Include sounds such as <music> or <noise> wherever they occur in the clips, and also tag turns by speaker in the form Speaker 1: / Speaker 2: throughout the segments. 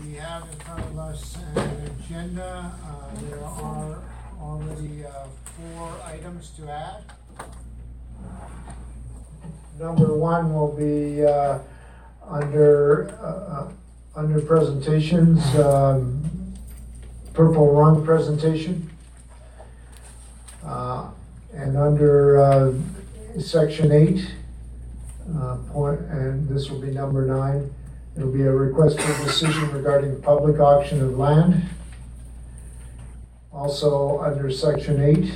Speaker 1: we have in front of us an agenda. Uh, There are already uh, four items to add. Number one will be uh, under, uh, uh, under presentations, um, purple rung presentation. Uh, And under section eight, point, and this will be number nine, it'll be a request for a decision regarding public auction of land. Also, under section eight,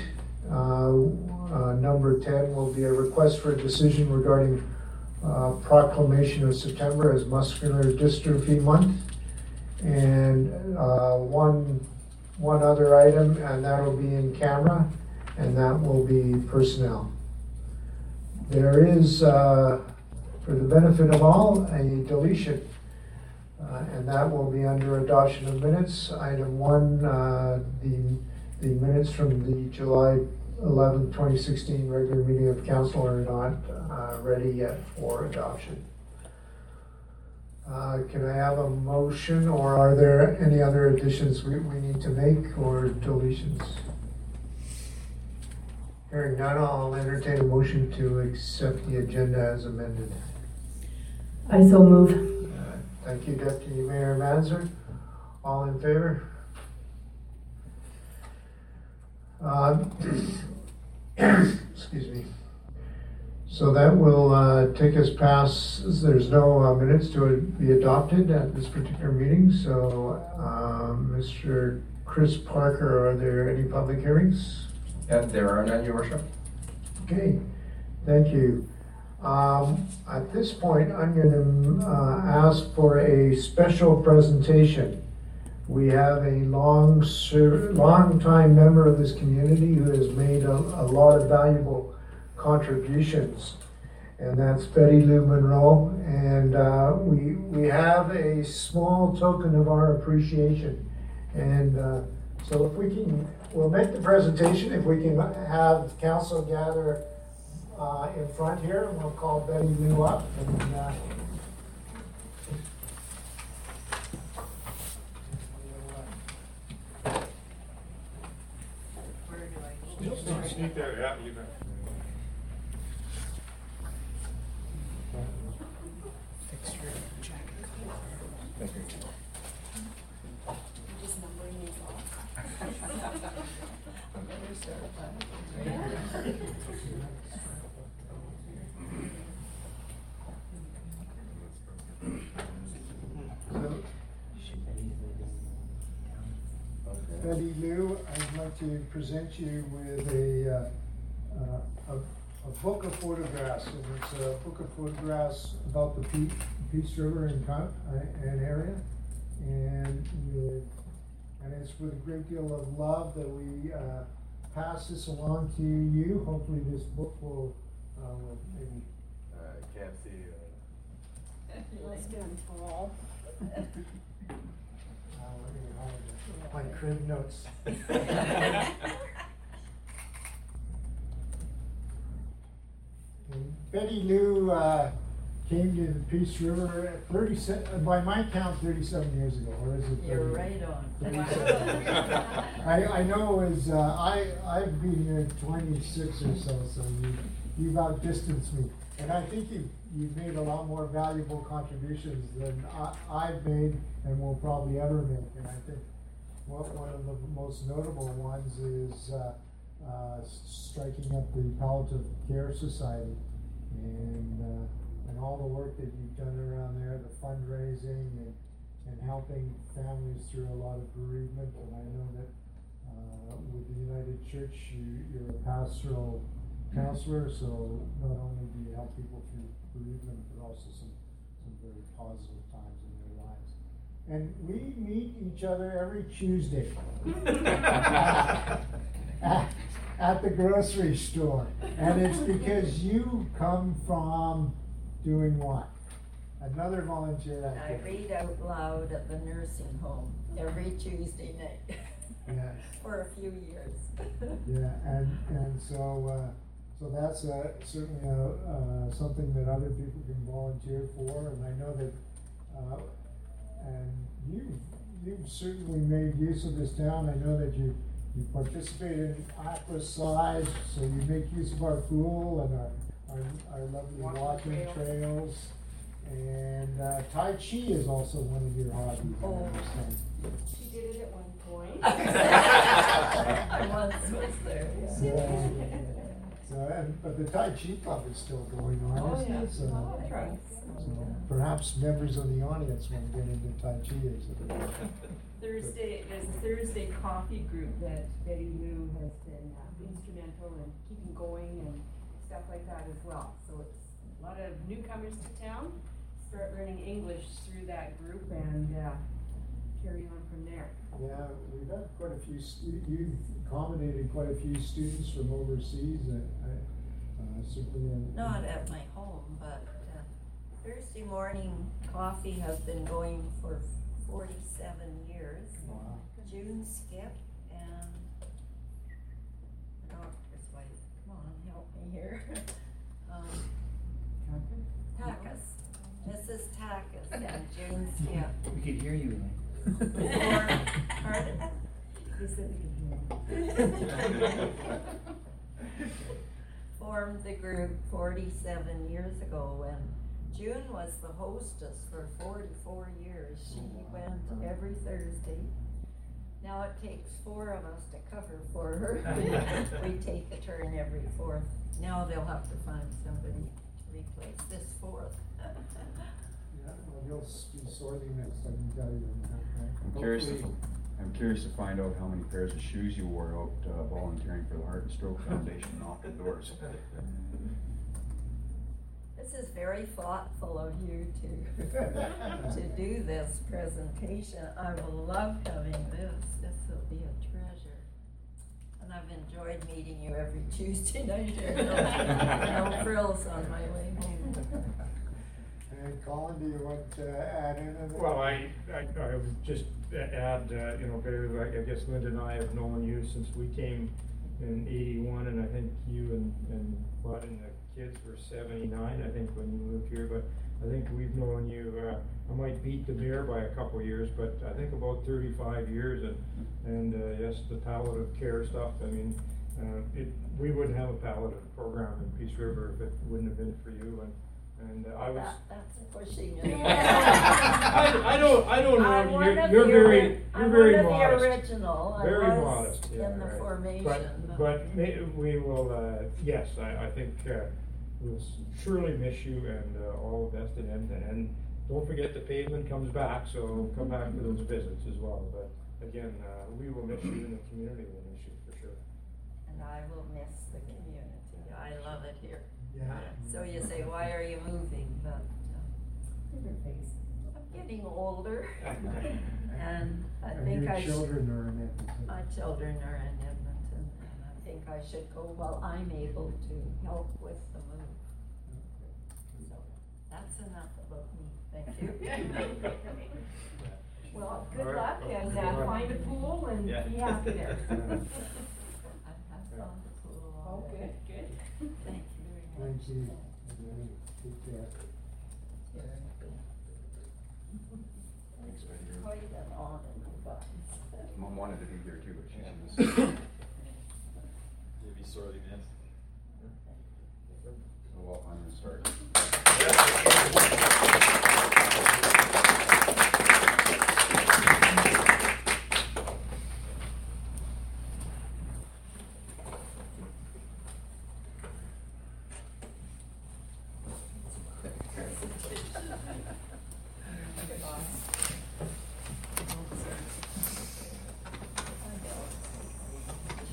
Speaker 1: uh, uh, number ten will be a request for a decision regarding uh, proclamation of September as Muscular Dystrophy Month. And uh, one, one other item, and that'll be in camera, and that will be personnel. There is, uh, for the benefit of all, a deletion. Uh, And that will be under adoption of minutes. Item one, uh, the, the minutes from the July 11, 2016 regular meeting of council are not uh, ready yet for adoption. Uh, Can I have a motion, or are there any other additions we, we need to make or deletions? Hearing none, I'll entertain a motion to accept the agenda as amended.
Speaker 2: I so move.
Speaker 1: Uh, Thank you, Deputy Mayor Manzer. All in favor? Um, <coughs> Excuse me. So that will uh, take us past, there's no uh, minutes to be adopted at this particular meeting, so um, Mr. Chris Parker, are there any public hearings?
Speaker 3: And there are none, your worship.
Speaker 1: Okay, thank you. Um, At this point, I'm going to ask for a special presentation. We have a long, ser- long-time member of this community who has made a a lot of valuable contributions, and that's Betty Lou Monroe. And uh, we, we have a small token of our appreciation. And uh, so if we can, we'll make the presentation, if we can have council gather uh, in front here, and we'll call Betty Lou up. and, uh,
Speaker 4: Sneak that, yeah, you bet.
Speaker 1: so, Betty Lou, I'd like to present you with a, uh, uh, a, a book of photographs. And it's a book of photographs about the Pe- Peace River and, con- uh, and area. And with, and it's with a great deal of love that we, uh, pass this along to you. Hopefully this book will, uh, will maybe
Speaker 4: I can't see, uh, <laughs>
Speaker 2: Let's get him tall.
Speaker 1: Uh, let me hide My crib notes. Betty Lou uh, came to the Peace River at thirty-seven, by my count, thirty-seven years ago, or is it?
Speaker 5: You're right on.
Speaker 1: 37. <laughs> I, I know it was, uh, I, I've been here twenty-six or so, so you, you've outdistanced me. And I think you, you've made a lot more valuable contributions than I, I've made and will probably ever make. And I think one, one of the most notable ones is, uh, uh, striking up the palliative care society. And, uh, and all the work that you've done around there, the fundraising and, and helping families through a lot of bereavement. And I know that, uh, with the United Church, you, you're a pastoral counselor, so not only do you help people through bereavement, but also some, some very positive times in their lives. And we meet each other every Tuesday. at, <laughs> at the grocery store. And it's because you come from doing what? Another volunteer
Speaker 5: I
Speaker 1: activity.
Speaker 5: read out loud at the nursing home every Tuesday night
Speaker 1: Yes. <laughs>
Speaker 5: for a few years.
Speaker 1: Yeah, and, and so, uh, so that's, uh, certainly, uh, uh, something that other people can volunteer for, and I know that, and you've certainly made use of this town. I know that you, you participate in aqua size, so you make use of our pool and our, our, our lovely
Speaker 2: Walking
Speaker 1: walking
Speaker 2: trails.
Speaker 1: trails. And, uh, Tai Chi is also one of your hobbies,
Speaker 5: Oh.
Speaker 2: She did it at one point.
Speaker 5: I <laughs> <laughs> once was there, yeah.
Speaker 1: So, <laughs> so, and, but the Tai Chi Club is still going on,
Speaker 2: Oh,
Speaker 1: isn't
Speaker 2: yeah.
Speaker 1: it? So,
Speaker 2: Oh, right.
Speaker 1: so perhaps members of the audience want to get into Tai Chi or something. <laughs>
Speaker 2: Thursday, there's a Thursday coffee group that Betty Lou has been uh, instrumental in keeping going and stuff like that as well. So it's a lot of newcomers to town, start learning English through that group and, uh, carry on from there.
Speaker 1: Yeah, we've had quite a few, stu- you've accommodated quite a few students from overseas, uh, uh, certainly in.
Speaker 5: Not at my home, but uh, Thursday morning coffee has been going for forty-seven years.
Speaker 1: Wow.
Speaker 5: June Skip and the doctor's wife, come on, help me here. <laughs> Um, Takis, Mrs. Takis and June Skip.
Speaker 6: We could hear you.
Speaker 5: Formed- pardon?
Speaker 2: They said they could hear me.
Speaker 5: Formed the group forty-seven years ago and June was the hostess for forty-four years. She went every Thursday. Now it takes four of us to cover for her. <laughs> We take a turn every fourth. Now they'll have to find somebody to replace this fourth.
Speaker 1: Yeah, well, you'll be sorting this, I can tell you.
Speaker 6: I'm curious, to- I'm curious to find out how many pairs of shoes you wore out uh, volunteering for the Heart and Stroke Foundation off the doors.
Speaker 5: This is very thoughtful of you to, to do this presentation. I will love having this. This will be a treasure. And I've enjoyed meeting you every <laughs> Tuesday night. There are no, no frills on my way home.
Speaker 1: And Colin, do you want to add anything?
Speaker 7: Well, I, I, I would just add, uh, you know, Barry, I guess Linda and I have known you since we came in eighty-one, and I think you and, and Bud and the kids were seventy-nine, I think, when you moved here, but I think we've known you, uh, I might beat the mayor by a couple of years, but I think about thirty-five years, and, and, uh, yes, the palliative care stuff, I mean, uh, it, we wouldn't have a palliative program in Peace River if it wouldn't have been for you, and, and uh, I was.
Speaker 5: That, that's pushing <laughs> <laughs> it.
Speaker 7: I, I don't, I don't
Speaker 5: I'm
Speaker 7: know, you're,
Speaker 5: of
Speaker 7: you're
Speaker 5: the
Speaker 7: very, you're
Speaker 5: I'm
Speaker 7: very
Speaker 5: one of the
Speaker 7: modest.
Speaker 5: original. I
Speaker 7: Very
Speaker 5: was
Speaker 7: modest, yeah,
Speaker 5: in the
Speaker 7: right.
Speaker 5: formation,
Speaker 7: But,
Speaker 5: but-
Speaker 7: but may, we will, uh, yes, I, I think, uh, we'll surely miss you and, uh, all the best in it, and don't forget the pavement comes back, so come back for those visits as well, but again, uh, we will miss you and the community will miss you for sure.
Speaker 5: And I will miss the community. I love it here.
Speaker 1: Yeah.
Speaker 5: So you say, why are you moving? But uh, I'm getting older. <laughs> And I
Speaker 1: And
Speaker 5: think
Speaker 1: your
Speaker 5: I should,
Speaker 1: children are in Edmonton.
Speaker 5: my children are in Edmonton. And I think I should go while I'm able to help with the move. So that's enough about me. Thank you. <laughs>
Speaker 2: Well, good
Speaker 7: All right.
Speaker 2: luck and,
Speaker 7: Good
Speaker 2: uh,
Speaker 7: luck.
Speaker 2: find a pool and
Speaker 6: Yeah.
Speaker 2: be happy there. <laughs>
Speaker 5: I have found the pool
Speaker 2: Oh, good, good.
Speaker 5: Thank you very much.
Speaker 1: Thank you. Okay, Take care.
Speaker 6: Thanks, Betty.
Speaker 5: Quite an honor, but.
Speaker 6: Mom wanted to be here too, but she's in the.
Speaker 8: You'll be sorely missed.
Speaker 6: So well, I'm gonna start.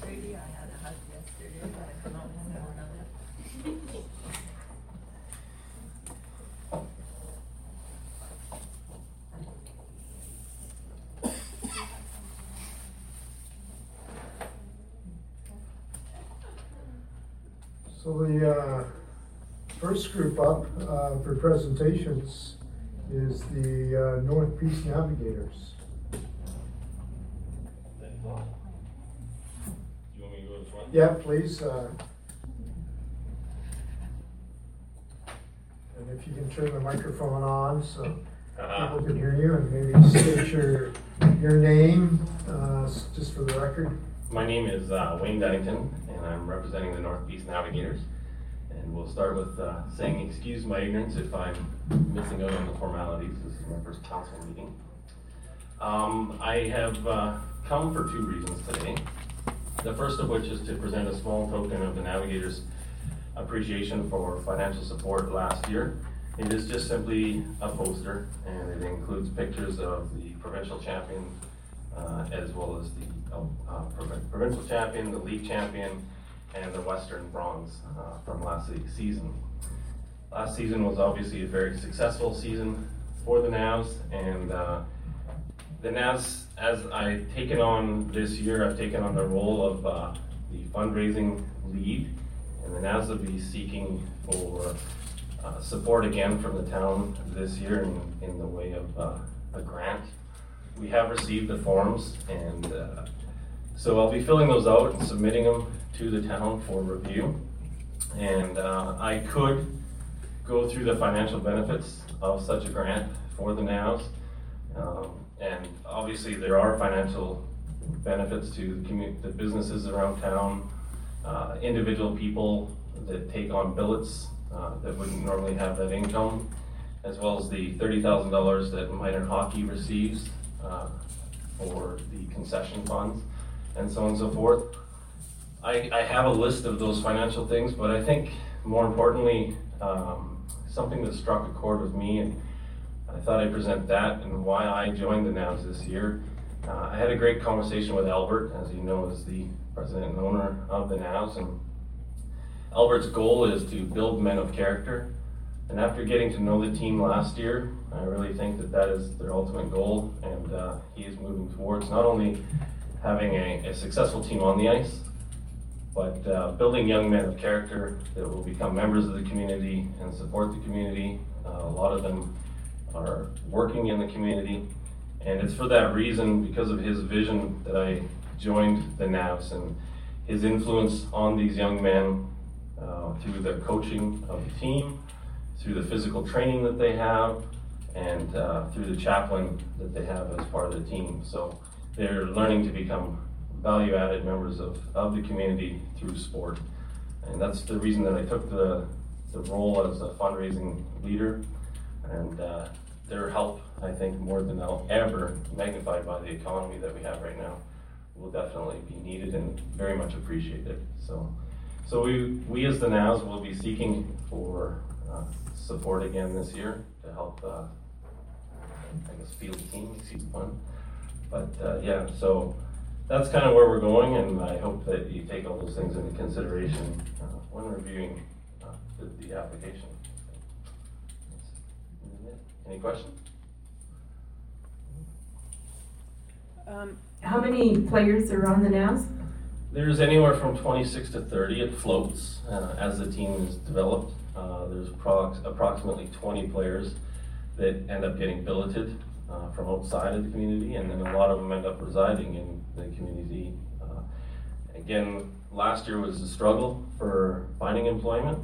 Speaker 5: Trudy, I had a hug yesterday, but I can always have another.
Speaker 1: So the, uh, first group up, uh, for presentations is the, uh, North Peace Navigators.
Speaker 8: You want me to go to the front?
Speaker 1: Yeah, please, uh. And if you can turn the microphone on, so
Speaker 8: Uh,
Speaker 1: people can hear you and maybe state your, your name, uh, just for the record.
Speaker 8: My name is uh, Wayne Dunnington, and I'm representing the North Peace Navigators. And we'll start with uh, saying, excuse my ignorance if I'm missing out on the formalities. This is my first council meeting. Um, I have uh, come for two reasons today. The first of which is to present a small token of the Navigators' appreciation for financial support last year. It is just simply a poster, and it includes pictures of the provincial champion, uh, as well as the uh, uh, provincial champion, the league champion, and the western bronze uh, from last season. Last season was obviously a very successful season for the Navs, and uh, the Navs, as I've taken on this year, I've taken on the role of uh, the fundraising lead, and the Navs will be seeking for uh, support again from the town this year in, in the way of uh, a grant. We have received the forms, and uh, so I'll be filling those out and submitting them to the town for review. And uh, I could go through the financial benefits of such a grant for the Navs. Um, and obviously, there are financial benefits to the commu- the businesses around town, uh, individual people that take on billets, uh, that wouldn't normally have that income, as well as the thirty thousand dollars that minor hockey receives, uh, for the concession funds, and so on and so forth. I, I have a list of those financial things, but I think more importantly, um, something that struck a chord with me, and I thought I'd present that and why I joined the Navs this year. Uh, I had a great conversation with Albert, as you know, is the president and owner of the Navs, and Albert's goal is to build men of character. And after getting to know the team last year, I really think that that is their ultimate goal, and uh, he is moving towards not only having a, a successful team on the ice, but uh, building young men of character that will become members of the community and support the community. Uh, a lot of them are working in the community, and it's for that reason, because of his vision, that I joined the Navs and his influence on these young men uh, through the coaching of the team, through the physical training that they have, and uh, through the chaplain that they have as part of the team. So they're learning to become value-added members of, of the community through sport. And that's the reason that I took the, the role as a fundraising leader. And uh, their help, I think, more than ever, magnified by the economy that we have right now, will definitely be needed and very much appreciated. So, so we, we as the Navs will be seeking for uh, support again this year to help, uh, I guess, field team, excuse pun. But uh, yeah, so that's kind of where we're going, and I hope that you take all those things into consideration uh, when reviewing uh, the, the application. Any questions?
Speaker 2: Um, how many players are on the Navs?
Speaker 8: There's anywhere from 26 to 30. It floats uh, as the team is developed. Uh, there's approx- approximately 20 players that end up getting billeted uh, from outside of the community, and then a lot of them end up residing in the community. Uh, again, last year was a struggle for finding employment,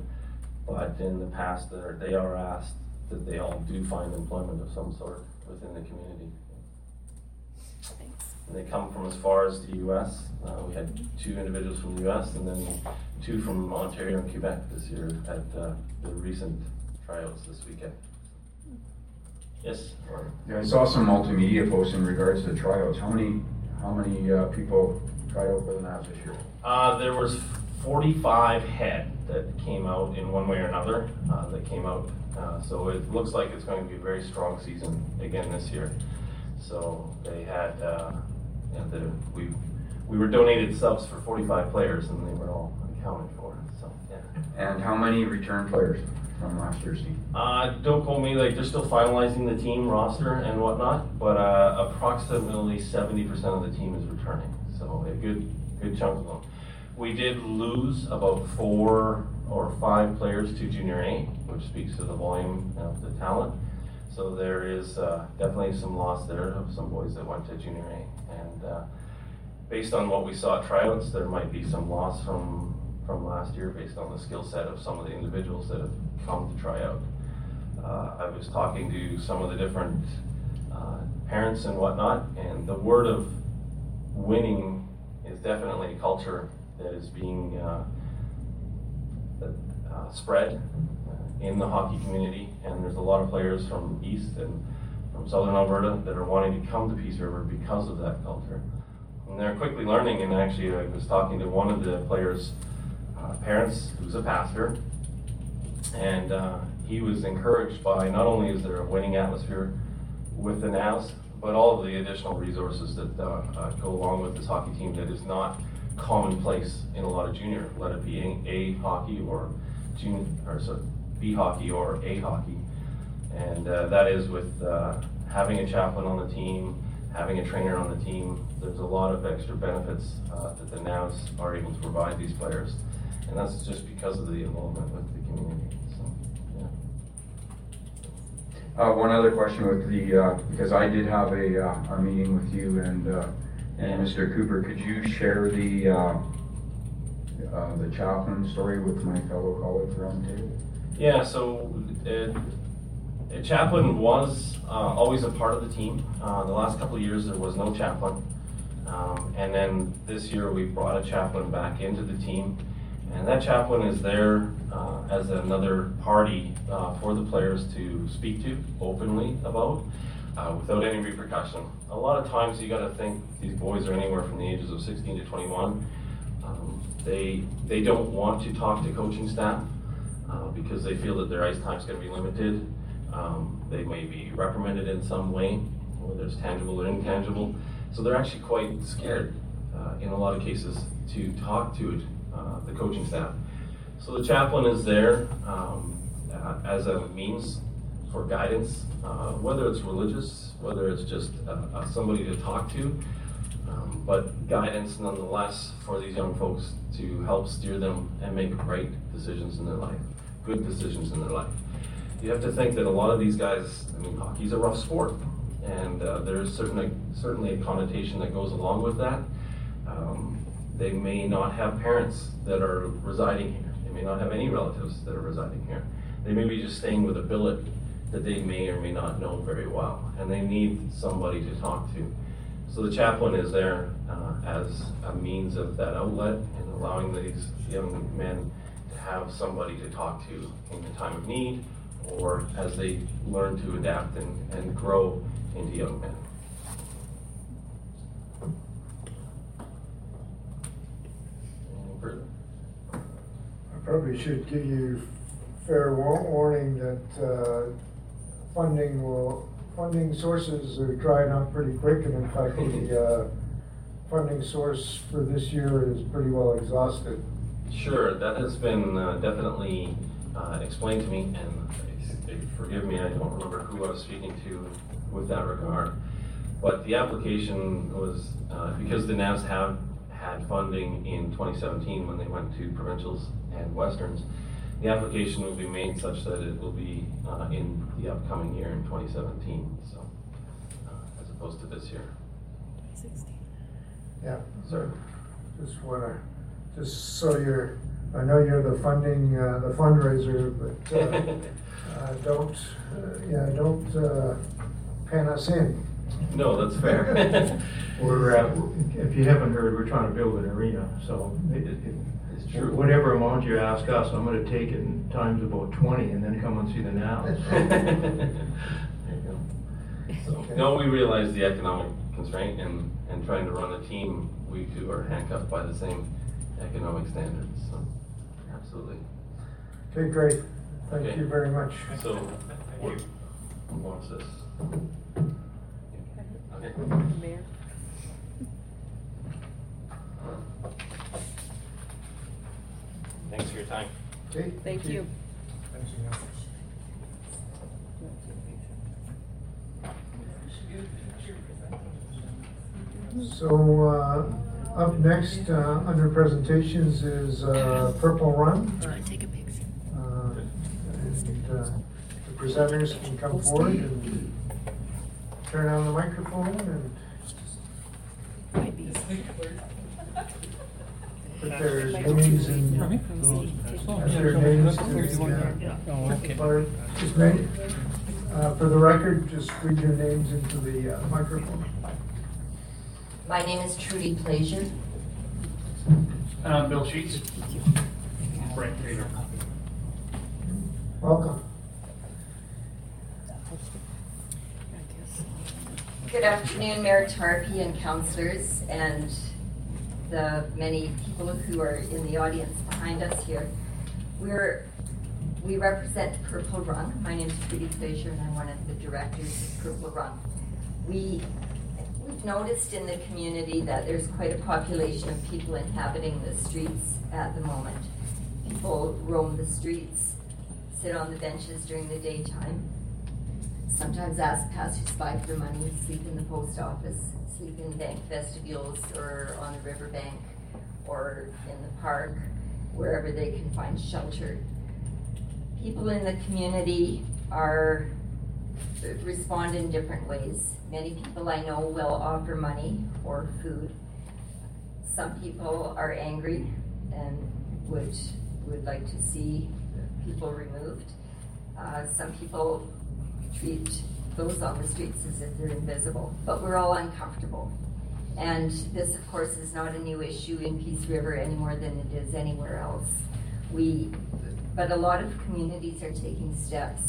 Speaker 8: but in the past, they're- asked that they all do find employment of some sort within the community. And they come from as far as the US. Uh, we had two individuals from the US and then two from Ontario and Quebec this year at uh, the recent trials this weekend. Yes?
Speaker 9: Yeah, I saw some multimedia posts in regards to the tryouts. How many, how many uh, people tried out for the Navs this year?
Speaker 8: Uh, there was 45 head that came out in one way or another, uh, that came out. Uh, so it looks like it's going to be a very strong season again this year. So they had, uh, yeah, the, we, we were donated subs for 45 players and they were all accounted for, so, yeah.
Speaker 9: And how many return players from last team?
Speaker 8: Uh, don't quote me, like, they're still finalizing the team roster and whatnot, but, uh, approximately seventy percent of the team is returning, so a good, good chunk of them. We did lose about four or five players to junior A, which speaks to the volume of the talent. So there is, uh, definitely some loss there of some boys that went to junior A, and, uh, based on what we saw at tryouts, there might be some loss from, from last year based on the skill set of some of the individuals that have come to try out. uh, I was talking to some of the different uh, parents and whatnot, and the word of winning is definitely a culture that is being uh, uh, spread uh, in the hockey community, and there's a lot of players from East and from Southern Alberta that are wanting to come to Peace River because of that culture. And they're quickly learning, and actually, I was talking to one of the players' uh, parents, who's a pastor, and uh, he was encouraged by not only is there a winning atmosphere with the Navs, but all of the additional resources that uh, uh, go along with this hockey team that is not commonplace in a lot of junior, let it be A, hockey or junior, or sorry, B hockey or A hockey. And uh, that is with uh, having a chaplain on the team, having a trainer on the team. There's a lot of extra benefits uh, that the Navs are able to provide these players. And that's just because of the involvement with the community. So, yeah.
Speaker 9: Uh, one other question with the, uh, because I did have a, uh, a meeting with you and, uh, and Mr. Cooper, could you share the, uh, uh, the chaplain story with my fellow colleagues around the table?
Speaker 8: Yeah, so a chaplain was uh, always a part of the team. Uh, the last couple of years, there was no chaplain. Um, and then this year, we brought a chaplain back into the team. And that chaplain is there uh, as another party uh, for the players to speak to openly about uh, without any repercussion. A lot of times, you got to think these boys are anywhere from the ages of 16 to 21. Um, they, they don't want to talk to coaching staff uh, because they feel that their ice time is going to be limited. Um, they may be reprimanded in some way, whether it's tangible or intangible. So they're actually quite scared uh, in a lot of cases to talk to uh, the coaching staff. So the chaplain is there um, uh, as a means for guidance, uh, whether it's religious, whether it's just uh, uh, somebody to talk to, um, but guidance nonetheless for these young folks to help steer them and make right decisions in their life, good decisions in their life. You have to think that a lot of these guys, I mean, hockey's a rough sport, and uh, there's certainly certainly a connotation that goes along with that. Um, they may not have parents that are residing here. They may not have any relatives that are residing here. They may be just staying with a billet that they may or may not know very well, and they need somebody to talk to. So the chaplain is there uh, as a means of that outlet and allowing these young men to have somebody to talk to in the time of need or as they learn to adapt and, and grow into young men.
Speaker 1: I probably should give you fair warning that, uh, funding will, funding sources are drying up pretty quick, and in fact, the, uh, funding source for this year is pretty well exhausted.
Speaker 8: Sure, that has been uh, definitely uh, explained to me, and forgive me, I don't remember who I was speaking to with that regard. But the application was, uh, because the Navs have had funding in 2017 when they went to provincials and westerns, the application will be made such that it will be uh, in the upcoming year in 2017, so, uh, as opposed to this year. 2016.
Speaker 1: Yeah.
Speaker 8: Sir.
Speaker 1: Just wanna, just so you're, I know you're the funding, uh, the fundraiser, but, uh, <laughs> uh, don't, uh, yeah, don't, uh, pan us in.
Speaker 8: No, that's fair. <laughs>
Speaker 4: We're, uh, if you haven't heard, we're trying to build an arena, so it, it,
Speaker 8: It's true.
Speaker 4: whatever amount you ask us, I'm gonna take it in times about twenty and then come and see the now. <laughs>
Speaker 8: There you go. So, No, we realize the economic constraint and, and trying to run a team, we too are handcuffed by the same economic standards, so, absolutely.
Speaker 1: Okay, great. Thank
Speaker 8: Okay.
Speaker 1: you very much.
Speaker 8: So, what, who wants this? Okay.
Speaker 2: Mayor?
Speaker 8: Thanks for your time.
Speaker 1: Okay.
Speaker 2: Thank you.
Speaker 1: Thanks again. So, uh, up next, uh, under presentations is, uh, Purple Rung.
Speaker 2: take a picture?
Speaker 1: Uh, and, uh, the presenters can come forward and turn on the microphone and put their names in,
Speaker 10: For
Speaker 1: put their names to the, uh,
Speaker 10: Oh, okay.
Speaker 1: clerk. Just make, uh, for the record, just read your names into the uh, microphone.
Speaker 11: My name is Trudy Plaisir.
Speaker 12: Um, Bill Sheets. Brent Trader.
Speaker 1: Welcome.
Speaker 11: Good afternoon, Mayor Tarpey and councilors, and the many people who are in the audience behind us here. We're, we represent Purple Rung. My name is Trudy Plaisir, and I'm one of the directors of Purple Rung. We, we've noticed in the community that there's quite a population of people inhabiting the streets at the moment. People roam the streets, sit on the benches during the daytime, sometimes ask passers-by for money, sleep in the post office, sleep in bank vestibules or on the riverbank or in the park, wherever they can find shelter. People in the community are, respond in different ways. Many people I know will offer money or food. Some people are angry and would, would like to see people removed. Uh, some people treat those on the streets as if they're invisible, but we're all uncomfortable. And this, of course, is not a new issue in Peace River any more than it is anywhere else. We, but a lot of communities are taking steps.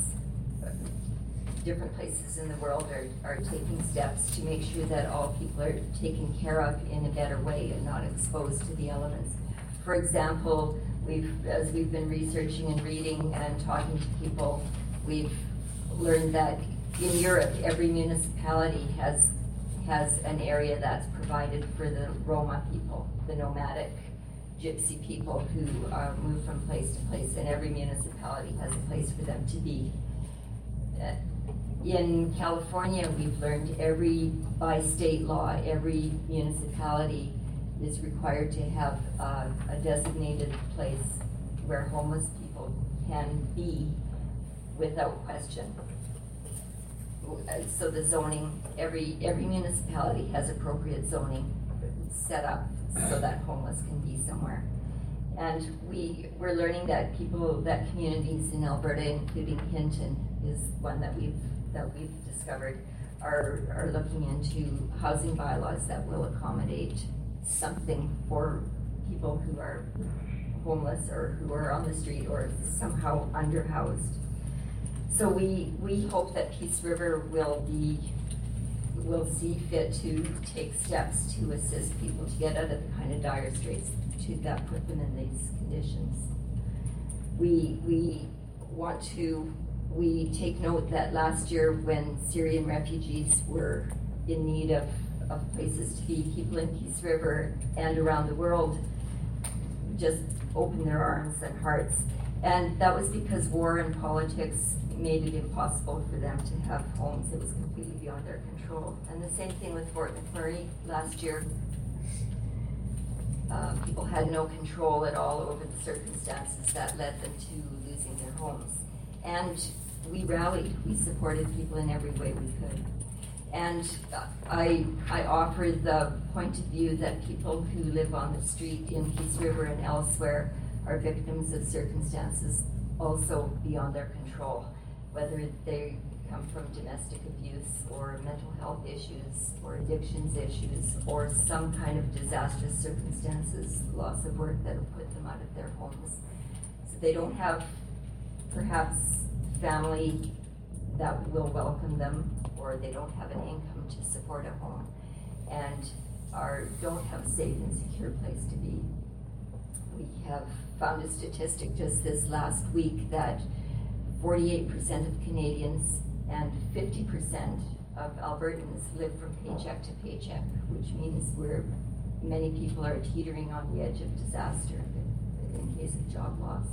Speaker 11: Different places in the world are, are taking steps to make sure that all people are taken care of in a better way and not exposed to the elements. For example, we've, as we've been researching and reading and talking to people, we've learned that in Europe, every municipality has has an area that's provided for the Roma people, the nomadic gypsy people who uh, move from place to place, and every municipality has a place for them to be. Uh, in California, we've learned every, by state law, every municipality is required to have uh, a designated place where homeless people can be without question. So the zoning, every, every municipality has appropriate zoning set up so that homeless can be somewhere. And we, we're learning that people, that communities in Alberta, including Hinton, is one that we've, that we've discovered, are, are looking into housing bylaws that will accommodate something for people who are homeless or who are on the street or somehow underhoused. So we, we hope that Peace River will be, will see fit to take steps to assist people to get out of the kind of dire straits to, that put them in these conditions. We, we want to, we take note that last year when Syrian refugees were in need of, of places to be, people in Peace River and around the world just opened their arms and hearts. And that was because war and politics made it impossible for them to have homes. It was completely beyond their control. And the same thing with Fort McMurray last year. Uh, people had no control at all over the circumstances that led them to losing their homes. And we rallied, we supported people in every way we could. And I, I offer the point of view that people who live on the street in Peace River and elsewhere are victims of circumstances also beyond their control, whether they come from domestic abuse or mental health issues or addictions issues or some kind of disastrous circumstances, loss of work that will put them out of their homes. So they don't have perhaps family that will welcome them or they don't have an income to support a home and are, don't have a safe and secure place to be. We have found a statistic just this last week that forty-eight percent of Canadians and fifty percent of Albertans live from paycheck to paycheck, which means we're, many people are teetering on the edge of disaster in case of job loss.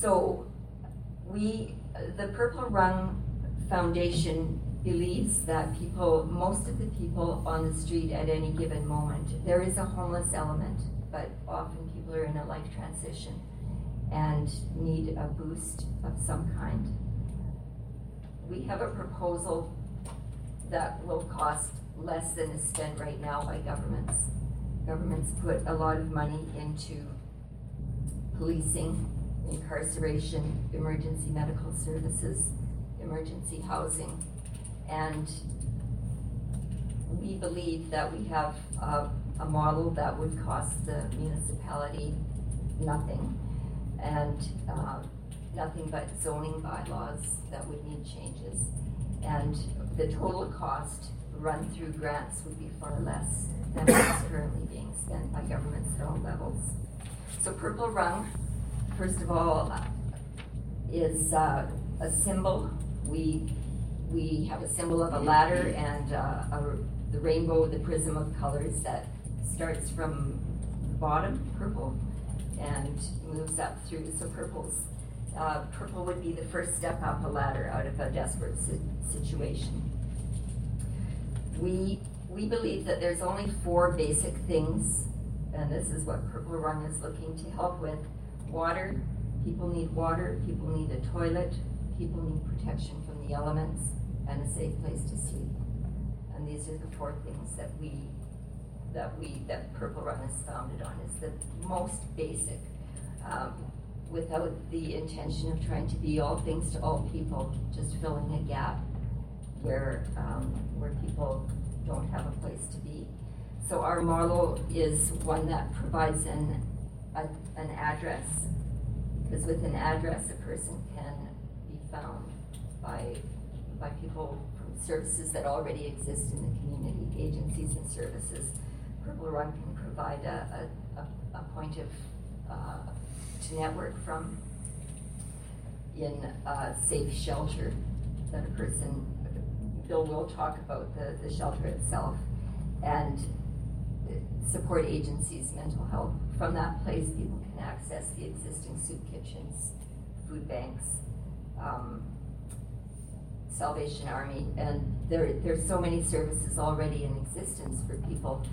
Speaker 11: So we, the Purple Rung Foundation believes that people, most of the people on the street at any given moment, there is a homeless element, but often people are in a life transition and need a boost of some kind. We have a proposal that will cost less than is spent right now by governments. government's put a lot of money into policing, incarceration, emergency medical services, emergency housing. And we believe that we have a, a model that would cost the municipality nothing. And, uh, nothing but zoning bylaws that would need changes. And the total cost run through grants would be far less than what's currently being spent by governments at all levels. So Purple Rung, first of all, is uh, a symbol. We, we have a symbol of a ladder and uh, a, the rainbow, the prism of colors that starts from the bottom, purple, and moves up through. So purple's uh, purple would be the first step up a ladder out of a desperate si- situation. We, we believe that there's only four basic things, and this is what Purple is looking to help with. Water, people need water, people need a toilet, people need protection from the elements, and a safe place to sleep. And these are the four things that we, that we, that Purple Rung is founded on, is the most basic. Um, without the intention of trying to be all things to all people, just filling a gap where, um, where people don't have a place to be. So our model is one that provides an, a, an address, because with an address, a person can be found by, by people from services that already exist in the community, agencies and services. Purple Rung can provide a, a, a, point of, uh, to network from in a safe shelter that a person, Bill will talk about the, the shelter itself and support agencies, mental health. From that place, people can access the existing soup kitchens, food banks, um, Salvation Army, and there, there's so many services already in existence for people,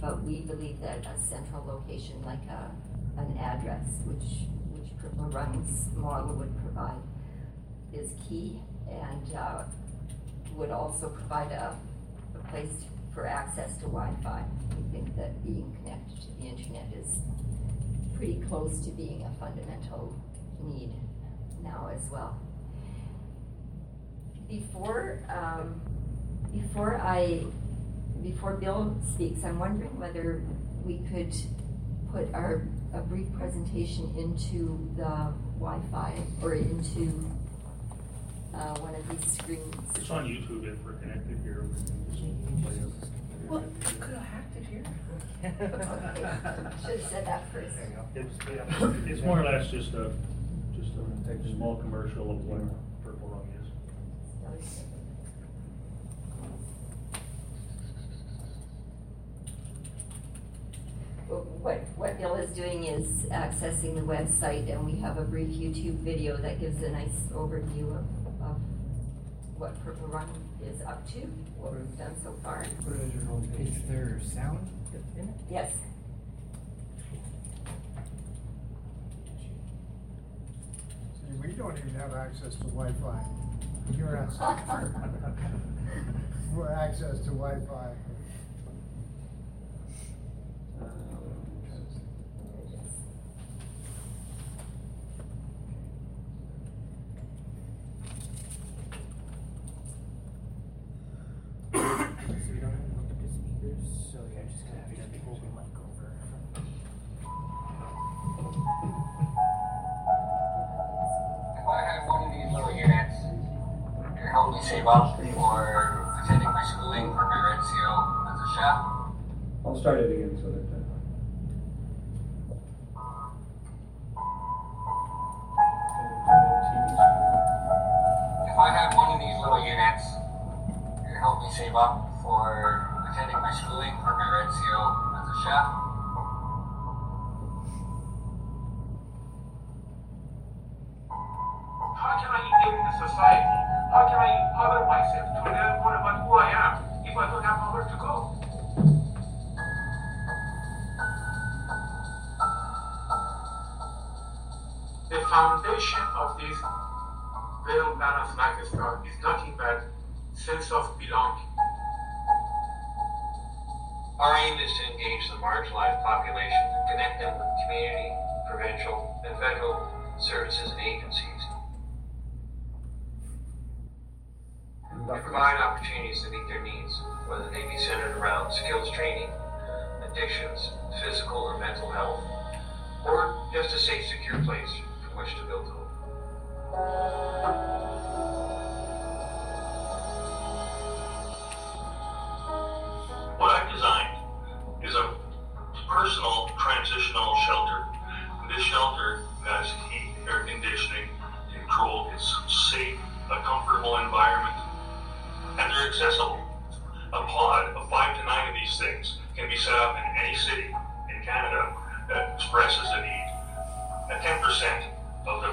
Speaker 11: but we believe that a central location like a an address, which, which Run's model would provide, is key and uh, would also provide a, a place for access to Wi-Fi. We think that being connected to the internet is pretty close to being a fundamental need now as well. Before, um, before I, before Bill speaks, I'm wondering whether we could put our a brief presentation into the Wi-Fi or into uh, one of these screens.
Speaker 12: It's on YouTube if we're connected here. we can just play it.
Speaker 2: Well, could have hacked it here.
Speaker 11: Should have said that first.
Speaker 12: It's, yeah, it's more or less just a, just a small commercial of what Purple Rung is.
Speaker 11: What, what Bill is doing is accessing the website and we have a brief YouTube video that gives a nice overview of, of what Purple Rung is up to, what we've done so far.
Speaker 10: Is there sound in it?
Speaker 11: Yes.
Speaker 1: See, we don't even have access to Wi-Fi. You're asking <laughs> for access to Wi-Fi.
Speaker 10: So you don't have to speakers, so just gonna have to the mic over.
Speaker 13: If I had one of these little units, me save up for attending my schooling for my as a chef.
Speaker 3: I'll start it again so that. Uh,
Speaker 13: if I had one of these little units, it could help me save up for attending my schooling for my red seal as a chef.
Speaker 14: How can I engage the society? How can I empower myself to learn more about who I am if I don't have nowhere to go? The foundation of this well-balanced lifestyle is nothing but sense of belonging.
Speaker 13: Our aim is to engage the marginalized population and connect them with community, provincial, and federal services and agencies. We provide opportunities to meet their needs, whether they be centered around skills training, addictions, physical or mental health, or just a safe, secure place from which to build hope.
Speaker 12: Transitional shelter. This shelter has heat, air conditioning, control, it's safe, a comfortable environment, and they're accessible. A pod of five to nine of these things can be set up in any city in Canada that expresses a need at 10% of the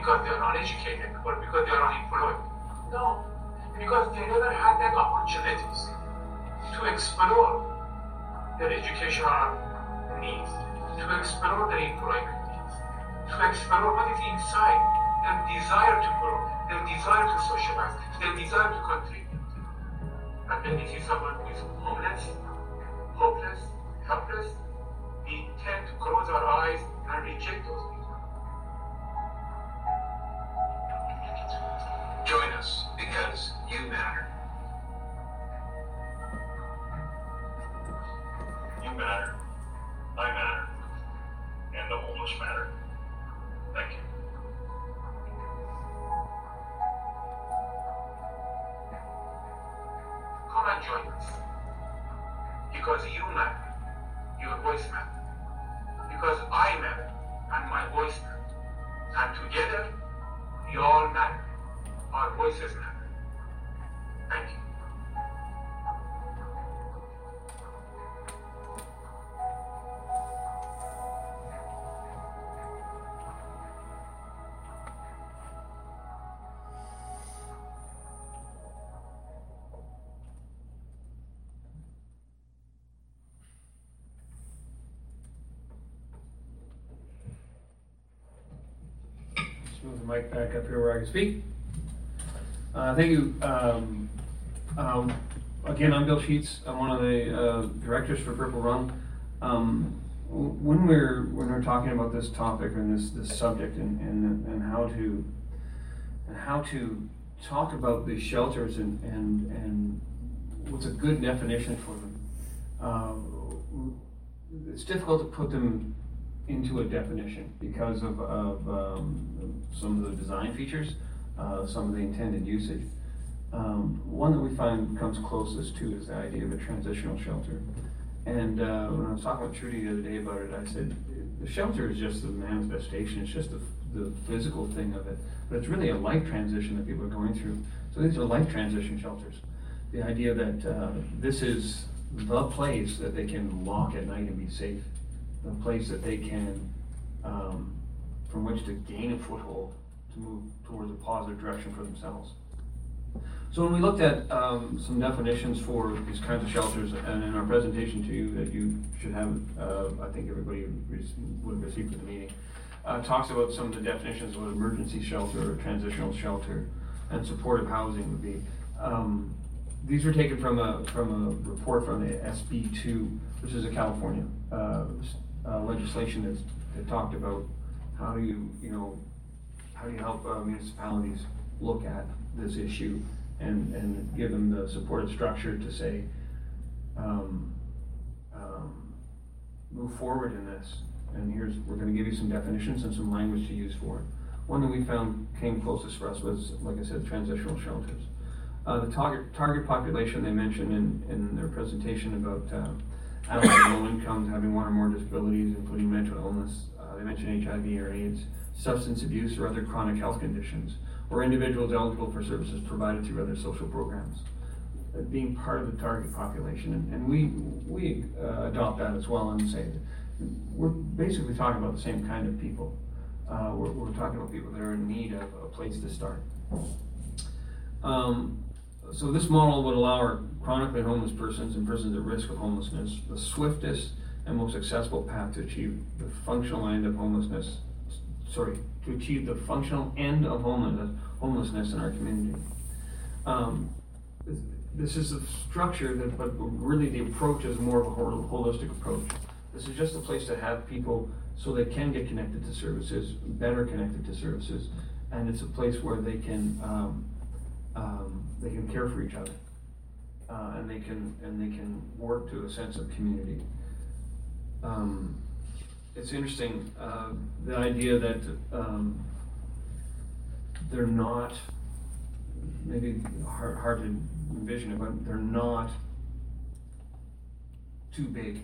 Speaker 14: because they are uneducated, or because they are unemployed. No, because they never had that opportunities to explore their educational needs, to explore their employment needs, to explore what is inside their desire to grow, their desire to socialize, their desire to contribute. And when we see someone who is homeless, hopeless, helpless, we tend to close our eyes and reject those people.
Speaker 13: Join us because you matter.
Speaker 12: You matter, I matter, and the homeless matter. Thank you.
Speaker 14: Come and join us. Because you matter. Your voice matters. Because I matter and my voice matters. And together, we all matter. Our voices matter. Thank you.
Speaker 3: Just move the mic back up here where I can speak. Uh, thank you. Um, um, again, I'm Bill Sheets. I'm one of the uh, directors for Purple Rung. Um, when we're when we're talking about this topic and this this subject and and, and how to and how to talk about these shelters and and and what's a good definition for them. Uh, it's difficult to put them into a definition because of, of um, some of the design features, some of the intended usage. Um, one that we find comes closest to is the idea of a transitional shelter. And uh, when I was talking with Trudy the other day about it, I said the shelter is just the manifestation, it's just the, the physical thing of it, but it's really a life transition that people are going through. So these are life transition shelters. The idea that uh, this is the place that they can walk at night and be safe the place that they can, um, from which to gain a foothold move towards a positive direction for themselves. So when we looked at um, some definitions for these kinds of shelters, and in our presentation to you that you should have, uh, I think everybody would have received at the meeting, uh, talks about some of the definitions of what emergency shelter, or transitional shelter, and supportive housing would be. Um, these were taken from a from a report from the SB two, which is a California uh, uh, legislation that's, that talked about how do you you know how do you help uh, municipalities look at this issue and, and give them the supportive structure to say, um, um, move forward in this. And here's, we're gonna give you some definitions and some language to use for it. One that we found came closest for us was, like I said, transitional shelters. Uh, the target, target population they mentioned in, in their presentation about, uh, adults low incomes having one or more disabilities, including mental illness. Uh, they mentioned HIV or AIDS, substance abuse or other chronic health conditions, or individuals eligible for services provided through other social programs. Uh, being part of the target population, and, and we, we uh, adopt that as well and say, we're basically talking about the same kind of people. Uh, we're, we're talking about people that are in need of a place to start. Um, so this model would allow our chronically homeless persons and persons at risk of homelessness the swiftest and most accessible path to achieve the functional end of homelessness. Sorry, to achieve the functional end of homelessness, homelessness in our community. Um, this is a structure that, but really the approach is more of a holistic approach. This is just a place to have people so they can get connected to services, better connected to services, and it's a place where they can um, um, they can care for each other, uh, and they can and they can work to a sense of community. Um, it's interesting uh, the idea that um, they're not maybe hard, hard to envision it, but they're not too big.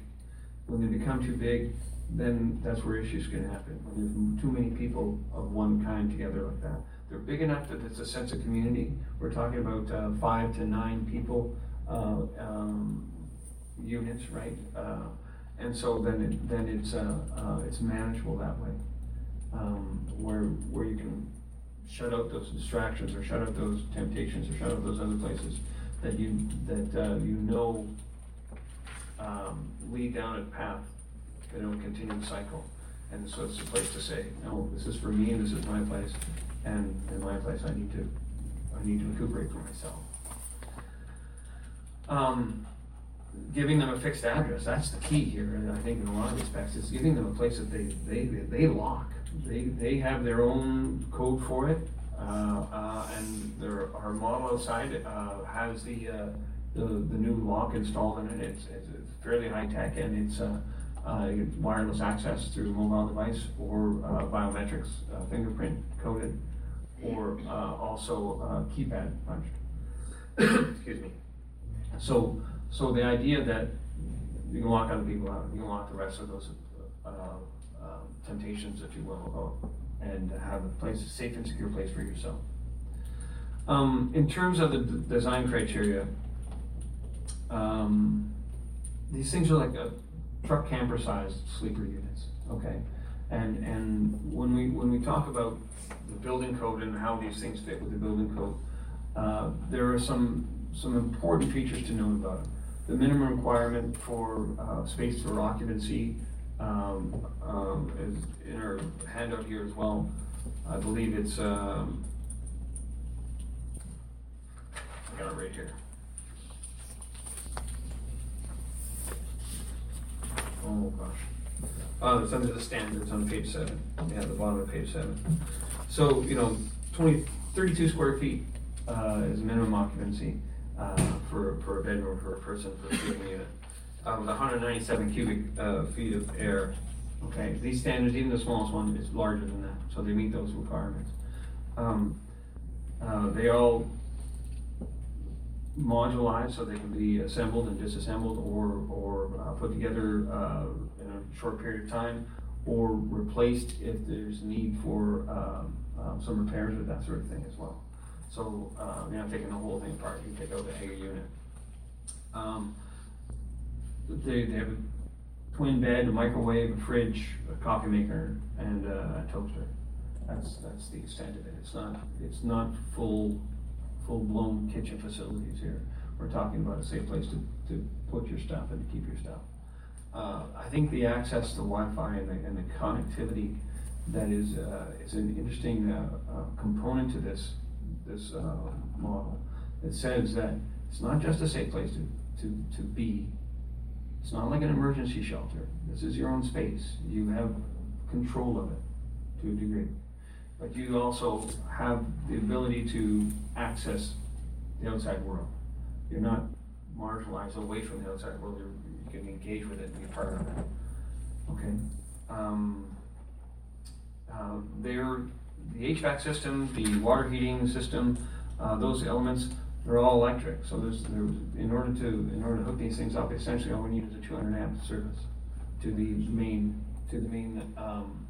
Speaker 3: When they become too big, then that's where issues can happen. When there's too many people of one kind together like that. They're big enough that it's a sense of community. We're talking about uh, five to nine people uh, um, units, right? Uh, and so then it, then it's uh, uh, it's manageable that way, um, where where you can shut out those distractions or shut out those temptations or shut out those other places that you that uh, you know um, lead down a path that will continue the cycle. And so it's a place to say, no, this is for me and this is my place. And in my place, I need to, I need to recuperate for myself. Um, giving them a fixed address, that's the key here, and I think in a lot of respects, is giving them a place that they, they, they lock. They, they have their own code for it, uh, uh, and their, our model outside, uh, has the, uh, the, the new lock installed in it. It's, it's fairly high tech and it's, uh, uh, wireless access through mobile device or biometrics, fingerprint coded, or uh, also keypad punched. <coughs> Excuse me. So, so the idea that you can lock other people out, you can lock the rest of those uh, um, temptations, if you will, and have a place, a safe and secure place for yourself. Um, in terms of the d- design criteria, um, these things are like a truck camper sized sleeper units, okay? And, and when we, when we talk about the building code and how these things fit with the building code, uh, there are some, some important features to note about it. The minimum requirement for, uh, space for occupancy, um, um, is in our handout here as well. I believe it's, um, I got it right here. Oh, gosh. Uh, it's under the standards on page seven, yeah, the bottom of page seven. So, you know, 20, 32 square feet, uh, is minimum occupancy, uh, for, for a bedroom for a person for a sleeping unit. Uh, with hundred ninety-seven cubic, uh, feet of air, okay? These standards, even the smallest one is larger than that, so they meet those requirements. Um, uh, they all modularized so they can be assembled and disassembled or, or uh, put together uh, in a short period of time or replaced if there's need for um, um, some repairs or that sort of thing as well. So uh, you're not taking the whole thing apart, you take out the Hager unit. Um, they, they have a twin bed, a microwave, a fridge, a coffee maker, and a toaster. That's, that's the extent of it. It's not, it's not full full-blown kitchen facilities here. We're talking about a safe place to, to put your stuff and to keep your stuff. Uh, I think the access to Wi-Fi and the, and the connectivity that is, uh, is an interesting, uh, uh component to this, this, uh, model. It says that it's not just a safe place to, to, to be. It's not like an emergency shelter. This is your own space. You have control of it to a degree but you also have the ability to access the outside world. You're not marginalized away from the outside world, you're, you can engage with it and be a part of it. Okay? Um, uh, there, the HVAC system, the water heating system, uh, those elements, they're all electric. So there's, there's, in order to, in order to hook these things up, essentially all we need is a two hundred amp service to the main, to the main, um,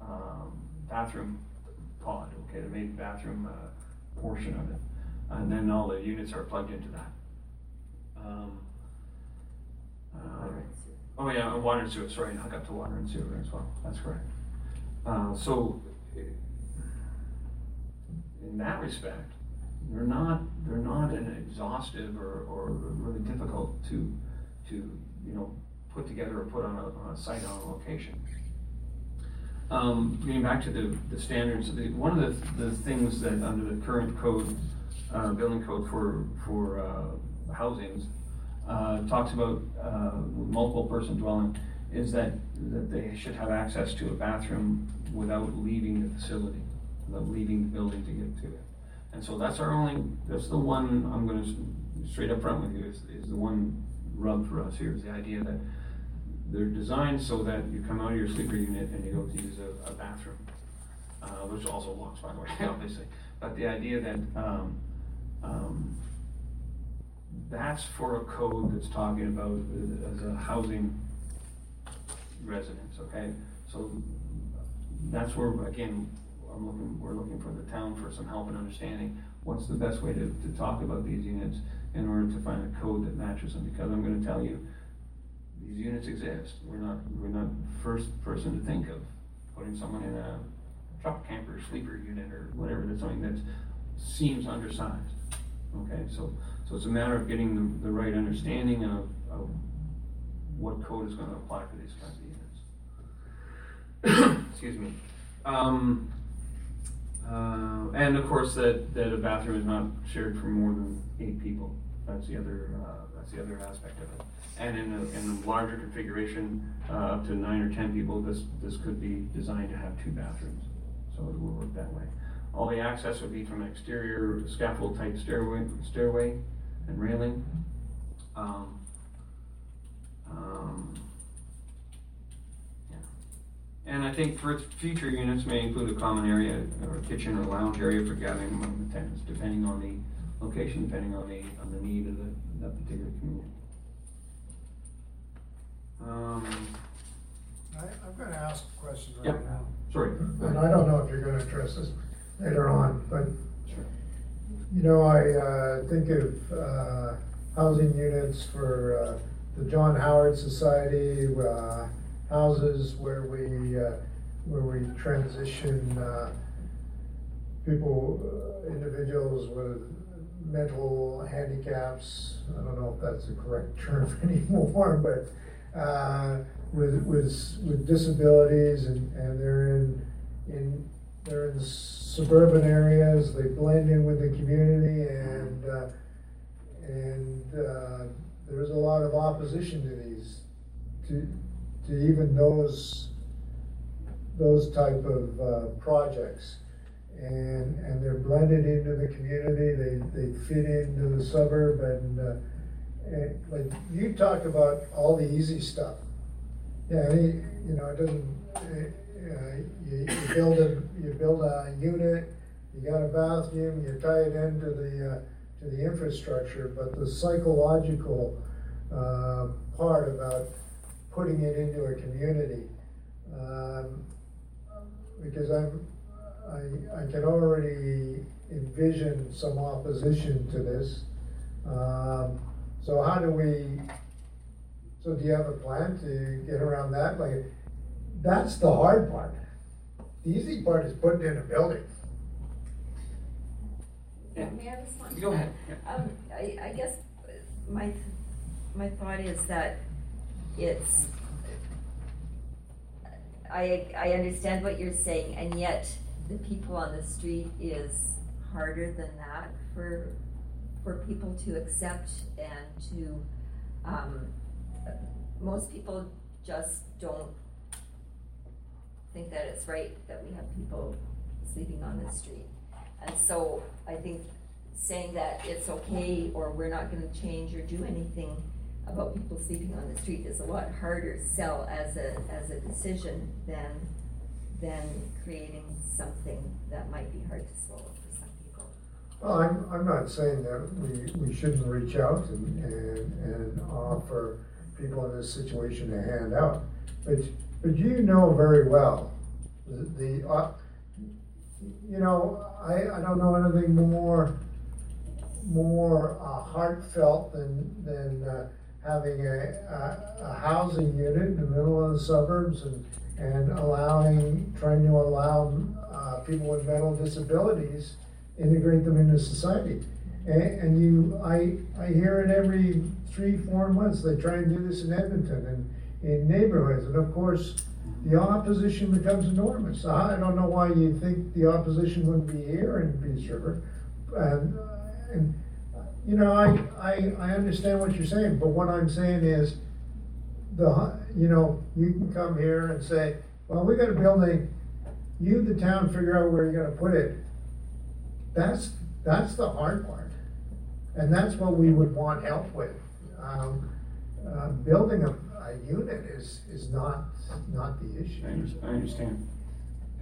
Speaker 3: um, bathroom pod, okay, the main bathroom, uh, portion of it. And then all the units are plugged into that. Um, uh, Oh, yeah, water and sewer, sorry, hook up to water and sewer as well, that's correct. Uh, so, in that respect, they're not, they're not an exhaustive or, or really difficult to, to, you know, put together or put on a, on a site on a location. Um, getting back to the, the standards, one of the, the things that under the current code, uh, building code for, for, uh, housings, uh, talks about, uh, multiple person dwelling, is that, that they should have access to a bathroom without leaving the facility, without leaving the building to get to it. And so that's our only, that's the one, I'm gonna, straight up front with you, is, is the one rub for us here, is the idea that they're designed so that you come out of your sleeper unit and you go to use a, a bathroom, uh, which also locks, by the way, <laughs> obviously. But the idea that, um, um, that's for a code that's talking about uh, as a housing residence, okay? So that's where, again, I'm looking, we're looking for the town for some help and understanding. What's the best way to, to talk about these units in order to find a code that matches them? Because I'm gonna tell you, these units exist. We're not, we're not first person to think of putting someone in a truck camper sleeper unit or whatever, that's something that seems undersized. Okay, so, so it's a matter of getting the, the right understanding of, of what code is gonna apply for these kinds of units. <coughs> Excuse me. Um, uh, and of course, that, that a bathroom is not shared for more than eight people. That's the other, uh, that's the other aspect of it. And in a, in a larger configuration, uh, up to nine or ten people, this, this could be designed to have two bathrooms. So it will work that way. All the access would be from an exterior scaffold type stairway, stairway and railing. Um, um. And I think for future units may include a common area or kitchen or lounge area for gathering among the tenants, depending on the location, depending on the, on the need of the, that particular community. Um,
Speaker 1: I, I'm gonna ask a question right
Speaker 3: Yep.
Speaker 1: now.
Speaker 3: sorry.
Speaker 1: And I don't know if you're gonna address this later on, but,
Speaker 3: Sure.
Speaker 1: you know, I, uh, think of, uh, housing units for, uh, the John Howard Society, uh, houses where we, uh, where we transition, uh, people, uh, individuals with mental handicaps, I don't know if that's the correct term <laughs> anymore, but, uh, with, with, with disabilities and, and they're in, in, they're in suburban areas, they blend in with the community and, uh, and, uh, there's a lot of opposition to these, to, to even those, those type of, uh, projects. And, and they're blended into the community, they, they fit into the suburb and, uh, and like, you talk about all the easy stuff. Yeah, you know, it doesn't, uh, uh, you, you build a, you build a unit, you got a bathroom, you tie it into the, uh, to the infrastructure, but the psychological, uh, part about putting it into a community, um, because I'm, I, I can already envision some opposition to this. Um, so how do we, so do you have a plan to get around that? Like, that's the hard part. The easy part is putting in a building.
Speaker 3: Yeah.
Speaker 11: May I respond?
Speaker 3: Go ahead, yeah.
Speaker 11: Um, I, I guess my, my thought is that it's, I, I understand what you're saying, and yet the people on the street is harder than that for, for people to accept and to, um, most people just don't think that it's right that we have people sleeping on the street. And so I think saying that it's okay or we're not gonna change or do anything about people sleeping on the street is a lot harder sell as a, as a decision than, than creating something that might be hard to swallow for some people.
Speaker 1: Well, I'm, I'm not saying that we, we shouldn't reach out and, and, and offer people in this situation a handout. But, but you know very well, the, the, uh, you know, I, I don't know anything more, more uh, heartfelt than, than, uh, having a, a, a housing unit in the middle of the suburbs and, and allowing, trying to allow, uh, people with mental disabilities, integrate them into society. And, and you, I, I hear it every three, four months, they try and do this in Edmonton and in neighborhoods, and of course, the opposition becomes enormous. I don't know why you think the opposition wouldn't be here in Peace River. And, and, you know, I, I, I understand what you're saying, but what I'm saying is, the, you know, you can come here and say, well, we got a building, you, the town, figure out where you're gonna put it. That's, that's the hard part. And that's what we would want help with. Um, uh, building a, a unit is, is not, not the issue.
Speaker 3: I under- I understand.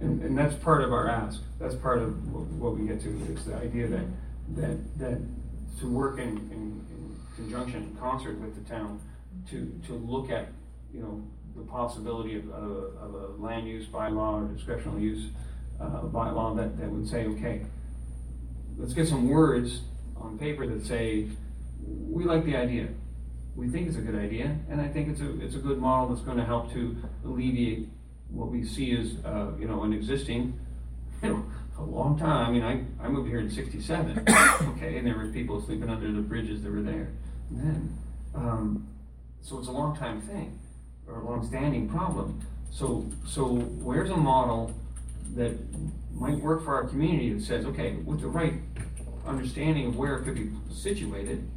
Speaker 3: And, and that's part of our ask, that's part of what, what we get to, is the idea that, that, that to work in, in, in conjunction, in concert with the town, to, to look at, you know, the possibility of, of, a- of a land use bylaw or discretional use, uh, bylaw that, that would say, okay, let's get some words on paper that say, we like the idea. We think it's a good idea, and I think it's a, it's a good model that's gonna help to alleviate what we see as, uh, you know, an existing, you know, a long time, I mean, I, I moved here in sixty-seven, <coughs> okay, and there were people sleeping under the bridges that were there then. Um, so it's a long time thing, or a long-standing problem. So, so where's a model that might work for our community that says, okay, with the right understanding of where it could be situated,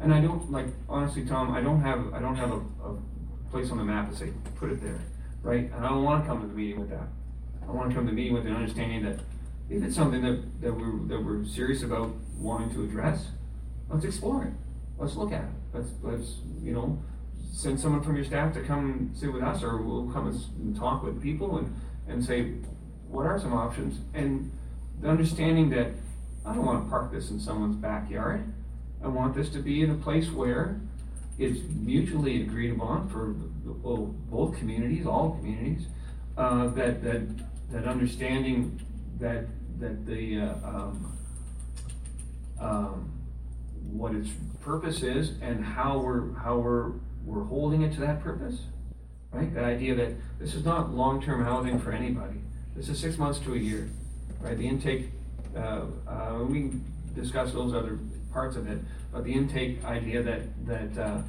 Speaker 3: and I don't, like, honestly, Tom, I don't have, I don't have a, a place on the map to say, put it there, right? And I don't wanna come to the meeting with that. I wanna come to the meeting with an understanding that if it's something that, that we're, that we're serious about wanting to address, let's explore it. Let's look at it. Let's, let's, you know, send someone from your staff to come sit with us, or we'll come and, talk with people and, and say, what are some options? And the understanding that I don't wanna park this in someone's backyard. I want this to be in a place where it's mutually agreed upon for both communities, all communities, uh, that, that, that understanding that, that the, uh, um, um, what its purpose is and how we're, how we're, we're holding it to that purpose, right? The idea that this is not long-term housing for anybody. This is six months to a year, right? The intake, uh, uh, we discuss those other parts of it, but the intake idea that, that, uh,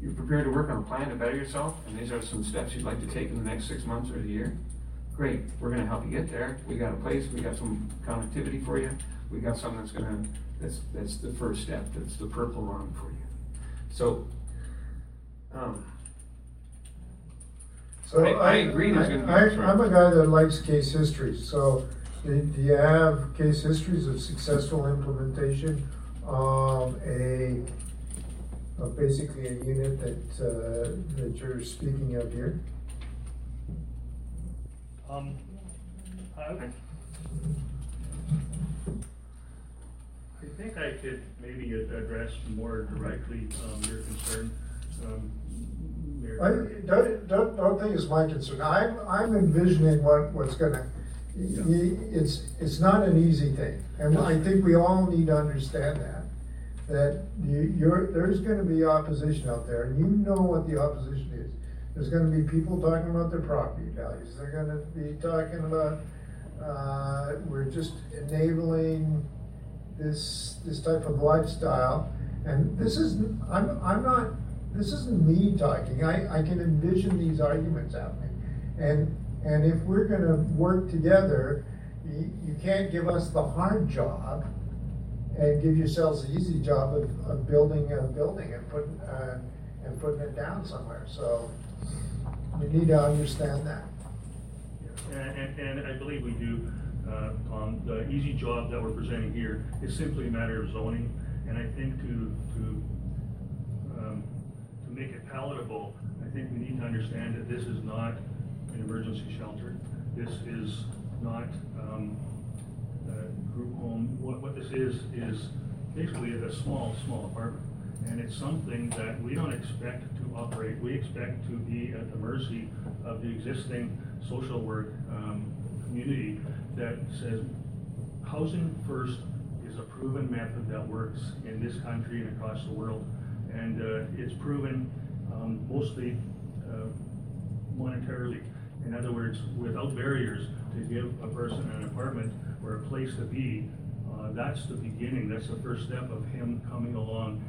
Speaker 3: you're prepared to work on a plan to better yourself, and these are some steps you'd like to take in the next six months or a year. Great, we're gonna help you get there. We got a place, we got some connectivity for you. We got something that's gonna, that's, that's the first step, that's the purple rung for you. So, um,
Speaker 1: So
Speaker 3: I- I agree there's gonna be
Speaker 1: I- I'm a guy that likes case histories, so do, do you have case histories of successful implementation of a, of basically a unit that, uh, that you're speaking of here?
Speaker 15: Um, I, I think I could maybe address more directly, um, your concern, um, Mayor.
Speaker 1: I, don't, don't, don't think it's my concern. I'm, I'm envisioning what, what's gonna, y- y- it's, it's not an easy thing. And I think we all need to understand that. That you, you're, there's gonna be opposition out there, and you know what the opposition There's gonna be people talking about their property values. They're gonna be talking about, uh, we're just enabling this, this type of lifestyle. And this is, I'm, I'm not, this isn't me talking, I, I can envision these arguments happening. And, and if we're gonna work together, you, you can't give us the hard job and give yourselves the easy job of, of building a building and putting, uh, and putting it down somewhere, so we need to understand that.
Speaker 15: And, and, and I believe we do, uh, Tom, the easy job that we're presenting here is simply a matter of zoning. And I think to, to, um, to make it palatable, I think we need to understand that this is not an emergency shelter. This is not, um, a group home. What, what this is, is basically a small, small apartment. And it's something that we don't expect to operate. We expect to be at the mercy of the existing social work, um, community that says housing first is a proven method that works in this country and across the world. And, uh, it's proven, um, mostly, uh, monetarily. In other words, without barriers to give a person an apartment or a place to be, uh, that's the beginning, that's the first step of him coming along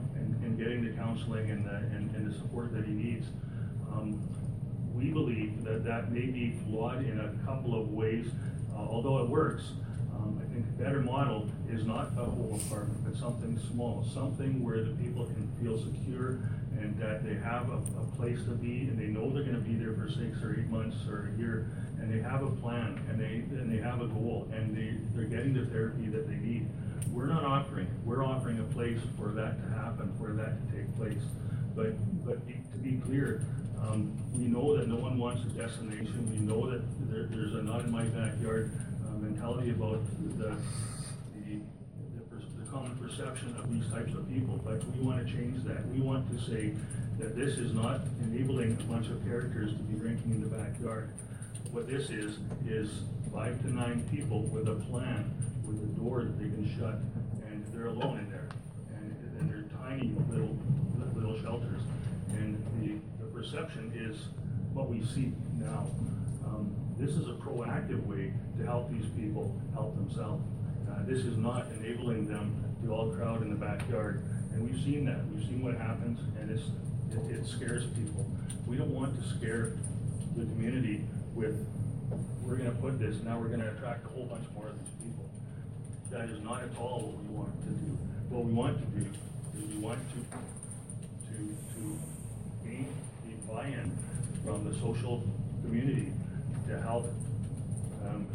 Speaker 15: and, getting the counseling and the, and, and the support that he needs. Um, we believe that that may be flawed in a couple of ways, uh, although it works. Um, I think a better model is not a whole apartment, but something small, something where the people can feel secure and that they have a, a place to be and they know they're gonna be there for six or eight months or a year and they have a plan and they, and they have a goal and they, they're getting the therapy that they need. We're not offering, we're offering a place for that to happen, for that to take place. But, but to be clear, um, we know that no one wants a destination, we know that there, there's a not in my backyard uh, mentality about the, the, the the common perception of these types of people, but we want to change that. We want to say that this is not enabling a bunch of characters to be drinking in the backyard. What this is, is five to nine people with a plan, with a door that they can shut, and they're alone in there. And, and they're tiny little, little shelters. And the, the perception is what we see now. Um, this is a proactive way to help these people help themselves. Uh, this is not enabling them to all crowd in the backyard. And we've seen that. We've seen what happens, and it's, it, it scares people. We don't want to scare the community with, we're gonna put this, now we're gonna attract a whole bunch more. That is not at all what we want to do. What we want to do is we want to, to, to gain the buy-in from the social community to help, um,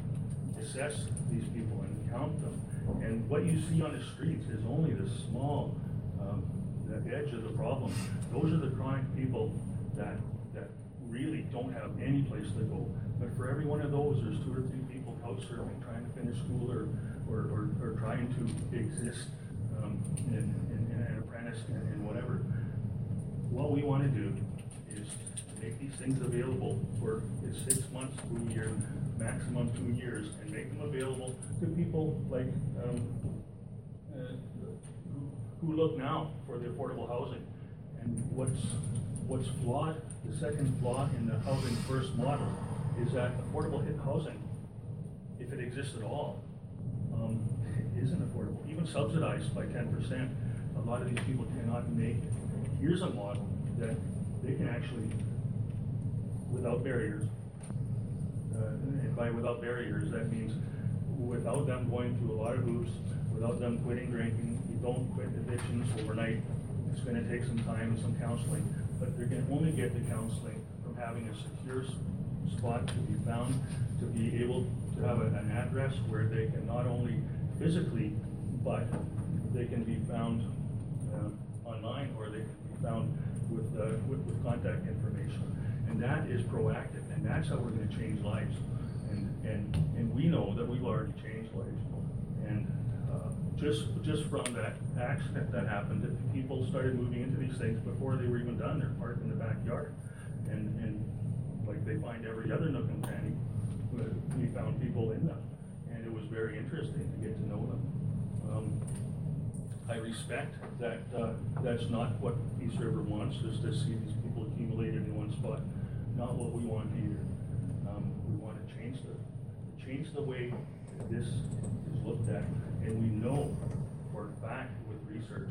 Speaker 15: assess these people and count them. And what you see on the streets is only the small, um, the edge of the problem. Those are the chronic people that, that really don't have any place to go. But for every one of those, there's two or three people couch surfing, trying to finish school or, or, or, or trying to exist, um, in, in, in an apprentice and, whatever. What we wanna do is make these things available for six months to a year, maximum two years, and make them available to people like, um, uh, who, who look now for the affordable housing. And what's, what's flawed, the second flaw in the housing first model is that affordable housing, if it exists at all, um, isn't affordable, even subsidized by ten percent. A lot of these people cannot make it. Here's a model that they can actually, without barriers, uh, and by without barriers, that means without them going through a lot of hoops, without them quitting drinking, you don't quit addictions overnight. It's gonna take some time and some counseling, but they're gonna only get the counseling from having a secure spot to be found, to be able to have a- an address where they can not only physically, but they can be found, uh, online, or they can be found with, uh, with, with contact information. And that is proactive, and that's how we're gonna change lives. And, and, and we know that we've already changed lives. And, uh, just, just from that accident that happened, people started moving into these things before they were even done, they're parked in the backyard. And, and like they find every other nook and cranny, but we found people in them. And it was very interesting to get to know them. Um, I respect that, uh, that's not what Peace River wants, is to see these people accumulated in one spot. Not what we want either. Um, we wanna change the, change the way this is looked at. And we know for a fact with research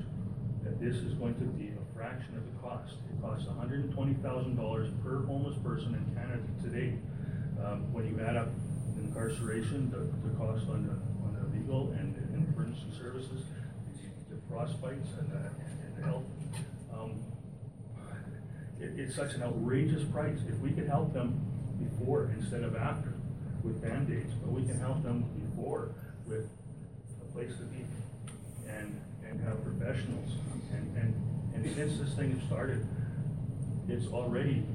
Speaker 15: that this is going to be a fraction of the cost. It costs hundred and twenty thousand dollars per homeless person in Canada today. Um, when you add up incarceration, the, the cost on the, on the legal and the emergency services, the frostbites and the, and the health. Um, it, it's such an outrageous price. If we could help them before instead of after with Band-Aids, but we can help them before with a place to be and, and have professionals. And, and, and since this thing has started, it's already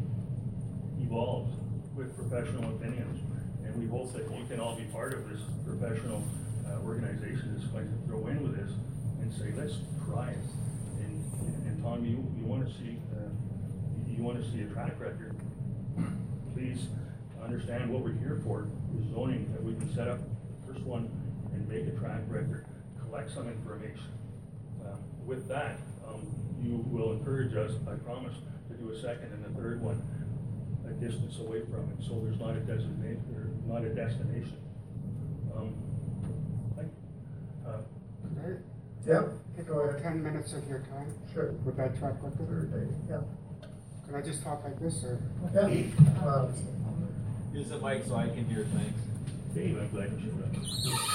Speaker 15: evolved with professional opinions. And we both that you can all be part of this professional uh, organization that's going to throw in with this and say, let's try it. And, and Tom, you, you want to see, uh, you want to see a track record, please understand what we're here for, is zoning, that we can set up first one and make a track record, collect some information. Uh, With that, um, you will encourage us, I promise, to do a second and a third one a distance away from it, so there's not a designate, or not a destination. Um, I- uh,
Speaker 16: Could
Speaker 1: Yep.
Speaker 16: I take about ten minutes of your time?
Speaker 1: Sure.
Speaker 16: With that track record?
Speaker 1: Yeah.
Speaker 16: Can I just talk like this, or?
Speaker 1: Okay. Uh,
Speaker 17: Use the mic so I can hear things.
Speaker 15: Dave, I'm glad you showed up.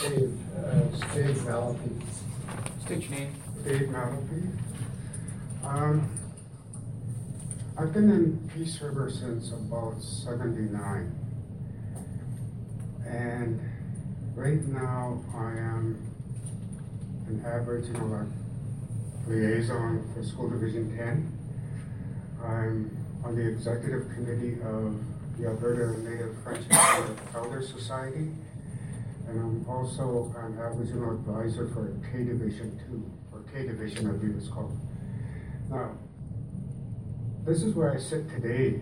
Speaker 1: Dave, uh, Dave Malapi.
Speaker 16: State your name. Dave Malapi. Um, I've been in Peace River since about seventy-nine. And right now, I am an Aboriginal liaison for School Division ten. I'm on the executive committee of the Alberta Native French Elder Society. And I'm also an Aboriginal advisor for K Division two, or K Division, I believe it's called. Now, this is where I sit today,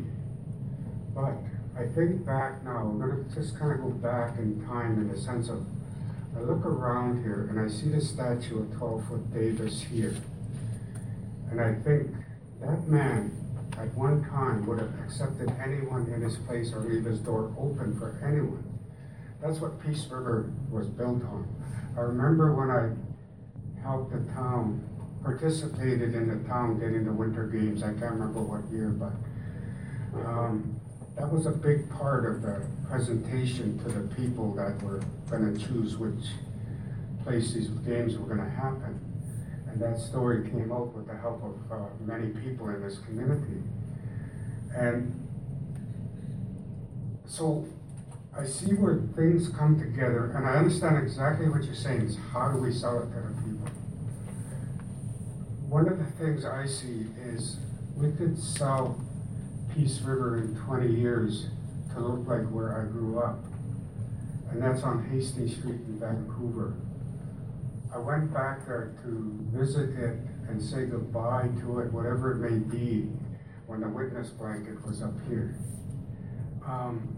Speaker 16: but I think back now, I'm gonna just kind of go back in time in the sense of, I look around here and I see the statue of twelve foot Davis here. And I think that man at one time would have accepted anyone in his place or leave his door open for anyone. That's what Peace River was built on. I remember when I helped the town, participated in the town getting the winter games, I can't remember what year, but um, that was a big part of the presentation to the people that were gonna choose which place these games were gonna happen. And that story came out with the help of uh, many people in this community. And so I see where things come together, and I understand exactly what you're saying is how do we sell it to the people? One of the things I see is we could sell Peace River in 20 years to look like where I grew up, and that's on Hastings Street in Vancouver. I went back there to visit it and say goodbye to it, whatever it may be, when the witness blanket was up here. Um,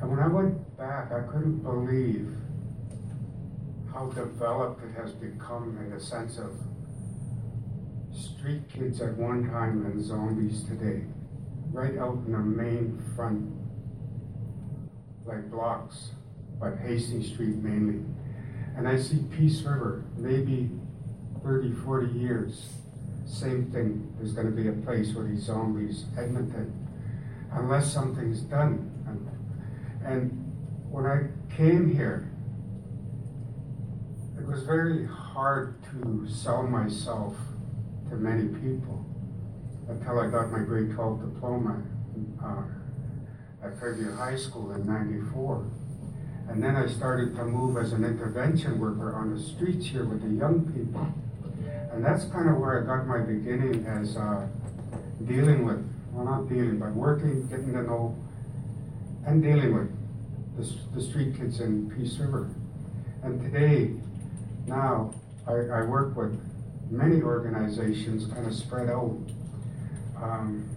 Speaker 16: and when I went back, I couldn't believe how developed it has become in the sense of street kids at one time and zombies today, right out in the main front, like blocks, but Hastings Street mainly. And I see Peace River, maybe 30, 40 years, same thing. There's going to be a place where these zombies, Edmonton, unless something's done. And, and when I came here, it was very hard to sell myself to many people until I got my grade 12 diploma uh, at Fairview High School in 94. And then I started to move as an intervention worker on the streets here with the young people. And that's kind of where I got my beginning as uh, dealing with, well, not dealing, but working, getting to know, and dealing with the, the street kids in Peace River. And today, now, I, I work with many organizations kind of spread out, um,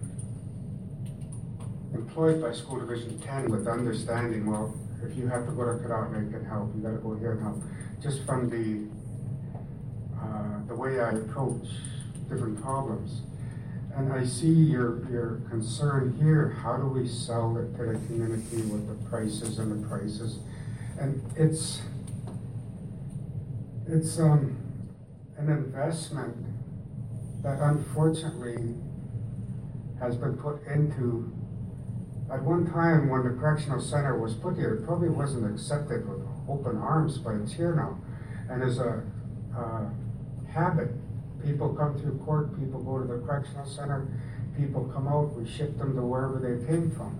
Speaker 16: employed by School Division 10 with understanding, well, if you have to go to Cadotte Lake and help, you gotta go here and help. Just from the, uh, the way I approach different problems. And I see your, your concern here, how do we sell it to the community with the prices and the prices? And it's, it's, um, an investment that unfortunately has been put into at one time, when the correctional center was put here, it probably wasn't accepted with open arms, but it's here now. And as a uh, habit, people come through court, people go to the correctional center, people come out, we ship them to wherever they came from.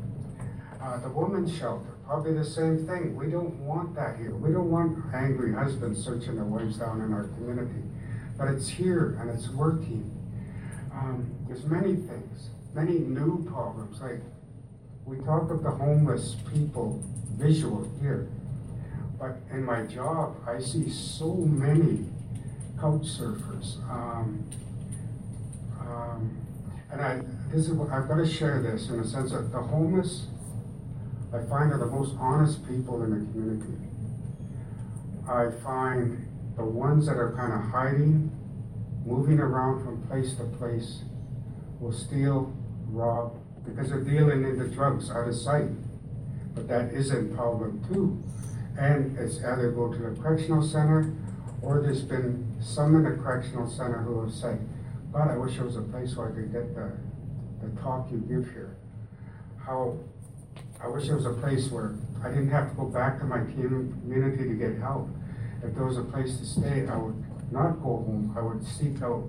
Speaker 16: Uh, the women's shelter, probably the same thing. We don't want that here. We don't want angry husbands searching their wives down in our community. But it's here and it's working. Um, there's many things, many new problems. Like we talk of the homeless people visual here, but in my job, I see so many couch surfers. Um, um, and I, this is what I've got to share this in the sense that the homeless, I find are the most honest people in the community. I find the ones that are kind of hiding, moving around from place to place, will steal, rob, because they're dealing in the drugs out of sight. But that is problem too. And it's either go to the correctional center, or there's been some in the correctional center who have said, God, I wish there was a place where I could get the, the talk you give here. How I wish there was a place where I didn't have to go back to my community to get help. If there was a place to stay, I would not go home. I would seek out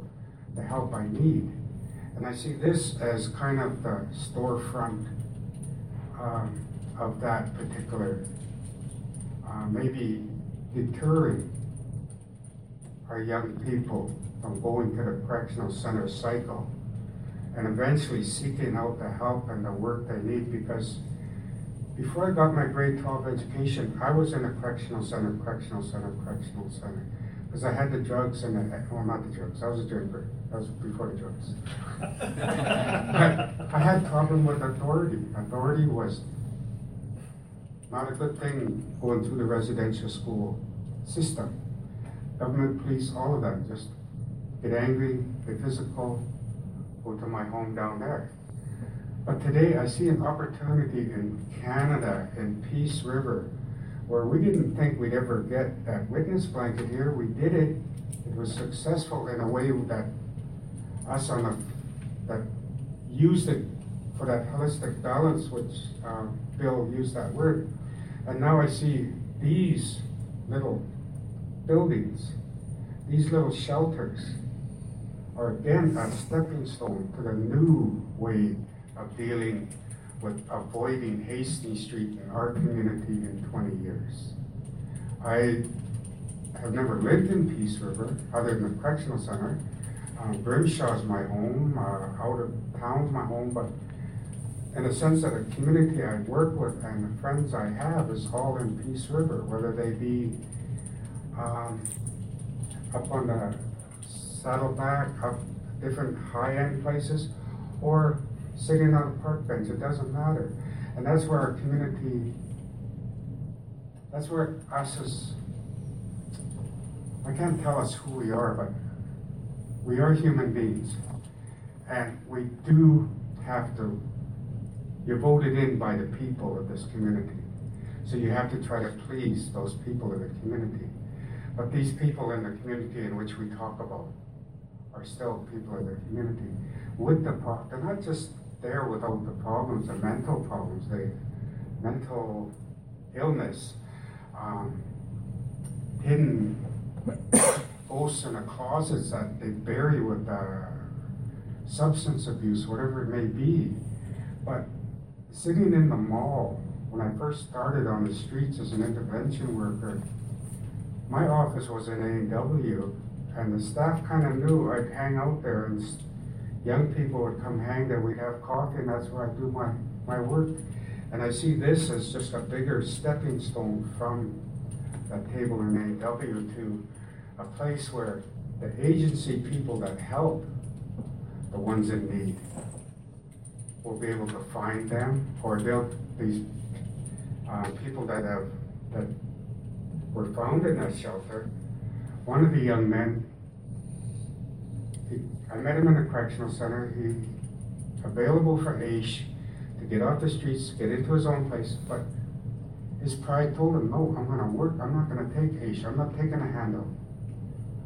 Speaker 16: the help I need. And I see this as kind of the storefront um, of that particular, uh, maybe deterring our young people from going to the correctional center cycle and eventually seeking out the help and the work they need because before I got my grade 12 education, I was in a correctional center, correctional center, correctional center. Because I had the drugs and the, well, not the drugs, I was a drinker. That was before the drugs. <laughs> I had problem with authority. Authority was not a good thing going through the residential school system. Government, police, all of them just get angry, get physical, go to my home down there. But today I see an opportunity in Canada, in Peace River, where we didn't think we'd ever get that witness blanket here. We did it. It was successful in a way that us on the that used it for that holistic balance, which uh, Bill used that word. And now I see these little buildings, these little shelters, are again a stepping stone to the new way of dealing with avoiding Hastings Street in our community in 20 years. I have never lived in Peace River other than the correctional center. Um, is my home, uh, out of town's my home, but in a sense that the community I work with and the friends I have is all in Peace River, whether they be um, up on the Saddleback, up different high-end places, or sitting on a park bench, it doesn't matter. And that's where our community, that's where us as, I can't tell us who we are, but we are human beings. And we do have to, you're voted in by the people of this community. So you have to try to please those people in the community. But these people in the community in which we talk about are still people in the community with the pro- they're not just there without the problems, the mental problems, the mental illness, um, hidden ghosts in the closets that they bury with uh, substance abuse, whatever it may be. But sitting in the mall, when I first started on the streets as an intervention worker, my office was in A&W, and the staff kind of knew I'd hang out there, and young people would come hang there, we'd have coffee, and that's where I do my, my work. And I see this as just a bigger stepping stone from that table in A&W to a place where the agency people that help the ones in need will be able to find them, or they'll, these uh, people that have, that were found in that shelter, one of the young men, he, I met him in the correctional center, he available for AISH to get off the streets, get into his own place, but his pride told him, no, I'm gonna work, I'm not gonna take AISH, I'm not taking a handout.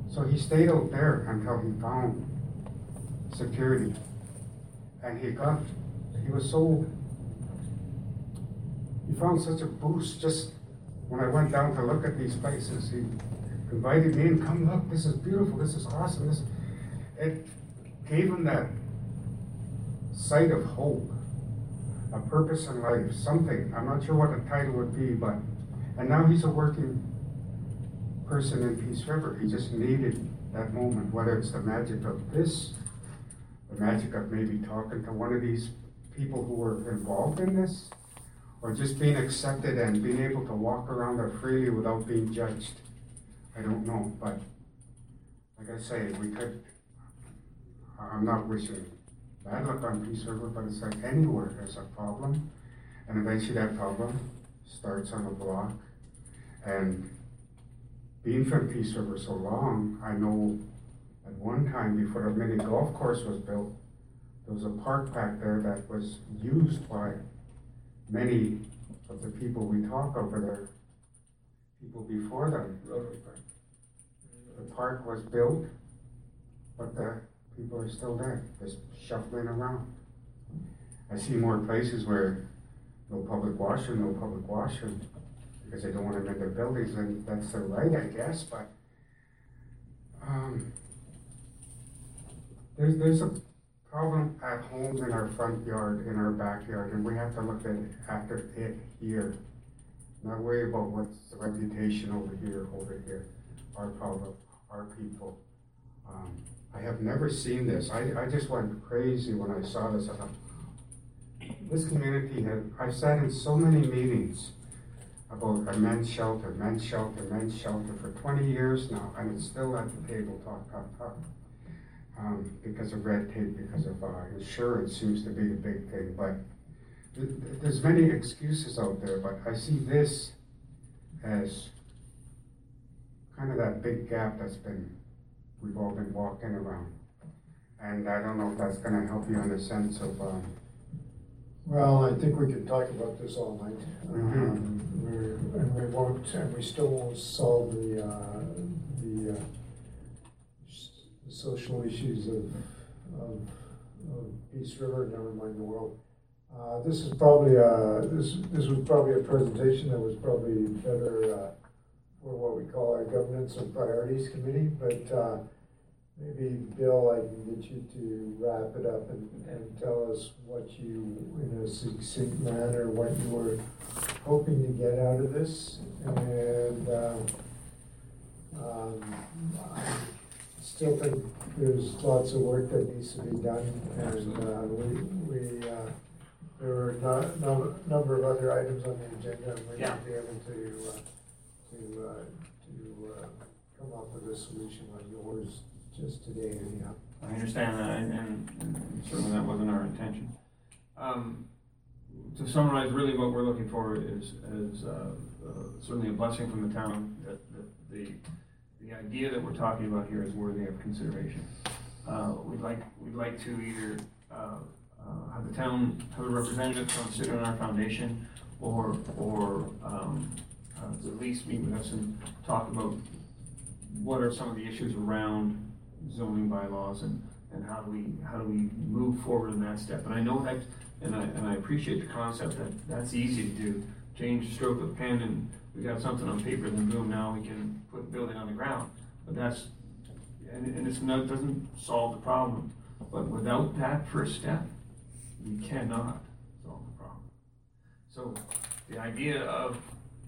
Speaker 16: So he stayed out there until he found security. And he got, he was so, he found such a boost just when I went down to look at these places. He invited me in, come look, this is beautiful, this is awesome. This, it gave him that sight of hope a purpose in life, something. I'm not sure what the title would be, but, and now he's a working person in Peace River. He just needed that moment, whether it's the magic of this, the magic of maybe talking to one of these people who were involved in this, or just being accepted and being able to walk around there freely without being judged. I don't know, but like I say, we could, I'm not wishing bad luck on Peace River, but it's like anywhere there's a problem, and eventually that problem starts on a block. And being from Peace River so long, I know at one time before the mini golf course was built, there was a park back there that was used by many of the people we talk over there, people before them. The park was built, but the people are still there, just shuffling around. I see more places where no public washroom, no public washroom, because they don't want them in their buildings, and that's their right, I guess, but um, there's, there's a problem at home in our front yard, in our backyard, and we have to look at after it here. Not worry about what's the reputation over here, over here, our problem, our people. Um, I have never seen this. I, I just went crazy when I saw this. I thought, this community had, I've sat in so many meetings about a men's shelter, men's shelter, men's shelter for 20 years now, and it's still at the table, talk, talk, talk. Um, because of red tape, because of uh, insurance seems to be the big thing, but th- th- there's many excuses out there, but I see this as kind of that big gap that's been we've all been walking around. And I don't know if that's gonna help you in the sense of, um,
Speaker 1: Well, I think we could talk about this all night.
Speaker 16: Mhm.
Speaker 1: Um, and we won't, and we still won't solve the, uh, the, uh, the social issues of, of, of Peace River, never mind the world. Uh, this is probably, uh, this, this was probably a presentation that was probably better, for what we call our governance and priorities committee, but, uh, maybe Bill, I can get you to wrap it up and, and tell us what you, in a succinct manner, what you were hoping to get out of this. And, uh, um, I still think there's lots of work that needs to be done, and, uh, we, we, uh, there were a no, number of other items on the agenda, and we're
Speaker 3: Yeah.
Speaker 1: gonna be able to, uh, to, uh, to, uh, come up with a solution on yours just today anyhow.
Speaker 3: I understand that, and, and certainly that wasn't our intention. Um, to summarize, really what we're looking for is, is, uh, uh, certainly a blessing from the town, that, that the, the idea that we're talking about here is worthy of consideration. Uh, we'd like, we'd like to either, uh, uh, have the town, have a representative sit on our foundation, or, or, um, uh, at least meet with us and talk about what are some of the issues around zoning bylaws and, and how do we, how do we move forward in that step? And I know that, and I, and I appreciate the concept that that's easy to do. Change stroke of pen and we got something on paper, then boom, now we can put building on the ground. But that's, and, and it's not, doesn't solve the problem. But without that first step, we cannot solve the problem. So the idea of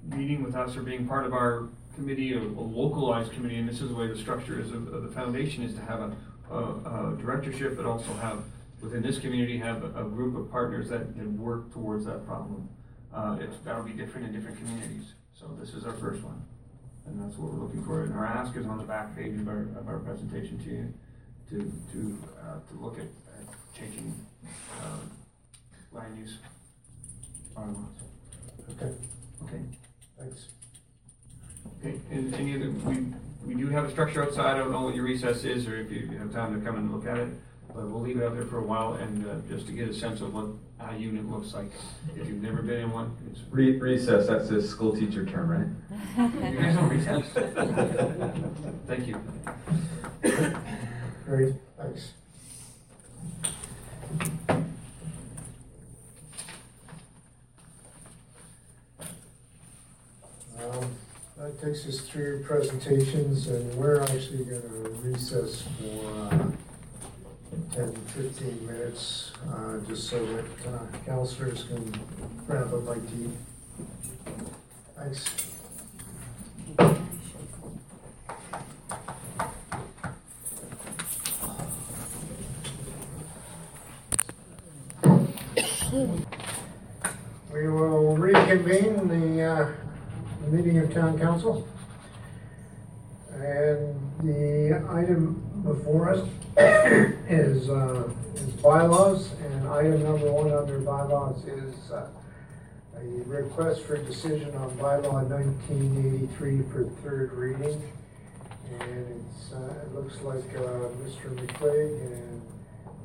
Speaker 3: meeting with us or being part of our committee, a, a localized committee, and this is the way the structure is of, of the foundation, is to have a, a, a directorship, but also have, within this community, have a, group of partners that, that work towards that problem. Uh, it's, that'll be different in different communities, so this is our first one. And that's what we're looking for, and our ask is on the back page of our, of our presentation to you, to, to, uh, to look at, at changing, um, land use.
Speaker 1: Okay,
Speaker 3: Okay?
Speaker 1: Thanks.
Speaker 3: Okay, and any other, we, we do have a structure outside, I don't know what your recess is, or if you have time to come and look at it, but we'll leave it out there for a while, and, uh, just to get a sense of what a unit looks like. If you've never been in one, it's.
Speaker 17: Re- recess, that's a school teacher term, right?
Speaker 3: You guys don't recess? <laughs> Thank you.
Speaker 1: Great, thanks. Um, That takes us through presentations, and we're actually gonna recess for, uh, 10, 15 minutes, uh, just so that uh, counselors can a bite to eat. Thanks. We will reconvene the uh, meeting of town council. And the item before us <coughs> is, uh, is bylaws, and item number one under bylaws is uh, a request for decision on bylaw nineteen eighty-three for third reading. And it's, uh, it looks like, uh, Mr. McQuaig and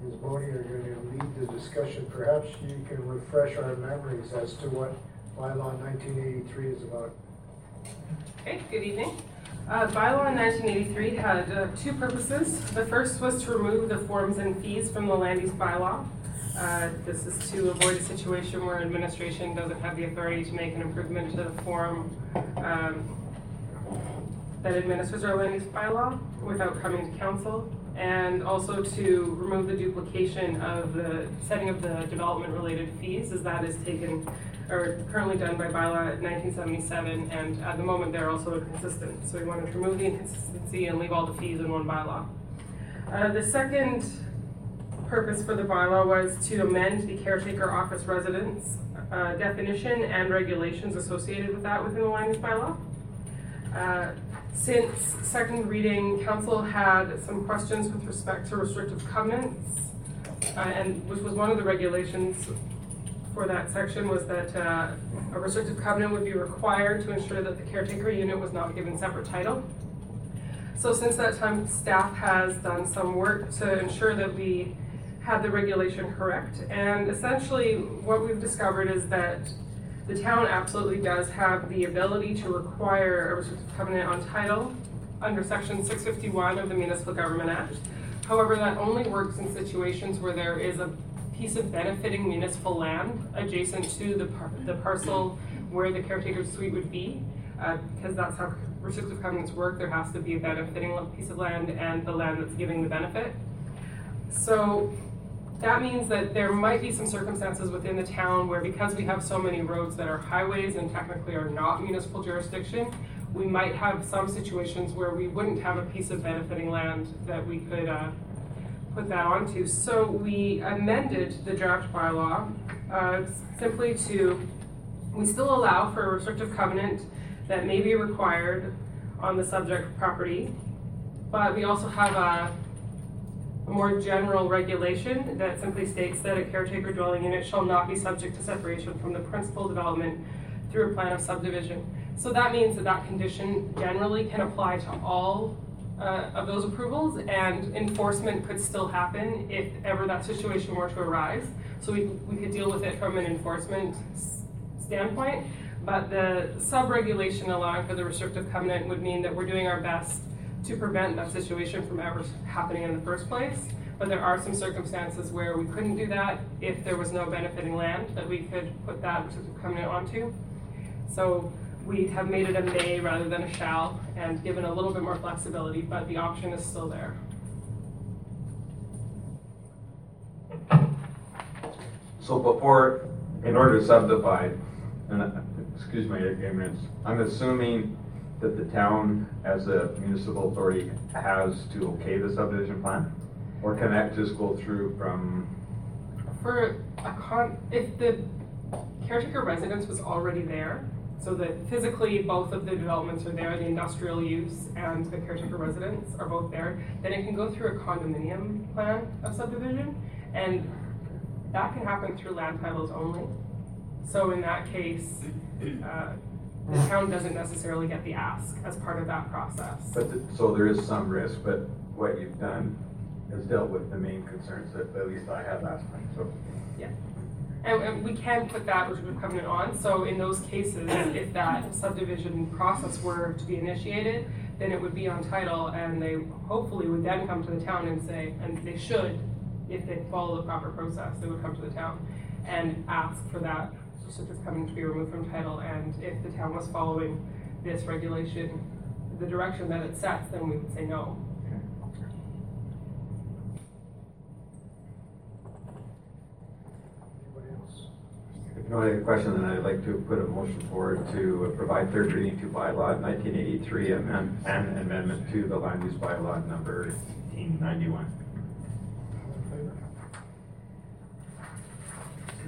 Speaker 1: Ms. Boney are gonna lead the discussion. Perhaps you can refresh our memories as to what bylaw nineteen eighty-three is about.
Speaker 18: Okay, good evening. Uh, bylaw in 1983 had uh, two purposes. The first was to remove the forms and fees from the land use bylaw. Uh, this is to avoid a situation where administration doesn't have the authority to make an improvement to the form um, that administers our land use bylaw without coming to council. And also to remove the duplication of the setting of the development related fees as that is taken or currently done by bylaw 1977, and at the moment they're also inconsistent. So we wanted to remove the inconsistency and leave all the fees in one bylaw. Uh, the second purpose for the bylaw was to amend the caretaker office residence uh, definition and regulations associated with that within the land bylaw. Uh, since second reading, council had some questions with respect to restrictive covenants, uh, and which was one of the regulations for that section was that uh, a restrictive covenant would be required to ensure that the caretaker unit was not given separate title. So since that time, staff has done some work to ensure that we had the regulation correct. And essentially, what we've discovered is that the town absolutely does have the ability to require a restrictive covenant on title under section 651 of the Municipal Government Act. However, that only works in situations where there is a piece of benefiting municipal land adjacent to the, par the parcel where the caretaker suite would be, because uh, that's how restrictive covenants work. There has to be a benefiting piece of land and the land that's giving the benefit. So that means that there might be some circumstances within the town where because we have so many roads that are highways and technically are not municipal jurisdiction, we might have some situations where we wouldn't have a piece of benefiting land that we could uh, put that onto. So we amended the draft bylaw uh, simply to, we still allow for a restrictive covenant that may be required on the subject property, but we also have a, a more general regulation that simply states that a caretaker dwelling unit shall not be subject to separation from the principal development through a plan of subdivision. So that means that that condition generally can apply to all uh, of those approvals, and enforcement could still happen if ever that situation were to arise. So we, we could deal with it from an enforcement standpoint, but the sub-regulation allowing for the restrictive covenant would mean that we're doing our best to prevent that situation from ever happening in the first place. But there are some circumstances where we couldn't do that if there was no benefiting land that we could put that restrictive covenant onto. So we have made it a may rather than a shall and given a little bit more flexibility, but the option is still there.
Speaker 17: So before, in order to subdivide, and excuse my ignorance, I'm assuming that the town as a municipal authority has to okay the subdivision plan? Or can that just go through from,
Speaker 18: For a con, if the caretaker residence was already there, so that physically both of the developments are there, the industrial use and the caretaker residence are both there, then it can go through a condominium plan of subdivision, and that can happen through land titles only. So in that case, uh, the town doesn't necessarily get the ask as part of that process.
Speaker 17: but, th- so there is some risk, but what you've done has dealt with the main concerns that at least I had last time, so.
Speaker 18: Yeah. And, and we can put that restrictive covenant on, so in those cases, if that subdivision process were to be initiated, then it would be on title, and they hopefully would then come to the town and say, and they should, if they follow the proper process, they would come to the town and ask for that restrictive covenant to be removed from title, and if the town was following this regulation, the direction that it sets, then we would say no.
Speaker 17: No a question, then I'd like to put a motion forward to provide third reading to bylaw nineteen eighty-three amend, and amendment to the land use bylaw number eighteen ninety-one.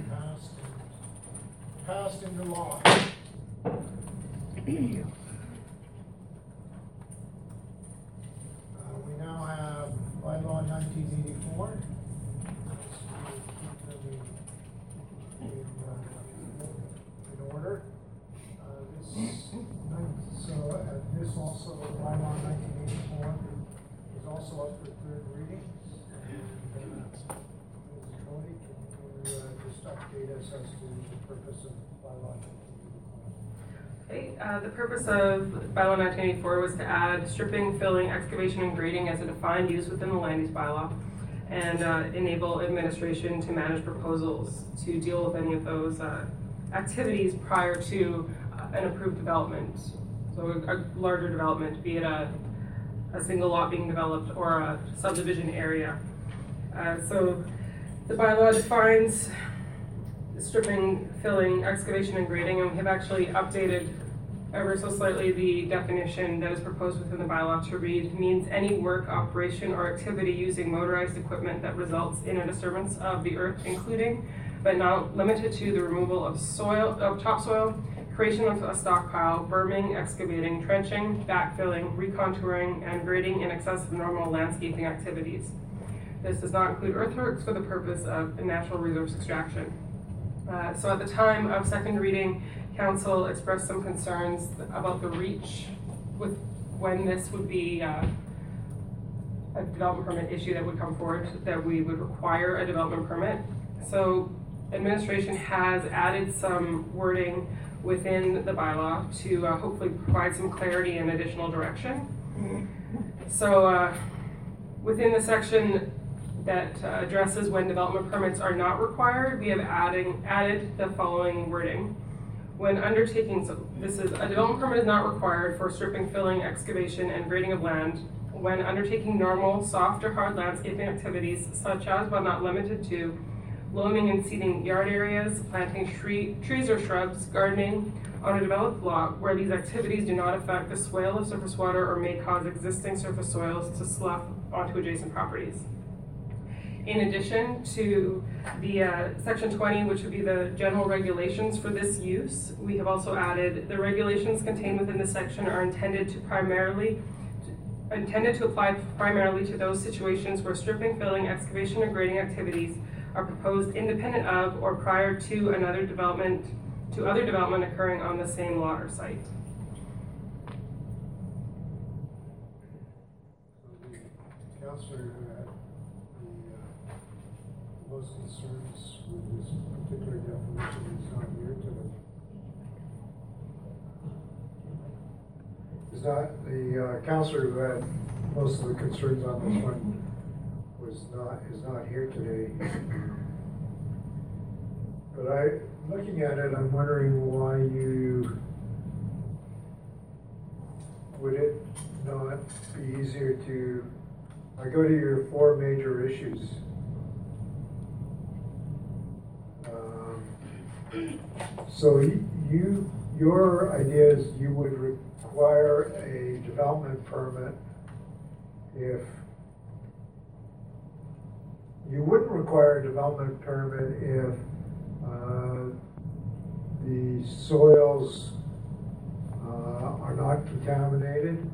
Speaker 1: Passed, passed into law.
Speaker 18: 1984 was to add stripping, filling, excavation, and grading as a defined use within the land use bylaw and uh, enable administration to manage proposals to deal with any of those uh, activities prior to uh, an approved development. So a, a larger development, be it a, a single lot being developed or a subdivision area. Uh, so the bylaw defines stripping, filling, excavation, and grading, and we have actually updated ever so slightly the definition that is proposed within the bylaw to read means any work, operation, or activity using motorized equipment that results in a disturbance of the earth, including but not limited to the removal of soil, of topsoil, creation of a stockpile, berming, excavating, trenching, backfilling, recontouring, and grading in excess of normal landscaping activities. This does not include earthworks for the purpose of natural resource extraction. Uh, So at the time of second reading, council expressed some concerns about the reach with when this would be uh, a development permit issue that would come forward, that we would require a development permit. So administration has added some wording within the bylaw to uh, hopefully provide some clarity and additional direction. So uh, within the section that uh, addresses when development permits are not required, we have adding, added the following wording. When undertaking, so this is, a development permit is not required for stripping, filling, excavation, and grading of land when undertaking normal, soft or hard landscaping activities such as, but not limited to, loaming and seeding yard areas, planting tree, trees or shrubs, gardening on a developed lot where these activities do not affect the swale of surface water or may cause existing surface soils to slough onto adjacent properties. In addition to the uh, section 20, which would be the general regulations for this use, we have also added the regulations contained within this section are intended to primarily intended to apply primarily to those situations where stripping, filling, excavation, or grading activities are proposed independent of or prior to another development to other development occurring on the same lot or site.
Speaker 1: The, uh, most concerns with this particular definition is not here today. Is not, the uh, counselor who had most of the concerns on this one was not, is not here today. But I, looking at it, I'm wondering why you, would it not be easier to, I go to your four major issues. Um, So you, your idea is you would require a development permit if, you wouldn't require a development permit if uh, the soils uh, are not contaminated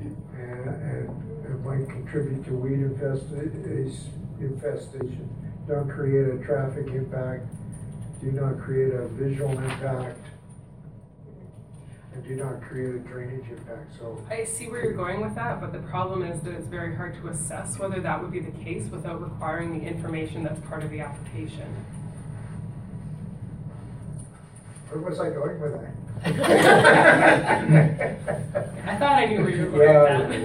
Speaker 1: and, and it might contribute to weed infesta- infestation. Don't create a traffic impact, do not create a visual impact, and do not create a drainage impact, so.
Speaker 18: I see where you're going with that, but the problem is that it's very hard to assess whether that would be the case without requiring the information that's part of the application.
Speaker 1: Where was I going with that? <laughs>
Speaker 18: I thought I knew where you were going with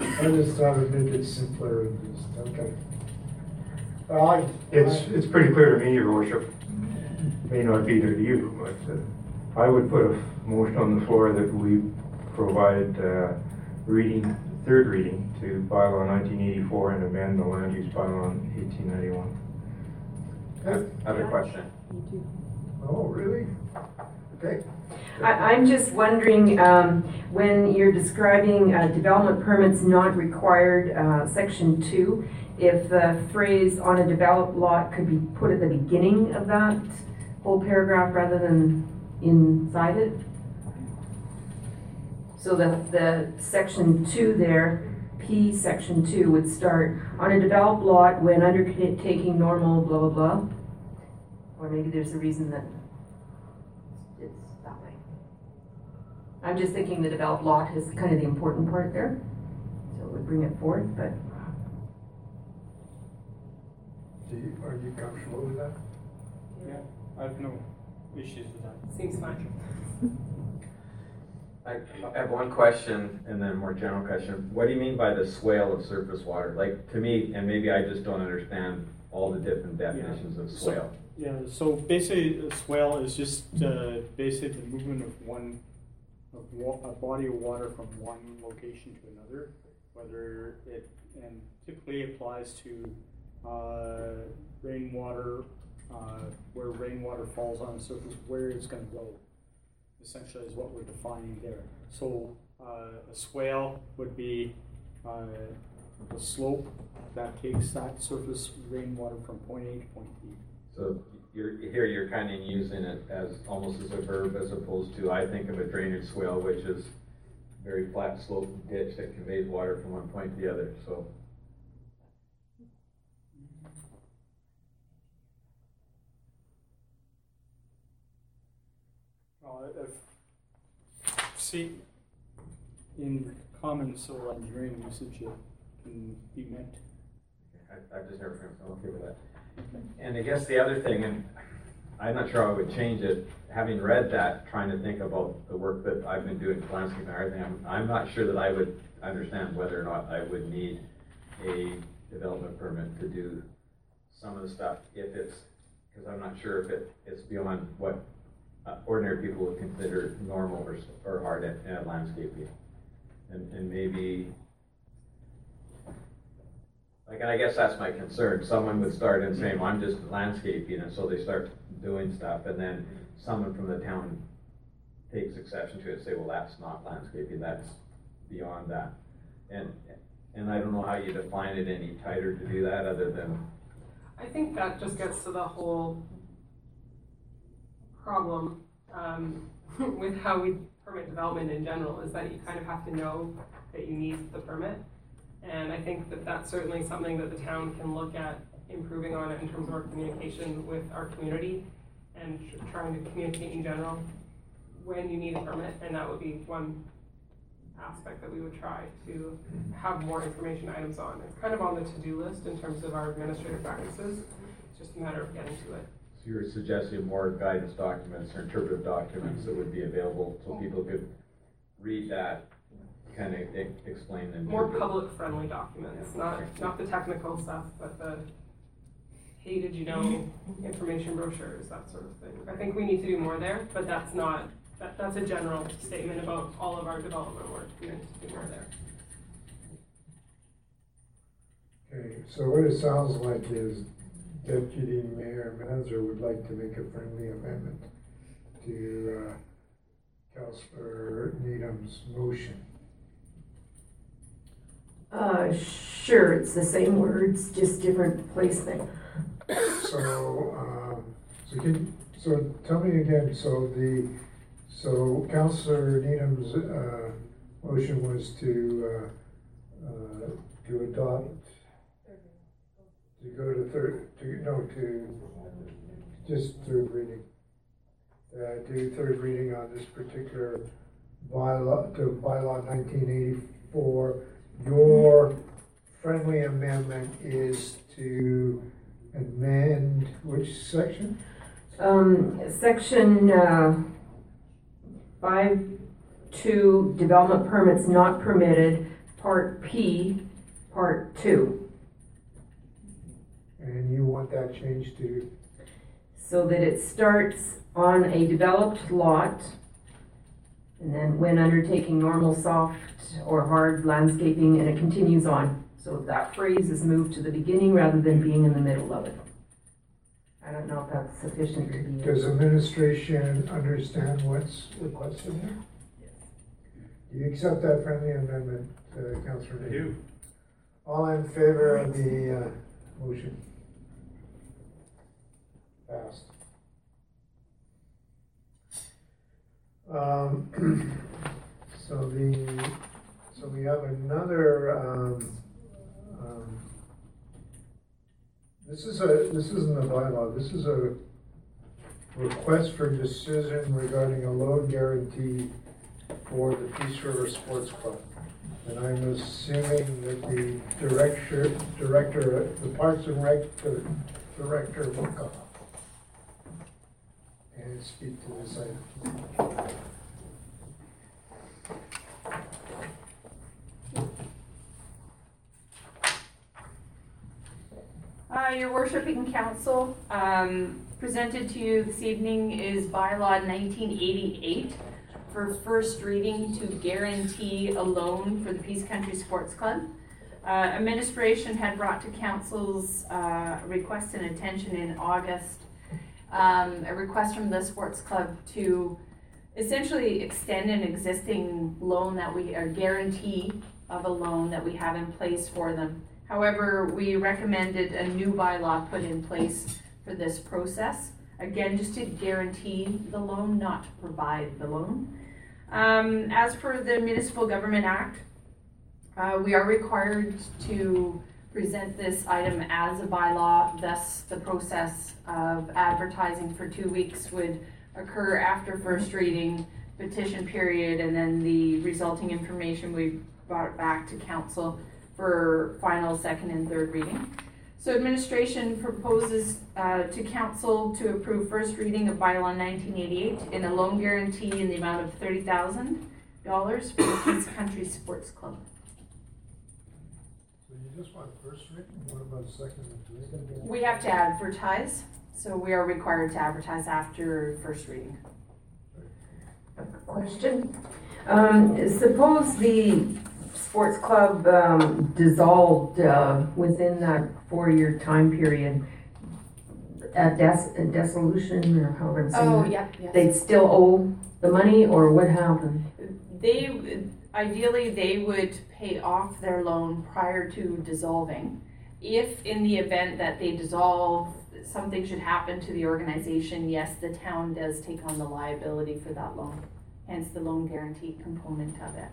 Speaker 18: that.
Speaker 1: I just thought it made it simpler and just, okay. Well, I.
Speaker 4: It's,
Speaker 1: I-
Speaker 4: it's pretty clear to me, your worship, may not be there to you, but uh, I would put a motion on the floor that we provide uh, reading, third reading to bylaw nineteen eighty-four and amend the land use bylaw in eighteen ninety-one.
Speaker 17: have have a question.
Speaker 1: Oh, really? Okay.
Speaker 19: I, I'm just wondering, um, when you're describing, uh, development permits not required, uh, section two, if the phrase on a developed lot could be put at the beginning of that whole paragraph rather than inside it? So the, the section two there, P section two would start, on a developed lot when undertaking normal blah, blah, blah. Or maybe there's a reason that it's that way. I'm just thinking the developed lot is kind of the important part there, so it would bring it forth, but
Speaker 1: Do you, are you comfortable with that?
Speaker 20: Yeah, I have no issues with that.
Speaker 18: Seems fine. <laughs>
Speaker 17: I I have one question and then a more general question. What do you mean by the swale of surface water? Like, to me, and maybe I just don't understand all the different definitions of
Speaker 20: So-
Speaker 17: swale.
Speaker 20: Yeah, so basically, a swale is just uh, basically the movement of one, of wa- a body of water from one location to another, whether it, and typically applies to uh, rainwater, uh, where rainwater falls on the surface, where it's gonna go, essentially is what we're defining there. So uh, a swale would be uh, the slope that takes that surface rainwater from point A to point B.
Speaker 17: So you're, here you're kind of using it as, almost as a verb as opposed to, I think of a drainage swale, which is very flat slope ditch that conveys water from one point to the other, so.
Speaker 20: Uh, if, see, in common civil engineering usage, it can be meant.
Speaker 17: I, I've just never heard, I'm okay with that. And I guess the other thing, and I'm not sure I would change it, having read that, trying to think about the work that I've been doing for landscape and everything, I'm, I'm not sure that I would understand whether or not I would need a development permit to do some of the stuff if it's, because I'm not sure if it, it's beyond what uh, ordinary people would consider normal or, or hard at, landscaping. And, and maybe like, and I guess that's my concern. Someone would start and say, well, I'm just landscaping, and so they start doing stuff, and then someone from the town takes exception to it and say, well, that's not landscaping, that's beyond that. And, and I don't know how you define it any tighter to do that, other than,
Speaker 18: I think that just gets to the whole problem um, <laughs> with how we permit development in general, is that you kind of have to know that you need the permit. And I think that that's certainly something that the town can look at improving on in terms of our communication with our community and tr- trying to communicate in general when you need a permit, and that would be one aspect that we would try to have more information items on. It's kind of on the to-do list in terms of our administrative practices, it's just a matter of getting to it.
Speaker 17: So you're suggesting more guidance documents or interpretive documents that would be available so people could read that, kind of explain and.
Speaker 18: More
Speaker 17: interpret.
Speaker 18: public-friendly documents, not, not the technical stuff, but the, hey, did you know, <laughs> information brochures, that sort of thing. I think we need to do more there, but that's not, that, that's a general statement about all of our development work, we need to do more there.
Speaker 1: Okay, so what it sounds like is Deputy Mayor Manzer would like to make a friendly amendment to, uh, Councilor Needham's motion.
Speaker 19: Uh, sure, it's the same words, just different placement.
Speaker 1: So, um, so can, so tell me again, so the, so Councilor Needham's, uh, motion was to, uh, uh, to adopt, to go to third, to, no, to, just third reading. Uh, do third reading on this particular bylaw, to bylaw nineteen eighty-four. Your friendly amendment is to amend which section?
Speaker 19: Um, section, uh, five, two, development permits not permitted, part P, part two.
Speaker 1: And you want that changed to,
Speaker 19: So that it starts on a developed lot, and then when undertaking normal soft or hard landscaping, and it continues on. So that phrase is moved to the beginning rather than being in the middle of it. I I don't know if that's sufficient to be.
Speaker 1: Does administration understand what's requested here? Do you accept that friendly amendment, uh, Councillor?
Speaker 21: I do.
Speaker 1: All in favor of the, uh, motion? Passed. Um, <clears throat> so the, so we have another, um, um, this is a, this isn't a bylaw, this is a request for decision regarding a loan guarantee for the Peace River Sports Club. And I'm assuming that the director, director, the Parks and Rec director will come and speak to item.
Speaker 22: Uh, your worshiping council, um, presented to you this evening is bylaw nineteen eighty-eight for first reading to guarantee a loan for the Peace Country Sports Club. Uh, administration had brought to council's, uh, request and attention in August, um, a request from the sports club to essentially extend an existing loan that we, a guarantee of a loan that we have in place for them. However, we recommended a new bylaw put in place for this process. Again, just to guarantee the loan, not to provide the loan. Um, as per the Municipal Government Act, uh, we are required to present this item as a bylaw, thus the process of advertising for two weeks would occur after first reading, petition period, and then the resulting information we brought back to council for final, second, and third reading. So administration proposes uh, to council to approve first reading of bylaw nineteen eighty-eight in a loan guarantee in the amount of thirty thousand dollars for the Peace Country Sports Club.
Speaker 1: So you just want first reading, what about second and third?
Speaker 22: We have to advertise, so we are required to advertise after first reading.
Speaker 19: Question. Um, suppose the sports club, um, dissolved, uh, within that four-year time period. A des- a dissolution, or however I'm saying
Speaker 22: Oh,
Speaker 19: that.
Speaker 22: yep, yes.
Speaker 19: They'd still owe the money, or what happened?
Speaker 22: They, ideally, they would pay off their loan prior to dissolving. If in the event that they dissolve, something should happen to the organization, yes, the town does take on the liability for that loan. Hence the loan guarantee component of it,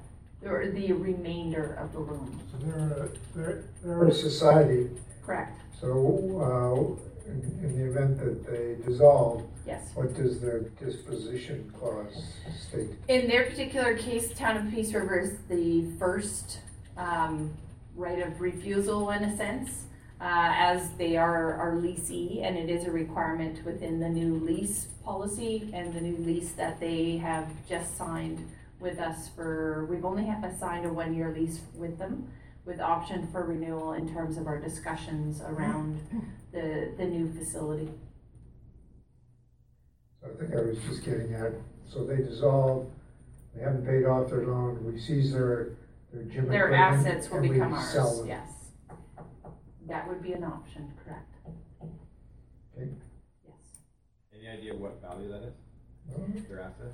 Speaker 22: or the remainder of the loan.
Speaker 1: So they're, a- they're, they're a society,
Speaker 22: Correct,
Speaker 1: so, uh, in, in the event that they dissolve,
Speaker 22: yes.
Speaker 1: what does their disposition clause state?
Speaker 22: In their particular case, Town of Peace River is the first um, right of refusal in a sense, uh, as they are our leasee, and it is a requirement within the new lease policy and the new lease that they have just signed with us for, we've only had signed a one-year lease with them, with option for renewal in terms of our discussions around the, the new facility.
Speaker 1: So I think I was just getting at, so they dissolve, they haven't paid off their loan, we seize their, their gym
Speaker 22: Their
Speaker 1: equipment,
Speaker 22: assets will
Speaker 1: and we
Speaker 22: become
Speaker 1: sell
Speaker 22: ours,
Speaker 1: them.
Speaker 22: yes. That would be an option, correct.
Speaker 1: Okay.
Speaker 22: Yes.
Speaker 17: Any idea what value that is?
Speaker 1: No.
Speaker 17: Their asset?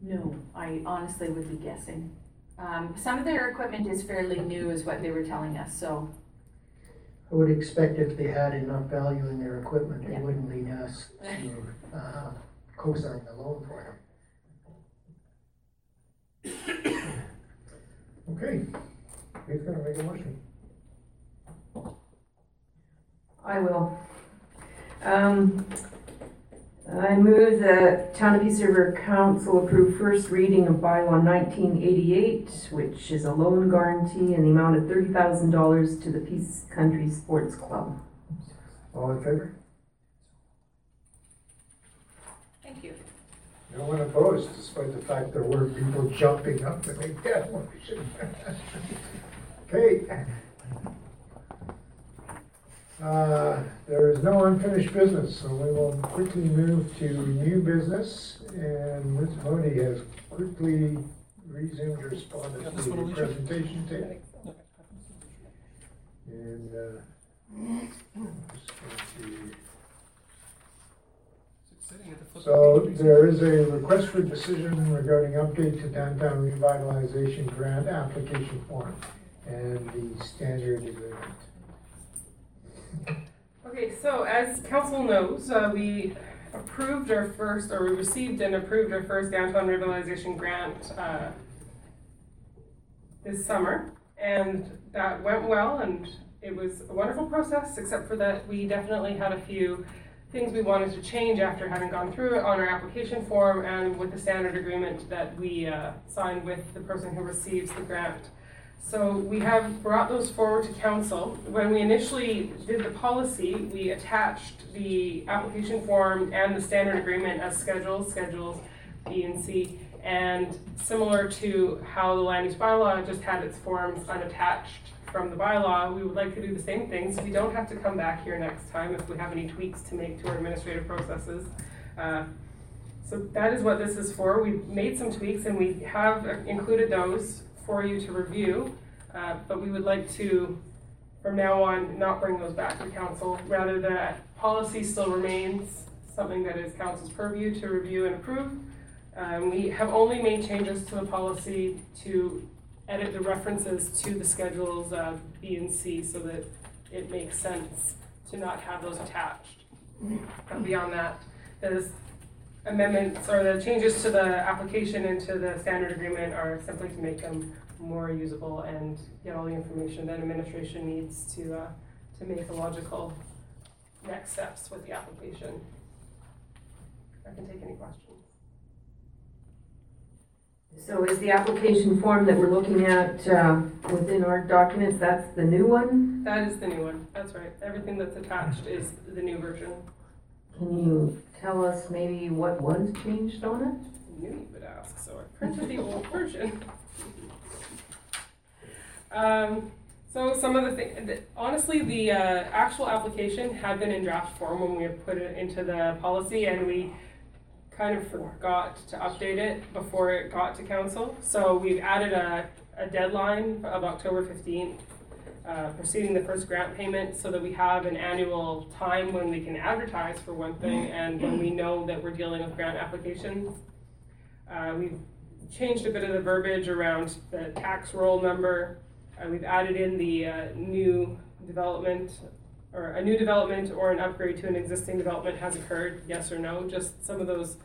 Speaker 22: No, I honestly would be guessing. Um, some of their equipment is fairly new is what they were telling us, so,
Speaker 10: I would expect if they had enough value in their equipment,
Speaker 22: Yeah.
Speaker 10: it wouldn't lead us to, <laughs> uh, co-sign the loan for them.
Speaker 1: Okay, who's gonna make a motion?
Speaker 19: I will. Um, I move that Town of Peace River Council approve first reading of bylaw nineteen eighty-eight, which is a loan guarantee in the amount of thirty thousand dollars to the Peace Country Sports Club.
Speaker 1: All in favor?
Speaker 22: thank you.
Speaker 1: No one opposed, despite the fact there were people jumping up to make that <laughs> motion. Okay. Uh, There is no unfinished business, so we will quickly move to new business. And Ms. Modi has quickly resumed her spot at the presentation table. And uh, I'm <clears throat> just going to So there is a request for decision regarding update to downtown revitalization grant application form and the standard agreement.
Speaker 18: Okay, so as council knows, uh, we approved our first, or we received and approved our first downtown revitalization grant, uh, this summer, and that went well, and it was a wonderful process, except for that we definitely had a few things we wanted to change after having gone through it on our application form and with the standard agreement that we, uh, signed with the person who receives the grant. So we have brought those forward to council. When we initially did the policy, we attached the application form and the standard agreement as schedules, schedules B and C. And similar to how the land use bylaw just had its forms unattached from the bylaw, we would like to do the same thing, so we don't have to come back here next time if we have any tweaks to make to our administrative processes. Uh, So that is what this is for. We've made some tweaks and we have included those for you to review. Uh, But we would like to, from now on, not bring those back to council. Rather, that policy still remains something that is council's purview to review and approve. Um, We have only made changes to the policy to edit the references to the schedules uh, B and C so that it makes sense to not have those attached. But beyond that, there's amendments or the changes to the application and to the standard agreement are simply to make them more usable and get all the information that administration needs to, uh, to make the logical next steps with the application. I can take any questions.
Speaker 19: So is the application form that we're looking at uh, within our documents, that's the new one?
Speaker 18: That is the new one, that's right. Everything that's attached is the new version.
Speaker 19: Can you tell us maybe what was changed on it?
Speaker 18: I knew you would ask, so I printed the old version. Um, so some of the things, honestly, the uh, actual application had been in draft form when we had put it into the policy and we kind of forgot to update it before it got to council. So we've added a, a deadline of October fifteenth, uh, preceding the first grant payment so that we have an annual time when we can advertise for one thing and when we know that we're dealing with grant applications. Uh, we've changed a bit of the verbiage around the tax roll number. Uh, we've added in the uh, new development or a new development or an upgrade to an existing development has occurred, yes or no, just some of those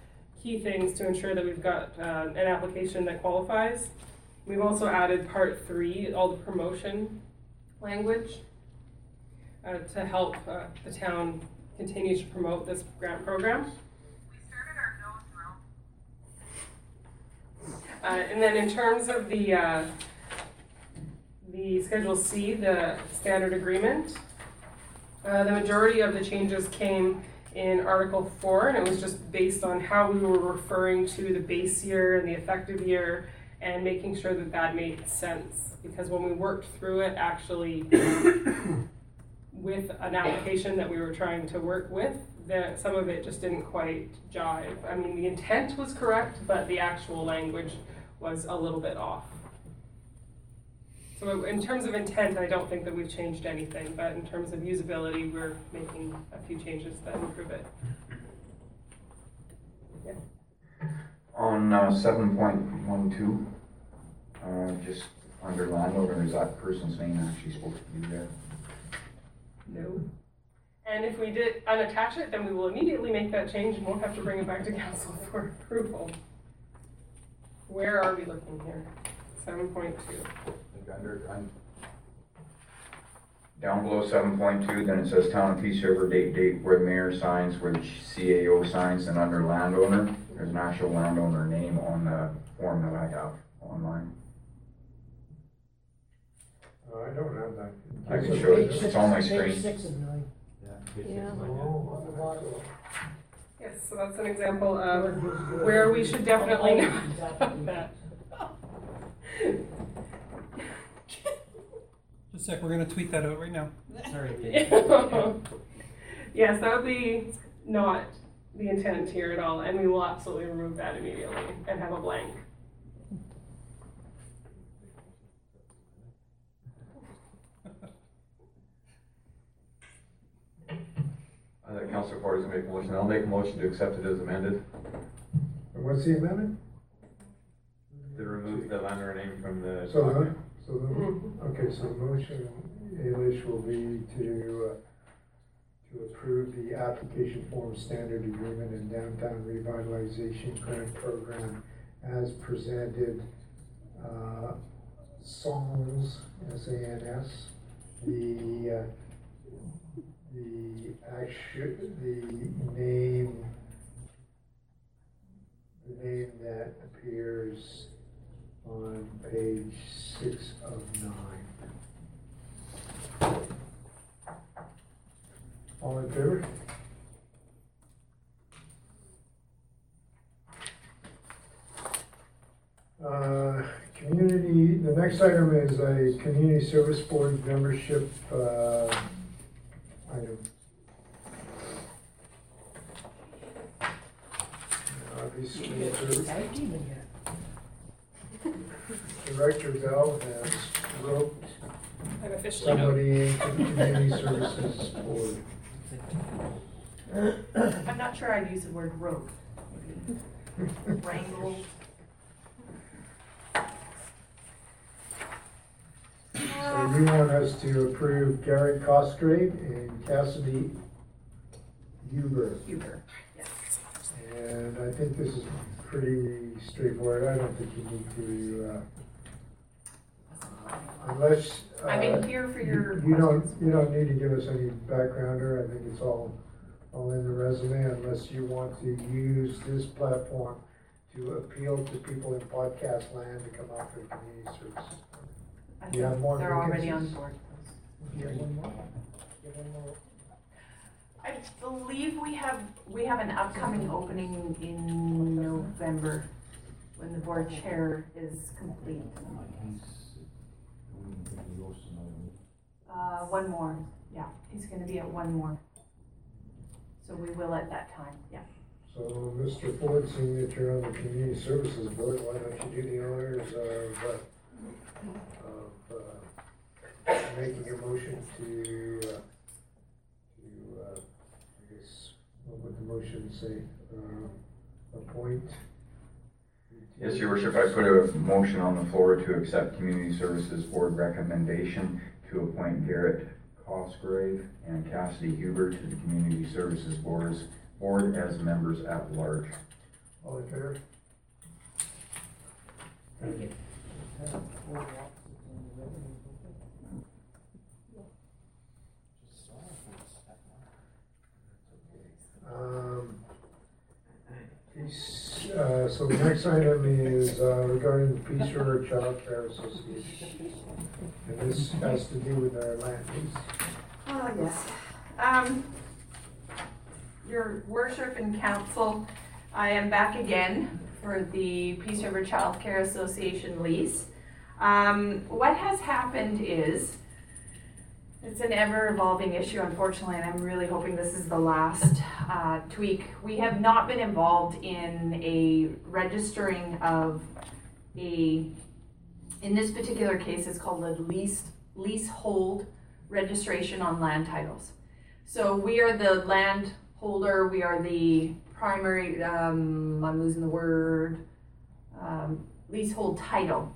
Speaker 18: key things to ensure that we've got uh, an application that qualifies. We've also added part three, all the promotion language uh, to help uh, the town continue to promote this grant program. We started our. Uh, and then in terms of the uh, the Schedule C, the standard agreement, uh, the majority of the changes came in Article 4, and it was just based on how we were referring to the base year and the effective year and making sure that that made sense. Because when we worked through it, actually, <coughs> with an application that we were trying to work with, that some of it just didn't quite jive. I mean, the intent was correct, but the actual language was a little bit off. So in terms of intent, I don't think that we've changed anything, but in terms of usability, we're making a few changes that improve it. Yeah.
Speaker 9: On uh, seven point one two, uh, just under landowner, is that person's name actually supposed to be there?
Speaker 18: No. And if we did unattach it, then we will immediately make that change and won't have to bring it back to council <laughs> for approval. Where are we looking here? Seven point two.
Speaker 9: Under, I'm- Down below seven point two, then it says town of Peace River, date, date, where the mayor signs, where the CAO signs, and under landowner, there's an actual landowner name on the form that I have online.
Speaker 1: Uh, I don't have that.
Speaker 9: I can show it, it's on my
Speaker 22: Page
Speaker 9: screen.
Speaker 22: six of nine.
Speaker 11: Yeah.
Speaker 22: Oh, on the bottom.
Speaker 18: Yes, so that's an example of where we should definitely not have that.
Speaker 23: Just a sec, we're gonna tweet that out right now. <laughs>
Speaker 10: Sorry,
Speaker 18: Yes, that would be not the intent here at all, and we will absolutely remove that immediately and have a blank.
Speaker 17: Uh, Council Counselor Ford has made a motion. I'll make a motion to accept it as amended.
Speaker 1: And what's the amendment?
Speaker 17: To remove the landowner name from the.
Speaker 1: So, the- so, the- okay, so motion, Alish, will be to, uh, to approve the application form standard agreement and downtown revitalization grant program as presented, uh, SANS, S-A-N-S, the, uh, the actu, the name, the name that appears on page six of nine. All in favor? Uh, Community, the next item is a community service board membership uh, item. Obviously, Director Bell has roped
Speaker 22: I'm officially out.
Speaker 1: somebody into the community services board.
Speaker 22: I'm not sure I'd use the word rope. Maybe Wrangle.
Speaker 1: So you want us to approve Garrett Cosgrave and Cassidy Huber.
Speaker 22: Huber, yes.
Speaker 1: And I think this is pretty straightforward. I don't think you need to, uh, unless. uh,
Speaker 22: I'm in here for your
Speaker 1: You you don't, you don't need to give us any background backgrounder. I think it's all, all in the resume unless you want to use this platform to appeal to people in podcast land to come out for the community services.
Speaker 22: I
Speaker 1: Do you have
Speaker 22: think
Speaker 1: more
Speaker 22: They're already on
Speaker 1: vacancies?
Speaker 22: board.
Speaker 1: You have one more? You have one more?
Speaker 22: I believe we have, we have an upcoming opening in November when the board chair is complete. Uh, one more, yeah, he's gonna be at one more. So we will at that time, yeah.
Speaker 1: So, Mr. Ford, seeing that you're on the community services board, why don't you do the honors of, uh, of, uh, making a motion to, uh, to, uh, I guess, what would the motion say? Uh, appoint?
Speaker 9: Yes, your worship, I put a motion on the floor to accept Community Services Board recommendation to appoint Garrett Cosgrave and Cassidy Huber to the Community Services Boards, Board as members at large.
Speaker 1: All in favor? Thank you. Um, peace, uh, so the next item is, uh, regarding the Peace River Child Care Association. And this has to do with our land lease.
Speaker 22: Oh, yes. Um, your worship and council, I am back again for the Peace River Child Care Association lease. Um, what has happened is, it's an ever evolving issue, unfortunately, and I'm really hoping this is the last uh, tweak. We have not been involved in a registering of a, in this particular case, it's called a lease, leasehold registration on land titles. So we are the land holder, we are the primary, um, I'm losing the word, um, leasehold title.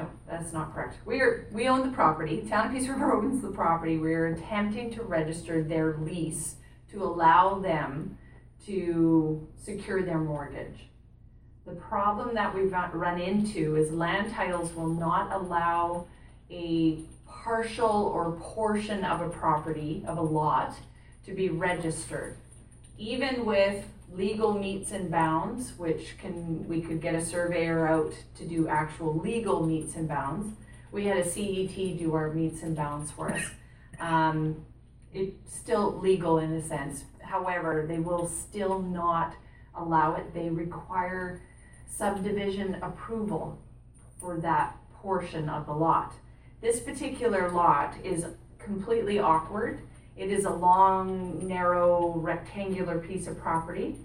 Speaker 22: No, that's not correct. We are, we own the property, Town of Peace River <laughs> owns the property, we are attempting to register their lease to allow them to secure their mortgage. The problem that we've run into is land titles will not allow a partial or portion of a property, of a lot, to be registered. Even with legal metes and bounds, which can, we could get a surveyor out to do actual legal metes and bounds. We had a CET do our metes and bounds for us. Um, it's still legal in a sense. However, they will still not allow it. They require subdivision approval for that portion of the lot. This particular lot is completely awkward. It is a long, narrow, rectangular piece of property.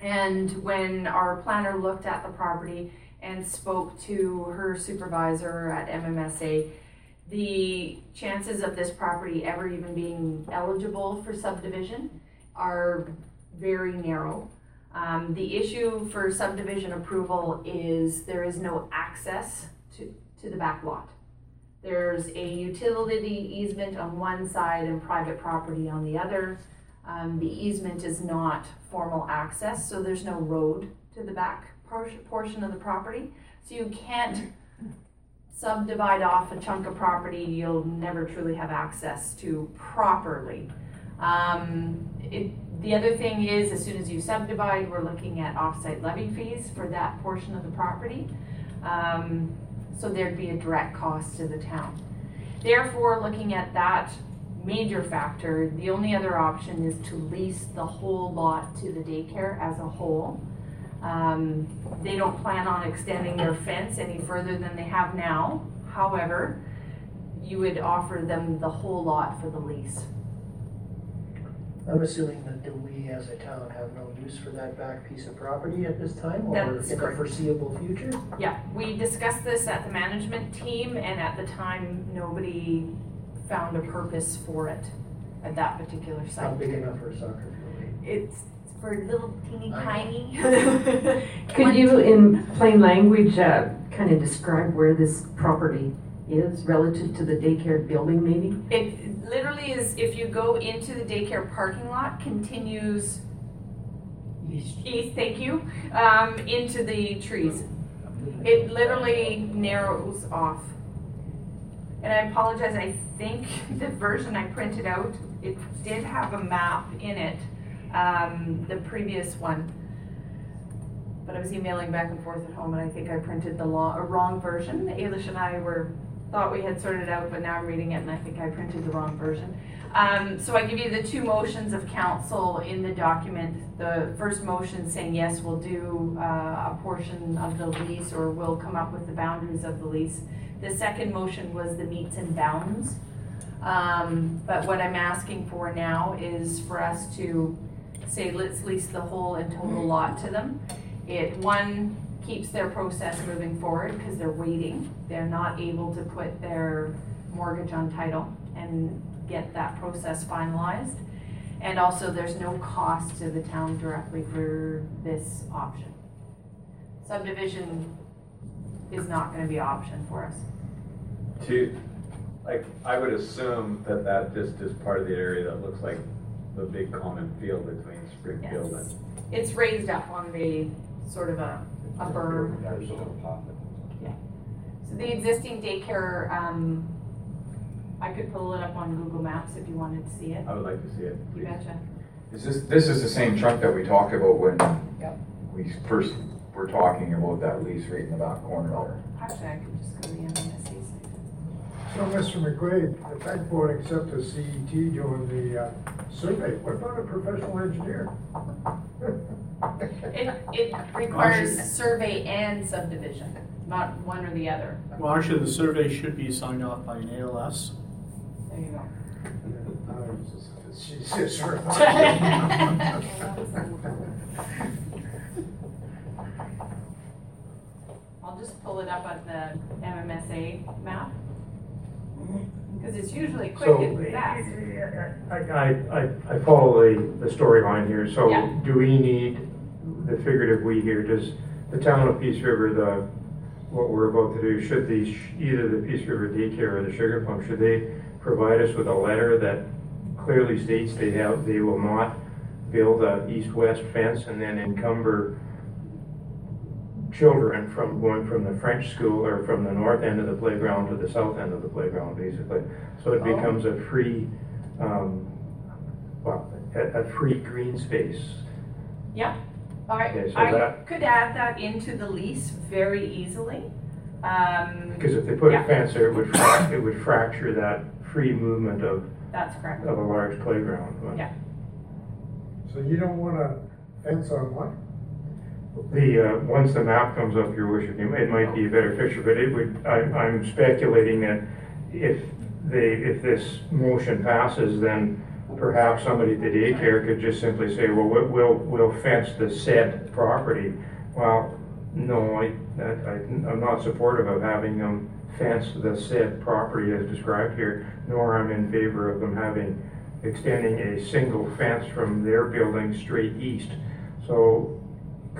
Speaker 22: And when our planner looked at the property and spoke to her supervisor at MMSA, the chances of this property ever even being eligible for subdivision are very narrow. Um, the issue for subdivision approval is there is no access to, to the back lot. There's a utility easement on one side and private property on the other. Um, the easement is not formal access, so there's no road to the back portion, of the property. So you can't subdivide off a chunk of property you'll never truly have access to properly. Um, it, the other thing is, as soon as you subdivide, we're looking at offsite levy fees for that portion of the property. Um, so there'd be a direct cost to the town. Therefore, looking at that major factor, the only other option is to lease the whole lot to the daycare as a whole. Um, they don't plan on extending their fence any further than they have now. However, you would offer them the whole lot for the lease. I'm assuming that do we as a town have no use for that back piece of property at this time or That's in the correct. foreseeable future? Yeah, we discussed this at the management team and at the time, nobody found a purpose for it at that particular site. Not big enough for a soccer field. It's for little teeny tiny. <laughs>
Speaker 19: Could you, in plain language, uh, kind of describe where this property is relative to the daycare building maybe?
Speaker 22: It literally is, if you go into the daycare parking lot, continues east, thank you, um, into the trees. It literally narrows off. And I apologize, I think <laughs> the version I printed out, it did have a map in it, um, the previous one. But I was emailing back and forth at home and I think I printed the law, a wrong version. Ailish and I were, thought we had sorted out, but now I'm reading it and I think I printed the wrong version. Um, so I give you the two motions of council in the document. The first motion saying, yes, we'll do, uh, a portion of the lease or we'll come up with the boundaries of the lease. The second motion was the metes and bounds. Um, but what I'm asking for now is for us to say, let's lease the whole and total lot to them. It, one, keeps their process moving forward because they're waiting. They're not able to put their mortgage on title and get that process finalized. And also, there's no cost to the town directly for this option. Subdivision is not gonna be an option for us.
Speaker 17: To, like, I would assume that that just is part of the area that looks like the big common field between Springfield and.
Speaker 22: It's raised up on the, sort of a, a berm. Yeah. So the existing daycare, um, I could pull it up on Google Maps if you wanted to see it.
Speaker 17: I would like to see it,
Speaker 22: You
Speaker 17: please.
Speaker 22: betcha.
Speaker 9: Is this, this is the same truck that we talked about when
Speaker 22: Yep.
Speaker 9: we first were talking about that lease right in the back corner there?
Speaker 22: Actually, I could just go to the MMSA site.
Speaker 1: So, Mr. McQuaid, the bank board accepted CET doing the uh, survey. What about a professional engineer? <laughs>
Speaker 22: It, it requires survey and subdivision, not one or the other.
Speaker 20: Well, actually, the survey should be signed off by an ALS.
Speaker 22: There you go.
Speaker 1: She's just sort
Speaker 22: I'll just pull it up on the MMSA map. Mm-hmm. Because it's usually quick
Speaker 4: So,
Speaker 22: and fast.
Speaker 4: I, I, I- I follow the, the storyline here, so
Speaker 22: Yeah.
Speaker 4: do we need, the figurative we here, does the town of Peace River, the, what we're about to do, should the, either the Peace River daycare or the Sugar Plum, should they provide us with a letter that clearly states they have, they will not build a east-west fence and then encumber children from going from the French school or from the north end of the playground to the south end of the playground, basically. So it
Speaker 22: Oh.
Speaker 4: becomes a free, um, well, a, a free green space.
Speaker 22: Yep. All right,
Speaker 4: Okay, so
Speaker 22: I
Speaker 4: that-
Speaker 22: could add that into the lease very easily. Um,
Speaker 4: Because if they put
Speaker 22: yeah,
Speaker 4: a fence there, it would, frac- it would fracture that free movement of,
Speaker 22: That's correct.
Speaker 4: of a large playground.
Speaker 22: Yeah.
Speaker 1: So you don't want a fence on what?
Speaker 4: The, uh, once the map comes up, your worship, it it might be a better picture, but it would, I, I'm speculating that if they, if this motion passes, then perhaps somebody at the daycare could just simply say, well, we- we'll, we'll fence the said property. Well, no, I, I, I'm not supportive of having them fence the said property as described here, nor I'm in favor of them having extending a single fence from their building straight east. So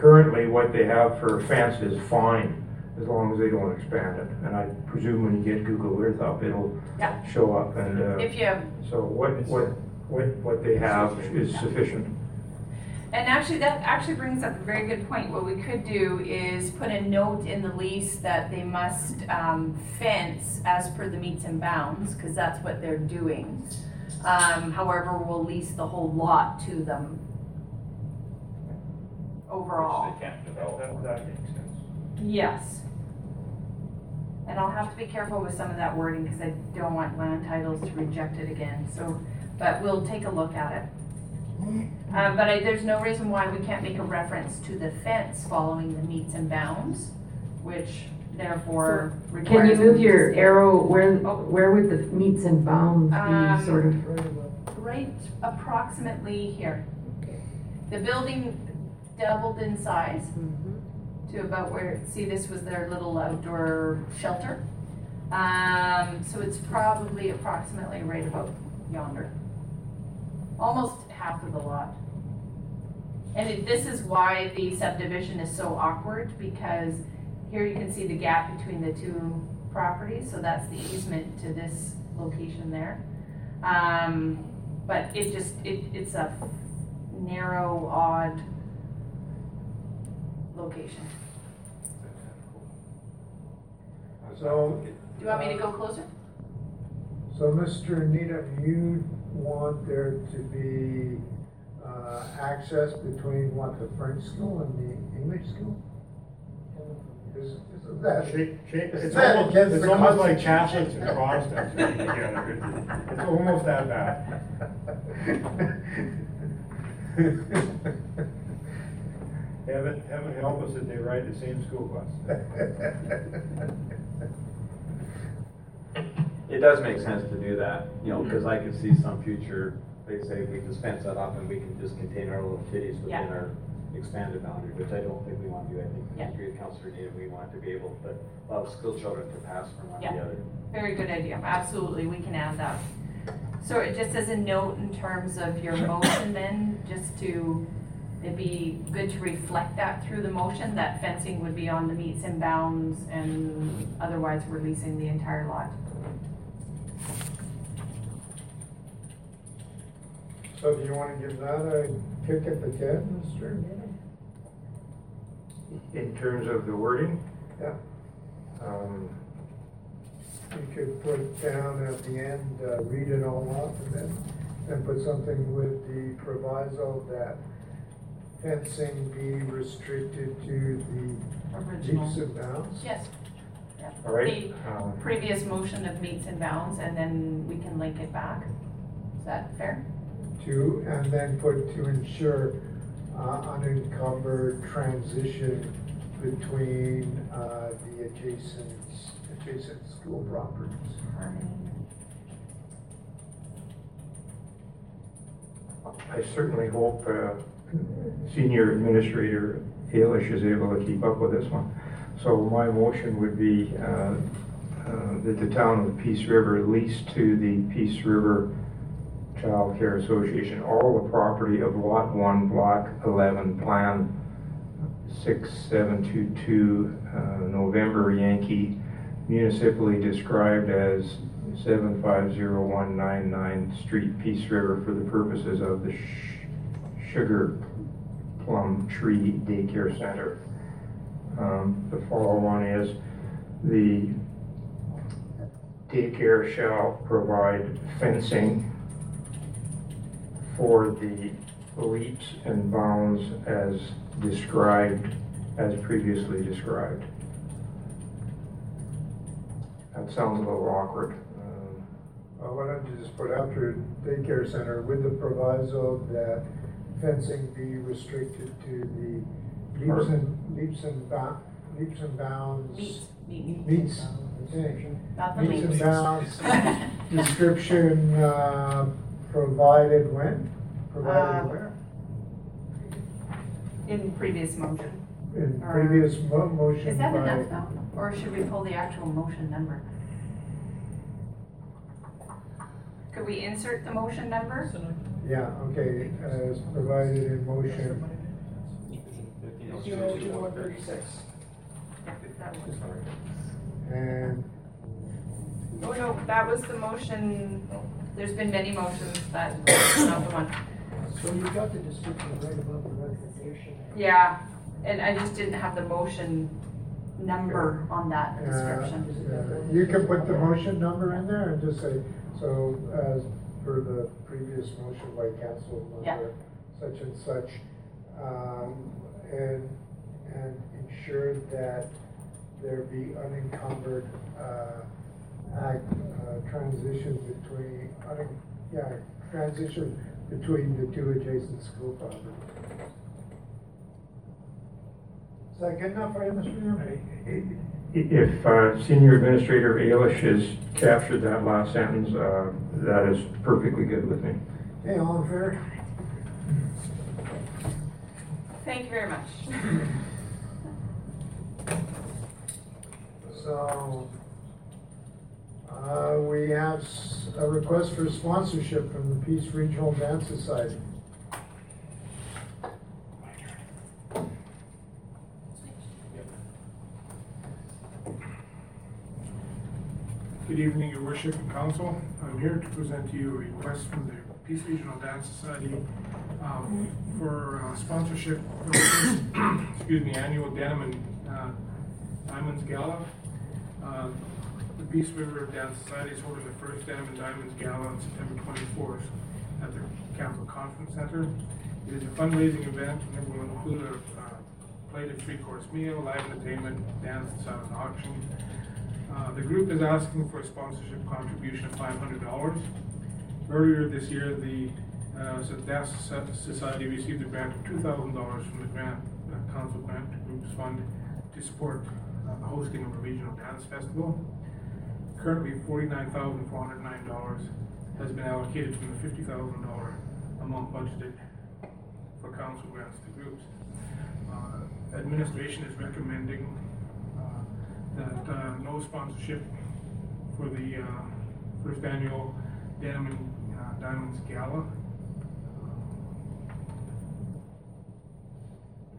Speaker 4: currently, what they have for a fence is fine, as long as they don't expand it. And I presume when you get Google Earth up, it'll
Speaker 22: Yeah.
Speaker 4: show up and, uh,
Speaker 22: If you,
Speaker 4: so what, what, what, what they have is sufficient.
Speaker 22: And actually, that actually brings up a very good point. What we could do is put a note in the lease that they must um, fence as per the metes and bounds, because that's what they're doing. Um, however, we'll lease the whole lot to them overall.
Speaker 4: They can't develop. That, that makes sense.
Speaker 22: Yes. And I'll have to be careful with some of that wording, because I don't want land titles to reject it again, so, but we'll take a look at it. Uh, but I, there's no reason why we can't make a reference to the fence following the metes and bounds, which therefore
Speaker 19: Can
Speaker 22: requires.
Speaker 19: you move your arrow, where, where would the metes and bounds
Speaker 22: Um,
Speaker 19: be, sort of?
Speaker 22: Right approximately here. The building doubled in size to about where, see, this was their little outdoor shelter. Um, so it's probably approximately right about yonder. Almost half of the lot. And it, this is why the subdivision is so awkward, because here you can see the gap between the two properties, so that's the easement to this location there. Um, but it just, it, it's a narrow, odd location.
Speaker 1: So,
Speaker 22: Do you want me to go closer?
Speaker 1: so Mr. Needham, you want there to be, uh, access between what, the French school and the English school? Is, isn't that?
Speaker 4: Shape- shape-
Speaker 1: is
Speaker 4: It's
Speaker 1: that
Speaker 4: almost,
Speaker 1: against
Speaker 4: it's
Speaker 1: the
Speaker 4: almost like
Speaker 1: Constitution?
Speaker 4: Catholics and Protestants getting together. It's almost that bad. <laughs> Heaven, heaven help us that they ride the same school bus. <laughs>
Speaker 17: It does make sense to do that, you know, because I could see some future, they say we just fence that off and we can just contain our little kitties within
Speaker 22: Yeah.
Speaker 17: our expanded boundary, which I don't think we want to do. I think,
Speaker 22: Yeah.
Speaker 17: I agree with Councilor we want to be able to allow school children to pass from one to the
Speaker 22: Yeah.
Speaker 17: other.
Speaker 22: Very good idea, absolutely, we can add that. So it just as a note in terms of your motion then, just to, it'd be good to reflect that through the motion, that fencing would be on the metes and bounds and otherwise releasing the entire lot.
Speaker 1: So do you wanna give that a kick at the can, Mr. Needham?
Speaker 4: In terms of the wording,
Speaker 1: Yeah.
Speaker 4: um,
Speaker 1: You could put it down at the end, uh, read it all off and then, then put something with the proviso that fencing be restricted to the
Speaker 22: Original.
Speaker 1: leaps and bounds.
Speaker 22: Yes.
Speaker 4: All right,
Speaker 22: The
Speaker 4: um,
Speaker 22: previous motion of metes and bounds, and then we can link it back. Is that fair?
Speaker 1: To, and then put to ensure, uh, unencumbered transition between, uh, the adjacent, adjacent school properties.
Speaker 4: I certainly hope uh, Senior Administrator Alish is able to keep up with this one. So my motion would be uh, uh, that the town of Peace River lease to the Peace River Child Care Association all the property of Lot 1, Block 11, Plan 6722, uh, November Yankee, municipally described as 750199 Street, Peace River, for the purposes of the Sugar Plum Tree Daycare Center. Um, The follow one is, the daycare shall provide fencing for the leaps and bounds as described, as previously described. That sounds a little awkward. Um,
Speaker 1: why don't you just put after daycare center with the proviso that fencing be restricted to the leaps and, leaps and bound, leaps and bounds.
Speaker 22: Meets, meet,
Speaker 1: Meets, okay.
Speaker 22: Not the
Speaker 1: Meets and
Speaker 22: leaps.
Speaker 1: bounds, <laughs> description, uh, provided when? Provided
Speaker 22: Uh,
Speaker 1: where?
Speaker 22: In previous motion.
Speaker 1: In
Speaker 22: or-
Speaker 1: previous mo- motion
Speaker 22: Is that
Speaker 1: by-
Speaker 22: enough though, or should we pull the actual motion number? Could we insert the motion number?
Speaker 1: Yeah, okay, as provided in motion.
Speaker 10: Zero two one thirty-six.
Speaker 1: And
Speaker 22: Oh, no, that was the motion, there's been many motions, that's not the one.
Speaker 10: So you got the description right above the recommendation.
Speaker 22: Yeah, and I just didn't have the motion number on that
Speaker 1: Uh,
Speaker 22: description.
Speaker 1: uh, You can put the motion number in there and just say, so as per the previous motion by council
Speaker 22: Yeah.
Speaker 1: member such and such, um, and, and ensure that there be unencumbered, uh, act, uh, transition between, unen- yeah, transition between the two adjacent school properties. Is that good enough for you, Mr. Mayor?
Speaker 4: If uh, Senior Administrator Alish has captured that last sentence, uh, that is perfectly good with me.
Speaker 1: Okay, all in favor?
Speaker 22: Thank you very much.
Speaker 1: So, uh, we have s- a request for sponsorship from the Peace Regional Dance Society.
Speaker 24: Good evening, your worship and council. I'm here to present to you a request from the Peace Regional Dance Society um, for uh, sponsorship for the <clears throat> excuse me, annual Denim and uh, Diamonds Gala. Uh, The Peace River Dance Society is holding the first Denim and Diamonds Gala on September 24th at the Council Conference Center. It is a fundraising event and will include a uh, plated three-course meal, live entertainment, dance, and auction. Uh, The group is asking for a sponsorship contribution of five hundred dollars. Earlier this year, the uh, Society received a grant of two thousand dollars from the grant, uh, council grant groups fund to support uh, the hosting of a regional dance festival. Currently, forty-nine thousand four hundred nine dollars has been allocated from the fifty thousand dollar amount budgeted for council grants to groups. Uh, Administration is recommending that uh, no sponsorship for the uh, first annual Denim and uh, Diamonds Gala.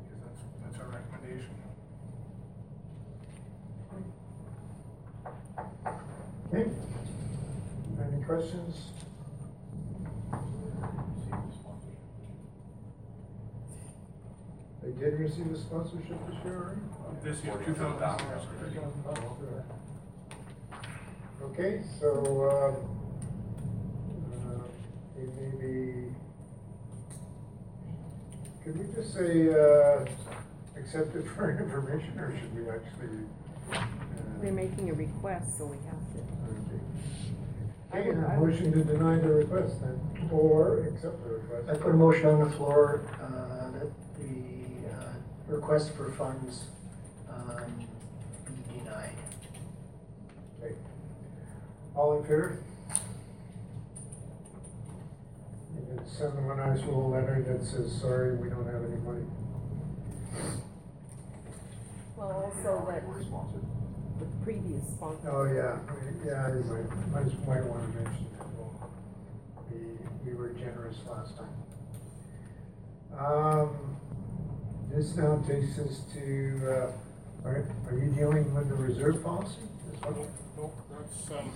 Speaker 24: Because that's, that's our recommendation.
Speaker 1: Okay. Any questions? They did receive a sponsorship this year, already?
Speaker 24: This year, two thousand dollars.
Speaker 1: Okay, so, um, uh, it may be, could we just say, uh, accepted for <laughs> information, or should we actually? uh,
Speaker 2: We're making a request, so we have to.
Speaker 1: Okay, a motion to deny the request then, or accept the request.
Speaker 10: I put a motion on the floor, uh, that the, uh, request for funds, um, be denied.
Speaker 1: Okay. All in favor? You can send them a nice little letter that says, sorry, we don't have any money.
Speaker 2: Well, also, but the previous sponsor.
Speaker 1: Oh, yeah, yeah, I might, might, might wanna mention that, well, we, we were generous last time. Um, this now takes us to, uh, are, are you dealing with the reserve policy? This one?
Speaker 24: No, that's, um,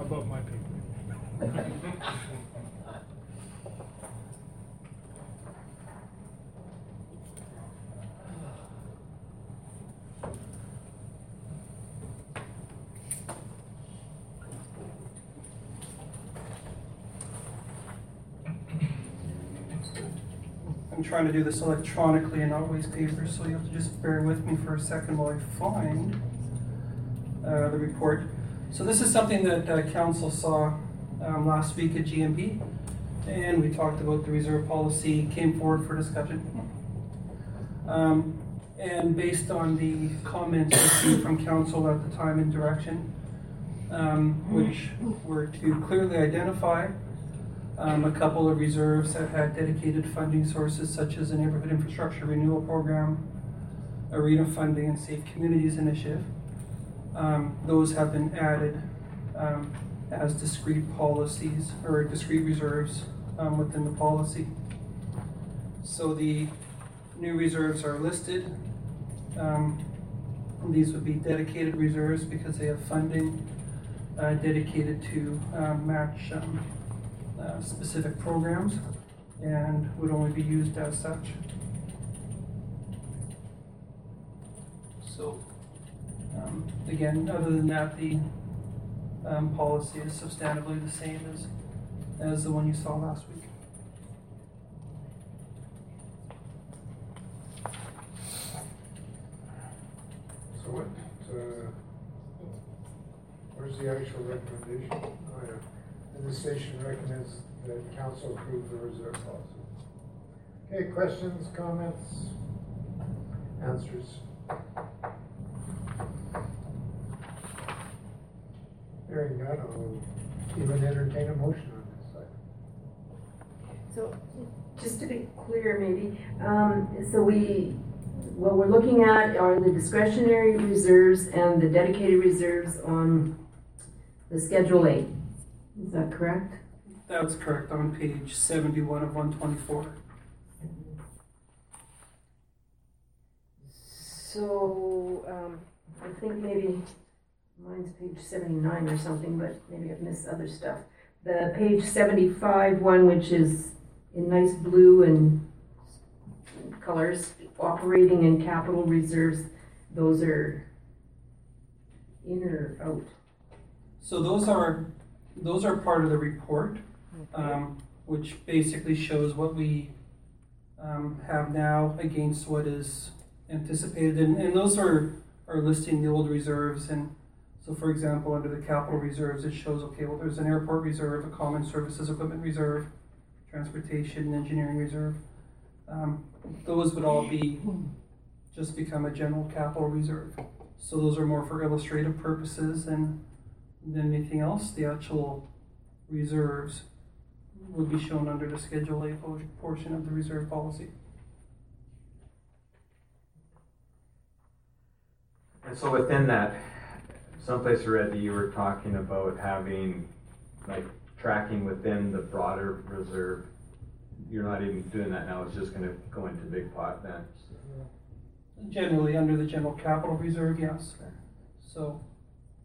Speaker 24: above my pay grade. <laughs>
Speaker 23: trying to do this electronically and not waste paper, so you have to just bear with me for a second while I find uh, the report. So this is something that uh, council saw um, last week at GMP, and we talked about the reserve policy, came forward for discussion. Um, and based on the comments received from council at the time and direction, um, which were to clearly identify um, a couple of reserves that had dedicated funding sources such as the Neighborhood Infrastructure Renewal Program, Arena Funding, and Safe Communities Initiative. Um, those have been added um, as discrete policies or discrete reserves um, within the policy. So the new reserves are listed. Um, these would be dedicated reserves because they have funding uh, dedicated to um, match um, uh, specific programs and would only be used as such. So, um, again, other than that, the um, policy is substantively the same as, as the one you saw last week.
Speaker 1: So what, uh, where's the actual recommendation? Oh, yeah. The station recommends that council approve the reserve policy. Okay, questions, comments, answers? Hearing none, I'll even entertain a motion on this.
Speaker 19: So, just to be clear, maybe, um, so we, what we're looking at are the discretionary reserves and the dedicated reserves on the Schedule A. Is that correct?
Speaker 23: That's correct on page 71 of 124.
Speaker 19: So, um, I think maybe mine's page seventy-nine or something, but maybe I've missed other stuff. The page seventy-five one, which is in nice blue and colors, operating and capital reserves, those are in or out?
Speaker 23: So those are those are part of the report, um, which basically shows what we um, have now against what is anticipated, and, and those are are listing the old reserves. And so, for example, under the capital reserves, it shows okay, well, there's an airport reserve, a common services equipment reserve, transportation and engineering reserve. Um, those would all be just become a general capital reserve. So those are more for illustrative purposes and than anything else. The actual reserves would be shown under the Schedule A portion of the reserve policy.
Speaker 17: And so within that, someplace I read that you were talking about having, like, tracking within the broader reserve. You're not even doing that now, it's just gonna go into big pot then.
Speaker 23: Generally, under the general capital reserve, yes. So,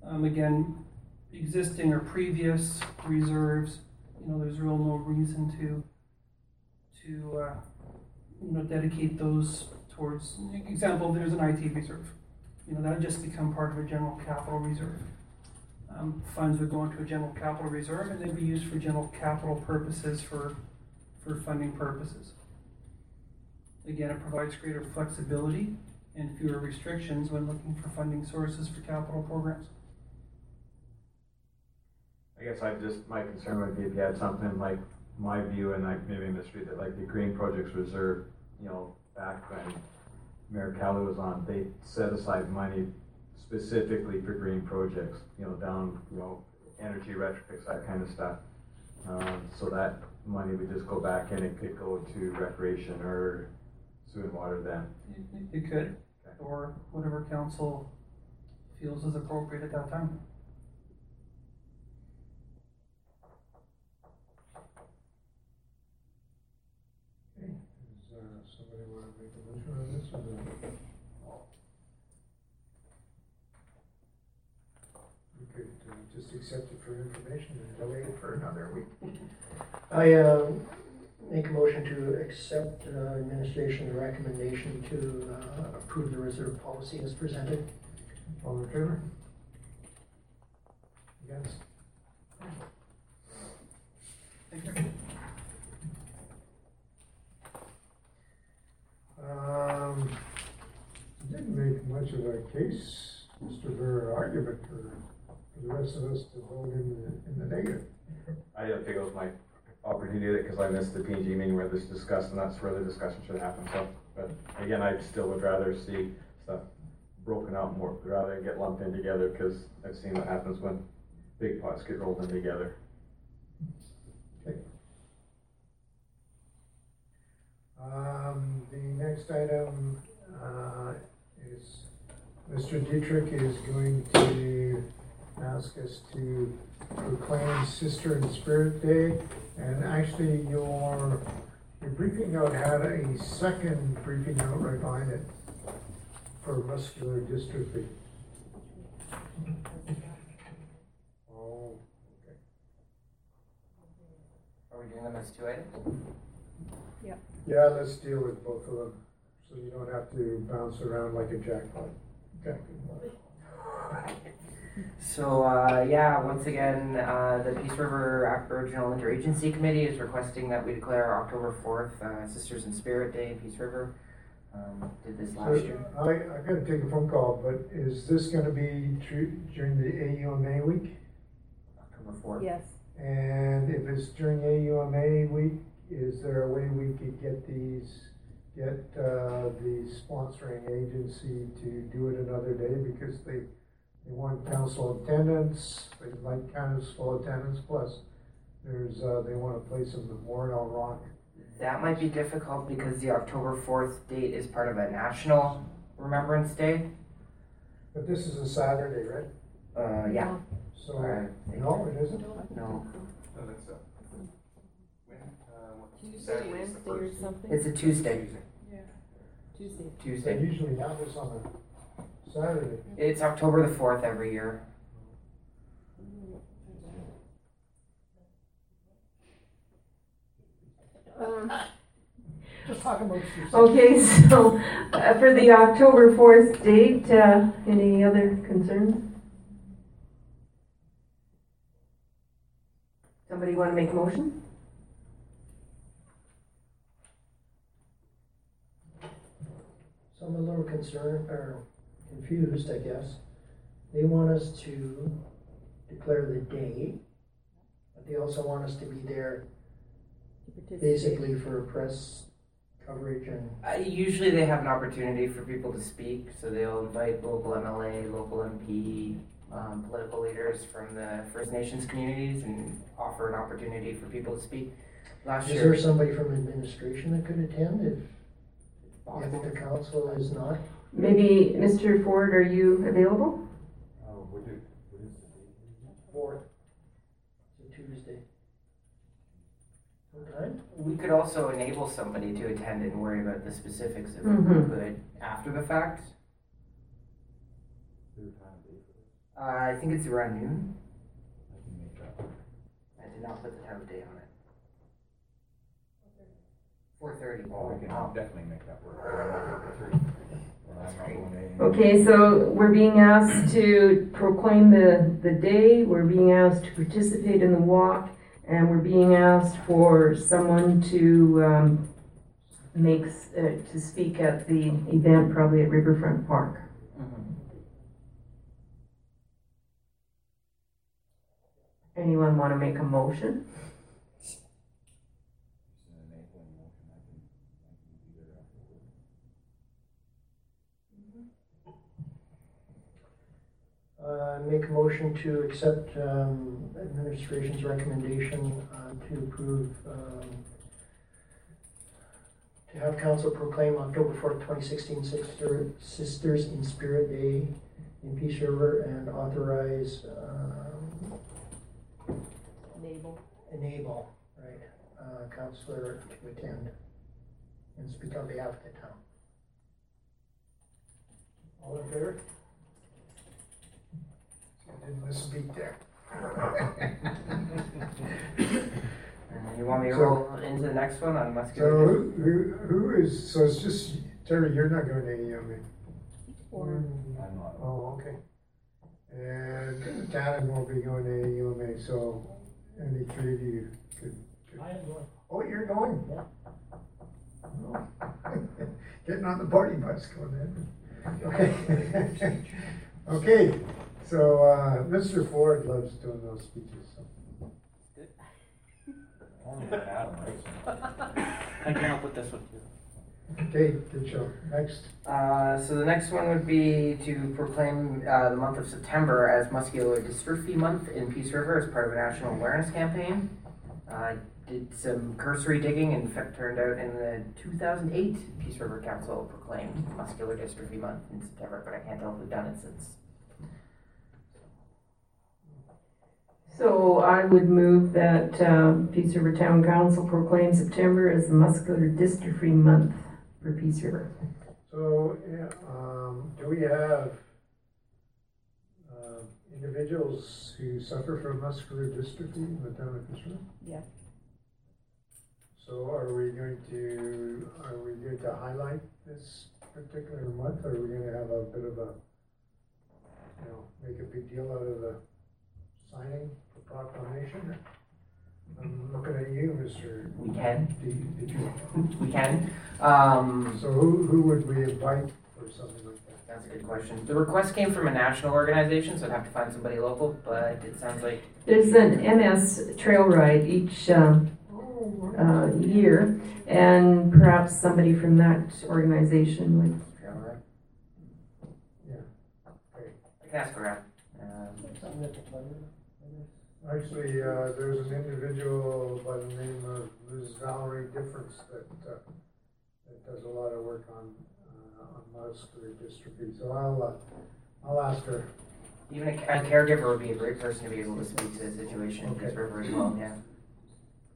Speaker 23: um, again, existing or previous reserves, you know, there's real no reason to, to, uh, you know, dedicate those towards, example, there's an IT reserve. You know, that would just become part of a general capital reserve. Um, funds would go into a general capital reserve and they'd be used for general capital purposes for, for funding purposes. Again, it provides greater flexibility and fewer restrictions when looking for funding sources for capital programs.
Speaker 17: I guess I just, my concern would be if you had something like my view and like maybe Mystery that like the Green Projects Reserve, you know, back when Mayor Kelly was on, they set aside money specifically for green projects, you know, down, you know, energy retrofits, that kind of stuff. Um, so that money would just go back and it could go to recreation or sewer and water then.
Speaker 23: It- It could, or whatever council feels is appropriate at that time.
Speaker 1: Okay, does, uh, somebody wanna make a motion on this or no? We could, uh, just accept it for information and delay it for another week.
Speaker 10: I uh, make a motion to accept uh, administration's recommendation to uh, approve the reserve policy as presented.
Speaker 1: All in favor? Yes.
Speaker 23: Thank you.
Speaker 1: Um, didn't make much of a case, Mr. Burr, argument for, for the rest of us to vote in the, in the negative.
Speaker 17: I didn't think it was my opportunity because I missed the P and G meeting where this discussed and that's where the discussion should happen, so. But again, I still would rather see stuff broken out more, rather than get lumped in together because I've seen what happens when big pots get rolled in together.
Speaker 1: Um, the next item, uh, is Mr. Dietrich is going to ask us to proclaim Sisters in Spirit Day. And actually, your, your briefing note had a second briefing note right behind it for muscular dystrophy. Oh, okay.
Speaker 25: Are we doing them as two items?
Speaker 2: Yep.
Speaker 1: yeah, let's deal with both of them, so you don't have to bounce around like a jackpot. Okay. <laughs>
Speaker 25: So, uh, yeah, once again, uh, the Peace River Aboriginal Interagency Committee is requesting that we declare October fourth, uh, Sisters in Spirit Day in Peace River. Um, did this
Speaker 1: So,
Speaker 25: last year.
Speaker 1: I, I gotta take a phone call, but is this gonna be true during the AUMA week?
Speaker 25: October fourth.
Speaker 2: Yes.
Speaker 1: And if it's during AUMA week, is there a way we could get these, get, uh, the sponsoring agency to do it another day? Because they, they want council attendance, they like council attendance, plus there's, uh, they wanna play some Memorial Rock.
Speaker 25: That might be difficult because the October fourth date is part of a national Remembrance Day.
Speaker 1: But this is a Saturday, right?
Speaker 25: Uh, yeah.
Speaker 1: So,
Speaker 25: I think-
Speaker 1: no, it isn't?
Speaker 25: No.
Speaker 26: No, that's, uh, when, uh, what-
Speaker 2: Tuesday,
Speaker 26: Saturday is the
Speaker 2: Wednesday or
Speaker 26: first.
Speaker 2: something?
Speaker 25: It's a Tuesday.
Speaker 2: Yeah. Tuesday.
Speaker 1: They
Speaker 25: Tuesday.
Speaker 1: usually have this on a Saturday.
Speaker 25: It's October the fourth every year.
Speaker 2: Um,
Speaker 1: Just talk amongst yourselves.
Speaker 19: Okay, <laughs> so uh, for the October 4th date, uh, any other concerns? Somebody want to make a motion?
Speaker 10: So I'm a little concerned, or confused, I guess. They want us to declare the day, but they also want us to be there basically for press coverage and,
Speaker 25: Uh, usually they have an opportunity for people to speak, so they'll invite local MLA, local MP, um, political leaders from the First Nations communities and offer an opportunity for people to speak. Last
Speaker 10: is
Speaker 25: year,
Speaker 10: there somebody from administration that could attend if, if the council is not?
Speaker 19: Maybe, Mr. Ford, are you available?
Speaker 26: Oh, what did, what is?
Speaker 10: Fourth. It's a Tuesday. What
Speaker 25: we could also enable somebody to attend and worry about the specifics of
Speaker 19: Mhm.
Speaker 25: who could after the fact.
Speaker 26: Is time and date for this?
Speaker 25: Uh, I think it's around noon.
Speaker 26: I can make that work.
Speaker 25: I did not put the time of day on it. Four thirty.
Speaker 26: Oh, I can definitely make that work. I'm not going to three. When I'm not going to-
Speaker 19: Okay, so we're being asked to proclaim the, the day, we're being asked to participate in the walk, and we're being asked for someone to, um, make, uh, to speak at the event, probably at Riverfront Park. Anyone want to make a motion?
Speaker 26: It's an enabling motion. I can, I can be there afterward.
Speaker 10: Uh, make a motion to accept, um, administration's recommendation, uh, to approve, um, to have council proclaim October fourth, twenty sixteen, Sister, Sisters in Spirit Day in Peace River and authorize, um,
Speaker 2: Enable.
Speaker 10: enable, right, uh, counselor to attend and speak on behalf of the town.
Speaker 1: All in favor? I didn't misspeak there. <laughs>
Speaker 25: You want me to
Speaker 1: So-
Speaker 25: roll into the next one on
Speaker 1: So
Speaker 25: muscular?
Speaker 1: who, who, who is, so it's just, Terry, you're not going to AUMA? Mm.
Speaker 26: I'm not.
Speaker 1: Oh, okay. And Tannen won't be going to AUMA, so any three of you could. could-
Speaker 10: I am going.
Speaker 1: Oh, you're going? Yeah. <laughs> Getting on the party bus going in. Okay. <laughs> Okay, so, uh, Mr. Ford loves doing those speeches, so.
Speaker 26: Only an Adam, right?
Speaker 25: I can help with this one too.
Speaker 1: Okay, good show. Next.
Speaker 25: Uh, so the next one would be to proclaim uh, the month of September as Muscular Dystrophy Month in Peace River as part of a national awareness campaign. I did some cursory digging and fa- turned out in the 2008 Peace River Council proclaimed Muscular Dystrophy Month in September, but I can't tell who's done it since.
Speaker 19: So I would move that um, Peace River Town Council proclaim September as the Muscular Dystrophy Month for Peace River.
Speaker 1: So, yeah, um, do we have, um, individuals who suffer from muscular dystrophy in the town of Fitzroy?
Speaker 2: Yeah.
Speaker 1: So are we going to, are we going to highlight this particular month, or are we gonna have a bit of a, you know, make a big deal out of the signing for proclamation? I'm looking at you, Mr.
Speaker 25: We can.
Speaker 1: Did did you?
Speaker 25: We can. Um,
Speaker 1: So who, who would we invite for something like that?
Speaker 25: That's a good question. The request came from a national organization, so I'd have to find somebody local, but it sounds like.
Speaker 19: There's an MS trail ride each um, uh, year, and perhaps somebody from that organization would.
Speaker 25: Trail ride.
Speaker 1: Yeah. Okay.
Speaker 25: I can ask around.
Speaker 1: Actually, uh, there's an individual by the name of Ms. Valerie Difference that, uh, that does a lot of work on, uh, on muscular dystrophy, so I'll, uh, I'll ask her.
Speaker 25: Even a, a caregiver would be a great person to be able to speak to the situation in Peace River as well, yeah.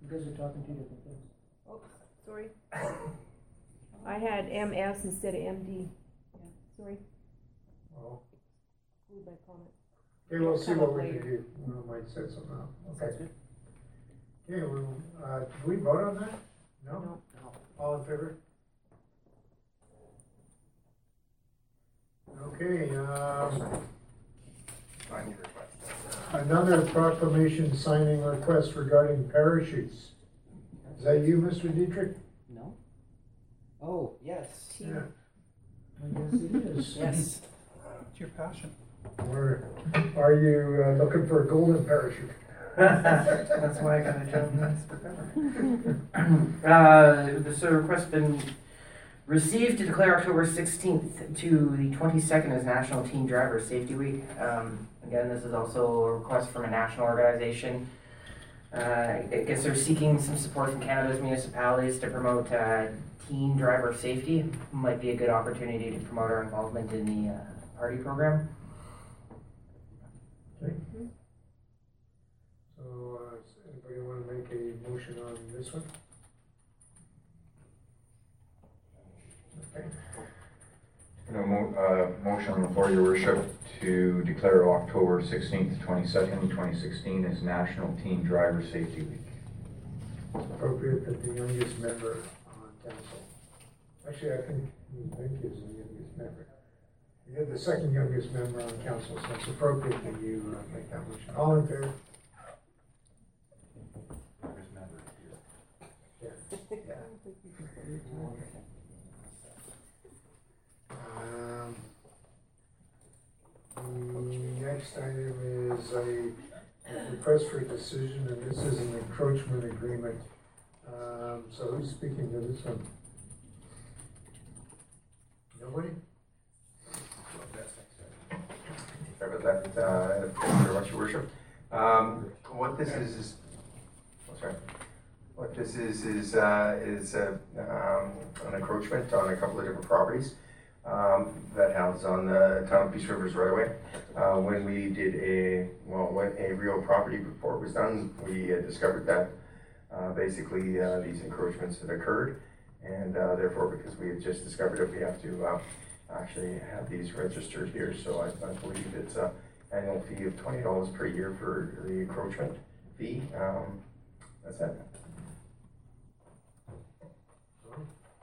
Speaker 10: You guys are talking two different things.
Speaker 2: Oh, sorry. <laughs> I had MS instead of MD. Yeah, sorry.
Speaker 1: Oh.
Speaker 2: Include my comment.
Speaker 1: Okay, we'll see what we can
Speaker 2: later.
Speaker 1: do, we might set something up, okay. Okay, well, uh, did we vote on that? No? All in favor? Okay, um, another proclamation signing request regarding parachutes. Is that you, Mr. Dietrich?
Speaker 25: No? Oh, yes.
Speaker 1: Yeah. I guess it is.
Speaker 25: Yes.
Speaker 24: It's your passion.
Speaker 1: Or are you uh, looking for a golden parachute? <laughs>
Speaker 25: That's why I got a job next September. Uh, this uh, request been received to declare October sixteenth to the twenty-second as National Teen Driver Safety Week. Um, again, this is also a request from a national organization. Uh, I guess they're seeking some support from Canada's municipalities to promote, uh, teen driver safety. Might be a good opportunity to promote our involvement in the, uh, party program.
Speaker 1: Okay. So, uh, does anybody want to make a motion on this one? Okay.
Speaker 9: No mo- uh, motion on the floor, your worship, to declare October sixteenth, twenty-second, twenty sixteen as National Teen Driver Safety Week.
Speaker 1: It's appropriate that the youngest member on council, actually, I think Mink is the youngest member. You're the second youngest member on council, so it's appropriate that you uh, make that motion. All in favor? Um, The next item is a request for a decision, and this is an encroachment agreement. Um, so who's speaking to this one? Nobody?
Speaker 6: About that, uh, very much, your worship. Um, what this is, is, oh, sorry. What this is, is, uh, is, um, an encroachment on a couple of different properties, um, that house on the town of Peace Rivers right away. Uh, when we did a, well, when a real property report was done, we discovered that, uh, basically, uh, these encroachments had occurred. And, uh, therefore, because we had just discovered it, we have to, actually have these registered here, so I, I believe it's a annual fee of twenty dollars per year for the encroachment fee, um, that's it.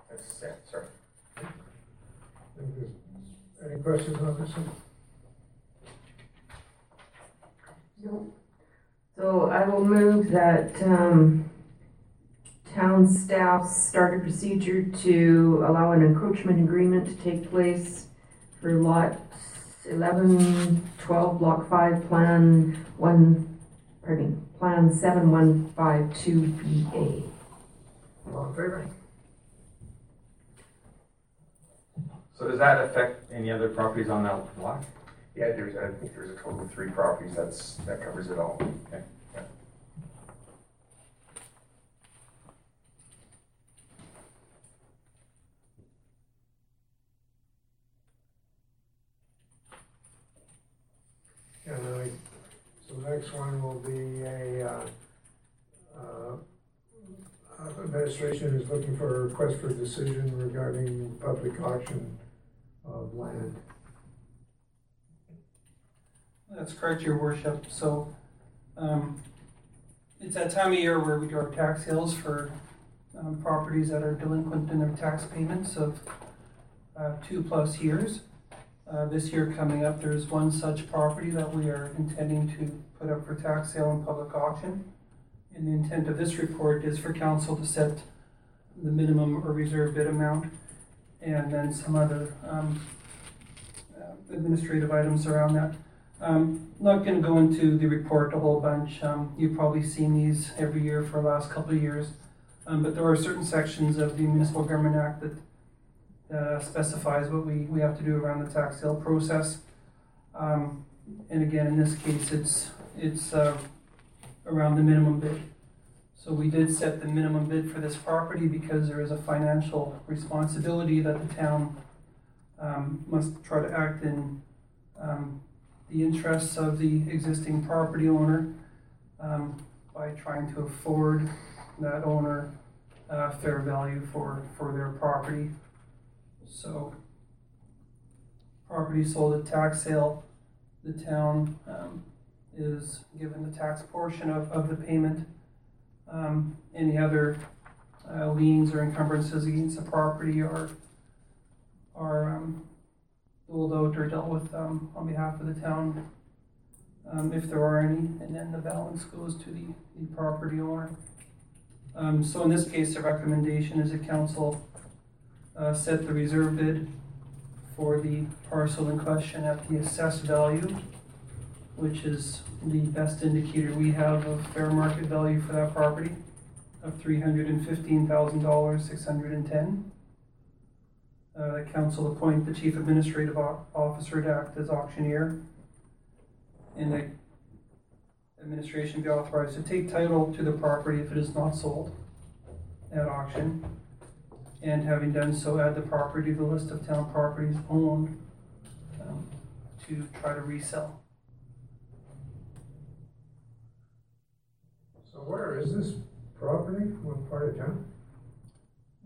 Speaker 6: That's, yeah, sorry.
Speaker 1: Any questions on this one?
Speaker 19: No. So I will move that, um, town staff start a procedure to allow an encroachment agreement to take place for lot eleven, twelve, block five, plan one, pardon me, plan seven one five two B A.
Speaker 1: All in favor?
Speaker 17: So does that affect any other properties on that block?
Speaker 6: Yeah, there's, I think there's a total of three properties, that's, that covers it all.
Speaker 17: Okay.
Speaker 6: Yeah.
Speaker 1: Uh, so that
Speaker 24: next one will be a, uh, uh, uh, administration is looking for a request for decision regarding public auction of land.
Speaker 23: That's correct, your worship. So, um, it's that time of year where we do our tax sales for, um, properties that are delinquent in their tax payments of, uh, two plus years. Uh, this year coming up, there's one such property that we are intending to put up for tax sale and public auction. And the intent of this report is for council to set the minimum or reserve bid amount and then some other, um, uh, administrative items around that. Um, not going to go into the report a whole bunch. Um, you've probably seen these every year for the last couple of years. Um, but there are certain sections of the Municipal Government Act that uh, specifies what we, we have to do around the tax sale process. Um, and again, in this case, it's it's uh, around the minimum bid. So we did set the minimum bid for this property because there is a financial responsibility that the town um, must try to act in um, the interests of the existing property owner um, by trying to afford that owner uh, fair value for, for their property. So, property sold at tax sale, the town um, is given the tax portion of, of the payment. Um, any other uh, liens or encumbrances against the property are, are um, out or dealt with um, on behalf of the town, um, if there are any, and then the balance goes to the, the property owner. Um, so in this case, the recommendation is that council uh, set the reserve bid for the parcel in question at the assessed value, which is the best indicator we have of fair market value for that property of three hundred and fifteen thousand dollars. Uh, the council appoint the chief administrative officer to act as auctioneer. And the administration be authorized to take title to the property if it is not sold at auction. And having done so, add the property to the list of town properties owned um, to try to resell.
Speaker 24: So where is this property? What part of town?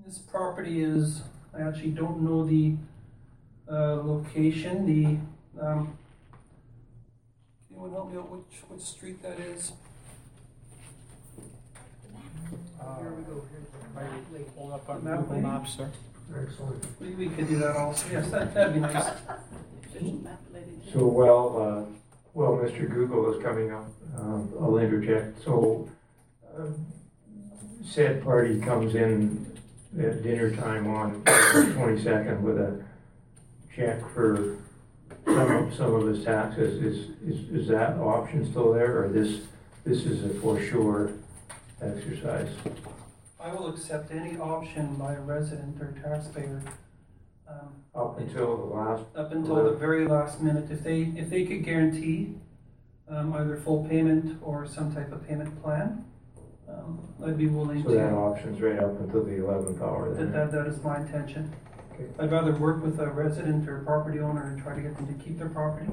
Speaker 23: This property is, I actually don't know the uh, location, the, um, anyone help me out which, which street that is?
Speaker 20: Here we go. Hold up on
Speaker 23: Map
Speaker 20: Google
Speaker 23: maybe?
Speaker 20: Maps, sir.
Speaker 24: Excellent.
Speaker 23: We, we could do that also, yes, that, that'd be nice.
Speaker 4: So while, uh, while Mr. Google is coming up, um, I'll interject. So, said party comes in at dinner time on the twenty-second with a check for some of, some of his taxes. Is, is, is that option still there, or this, this is a for sure exercise?
Speaker 23: I will accept any option by a resident or taxpayer, um,
Speaker 4: Up until the last.
Speaker 23: up until the very last minute. If they, if they could guarantee, um, either full payment or some type of payment plan, um, I'd be willing to.
Speaker 4: So that option's right up until the eleventh hour then?
Speaker 23: That, that, that is my intention.
Speaker 4: Okay.
Speaker 23: I'd rather work with a resident or property owner and try to get them to keep their property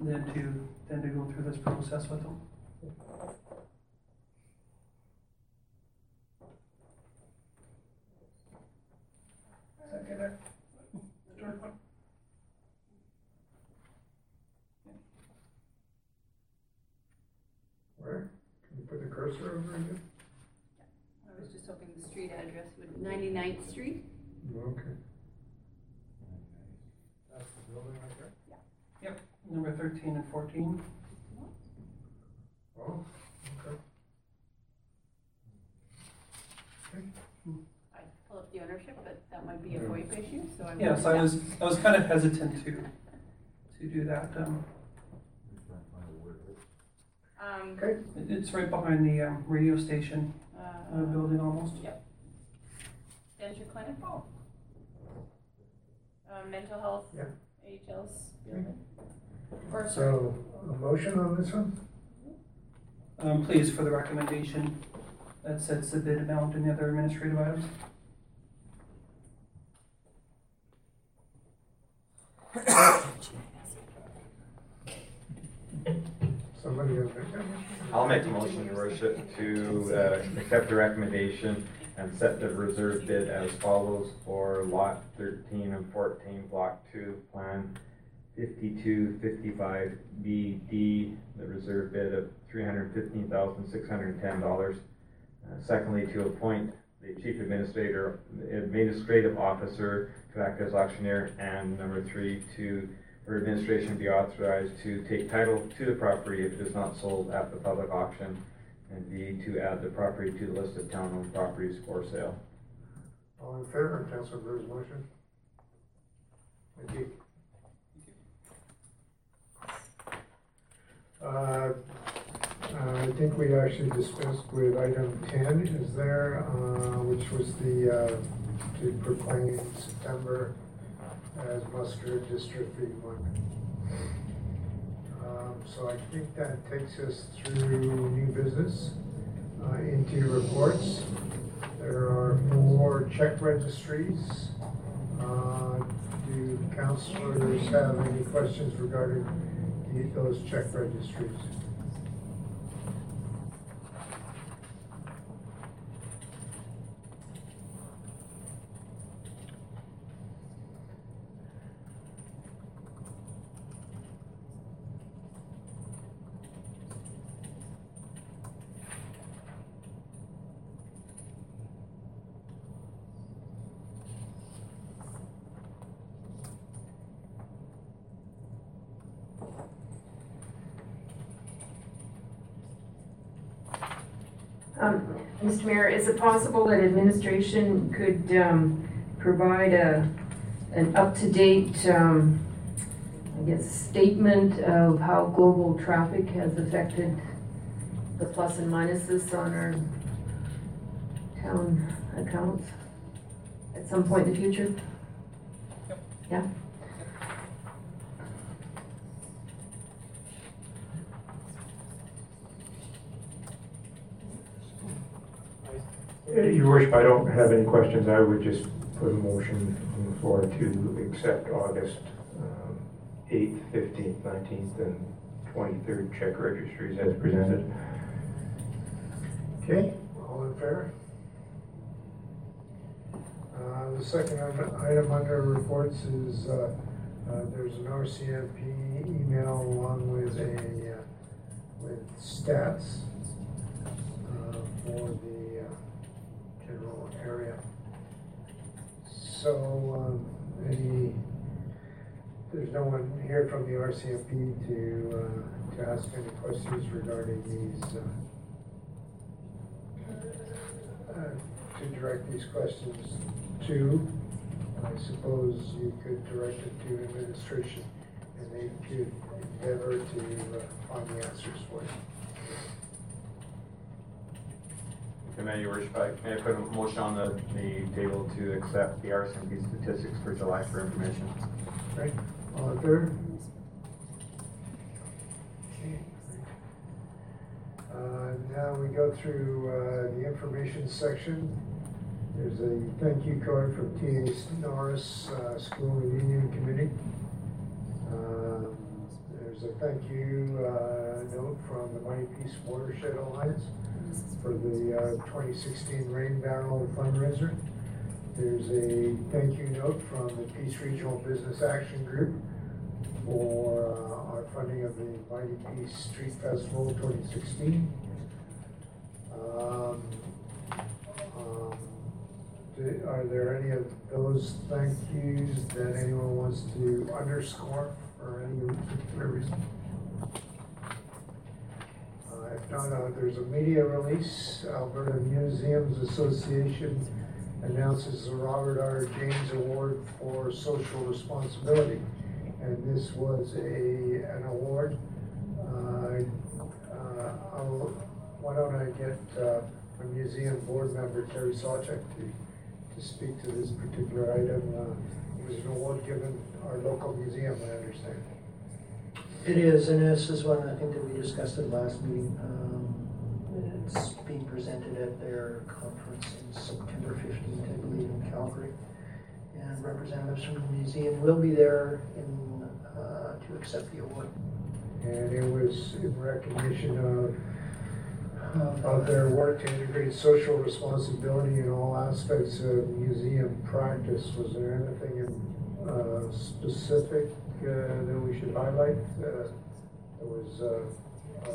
Speaker 23: than to, than to go through this process with them. Second it. Third one.
Speaker 24: Where? Can you put the cursor over again?
Speaker 22: I was just hoping the street address would, 99th Street?
Speaker 24: Okay. That's the building right there?
Speaker 23: Yep, number thirteen and fourteen.
Speaker 24: Oh, okay.
Speaker 22: I pull up the ownership, but that might be a FOIP issue, so I.
Speaker 23: Yes, I was, I was kind of hesitant to, to do that, um,
Speaker 22: Um,
Speaker 23: it- it's right behind the, um, radio station,
Speaker 22: uh,
Speaker 23: uh, building almost.
Speaker 22: Yep. Denture Clinic? Oh. Um, mental health?
Speaker 24: Yeah.
Speaker 22: AHL's building? Or,
Speaker 24: So, a motion on this one?
Speaker 23: Um, please, for the recommendation that sets the bid amount and the other administrative items.
Speaker 24: Somebody will make that?
Speaker 17: I'll make a motion, your worship, to uh, accept the recommendation and set the reserve bid as follows for lot thirteen and fourteen, block two, plan fifty-two, fifty-five B D, the reserve bid of three hundred fifteen thousand, six hundred and ten dollars. Uh, Secondly, to appoint the chief administrator, administrative officer to act as auctioneer, and number three, to, for administration be authorized to take title to the property if it is not sold at the public auction, and B, to add the property to the list of town-owned properties for sale.
Speaker 1: All in favor of Councilor Bird's motion? Thank you. Uh, I think we actually dispensed with item ten, is there, uh, which was the, uh, to proclaim September as muscular dystrophy month. Um, so I think that takes us through new business, uh, into reports. There are four check registries. Uh, do councilors have any questions regarding those check registries?
Speaker 19: Um, Mr. Mayor, is it possible that administration could, um, provide a, an up-to-date, um, I guess, statement of how global traffic has affected the plus and minuses on our town accounts at some point in the future? Yeah?
Speaker 24: Your worship, I don't have any questions. I would just put a motion on the floor to accept August um, eighth, fifteenth, nineteenth, and twenty-third check registries as presented.
Speaker 1: Okay, all in favor? Uh, the second item- under reports is, uh, uh, there's an RCMP email along with a, with stats, for the, area. So, um, there's no one here from the RCMP to, uh, to ask any questions regarding these, uh, uh, to direct these questions to, I suppose you could direct it to administration and they could endeavor to uh, find the answers for you.
Speaker 17: Okay, Mayor, your worship, I- may I put a motion on the, the table to accept the RCMP statistics for July for information?
Speaker 1: Right, all in favor? Okay. Uh, now we go through, uh, the information section. There's a thank you card from T.A. Norris, uh, School and Union Committee. Um, There's a thank you, uh, note from the Mighty Peace Watershed Alliance for the, uh, twenty sixteen Rain Barrel fundraiser. There's a thank you note from the Peace Regional Business Action Group for uh, our funding of the Mighty Peace Street Festival twenty sixteen. Um, um, do- Are there any of those thank yous that anyone wants to underscore for any particular reason? Not, uh, there's a media release. Alberta Museums Association announces the Robert R. James Award for Social Responsibility. And this was a, an award. Uh, uh, Why don't I get uh, a museum board member, Terry Sawchuk, to, to speak to this particular item. Uh, It was an award given our local museum, I understand.
Speaker 10: It is, and this is one, I think that we discussed at last meeting. Um, It's being presented at their conference in September fifteenth, I believe, in Calgary. And representatives from the museum will be there in, uh, to accept the award.
Speaker 1: And it was in recognition of of their work to integrate social responsibility in all aspects of museum practice. Was there anything in, uh, specific, uh, that we should highlight? Uh, That was, uh, uh,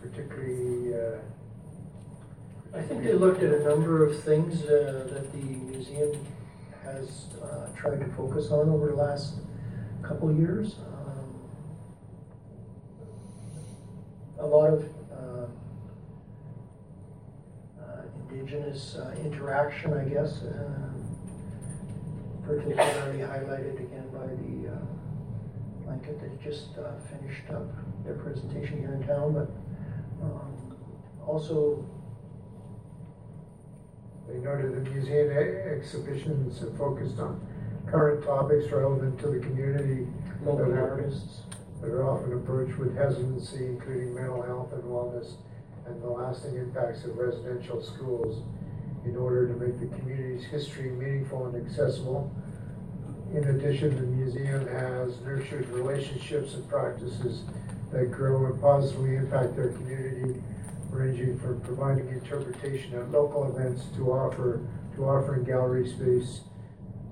Speaker 1: particularly, uh,
Speaker 10: I think they looked at a number of things uh, that the museum has uh, tried to focus on over the last couple years. Um, A lot of uh, uh, indigenous uh, interaction, I guess, particularly highlighted again by the uh, blanket that just uh, finished up their presentation here in town, but um, also
Speaker 1: They noted the museum e- exhibitions have focused on current topics relevant to the community.
Speaker 10: Local
Speaker 1: that are-
Speaker 10: artists.
Speaker 1: That are often approached with hesitancy, including mental health and wellness and the lasting impacts of residential schools in order to make the community's history meaningful and accessible. In addition, the museum has nurtured relationships and practices that grow and positively impact their community, ranging from providing interpretation at local events to offer, to offering gallery space,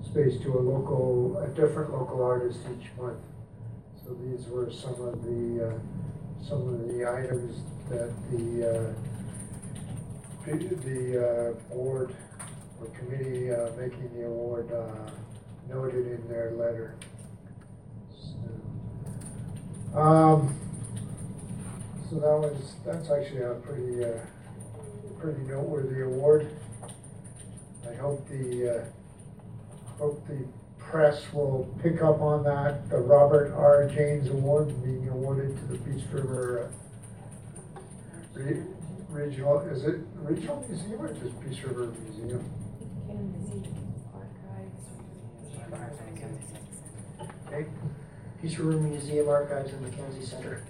Speaker 1: space to a local, a different local artist each month. So these were some of the, uh, some of the items that the, uh, the- uh, board or committee, uh, making the award, uh, noted in their letter. So, Um, so that was, that's actually a pretty, uh, pretty noteworthy award. I hope the, uh, hope the press will pick up on that, the Robert R. James Award being awarded to the Peace River uh, Regional, is it Regional Museum or just Peace River Museum? Okay,
Speaker 10: Peace River Museum Archives and Mackenzie Center.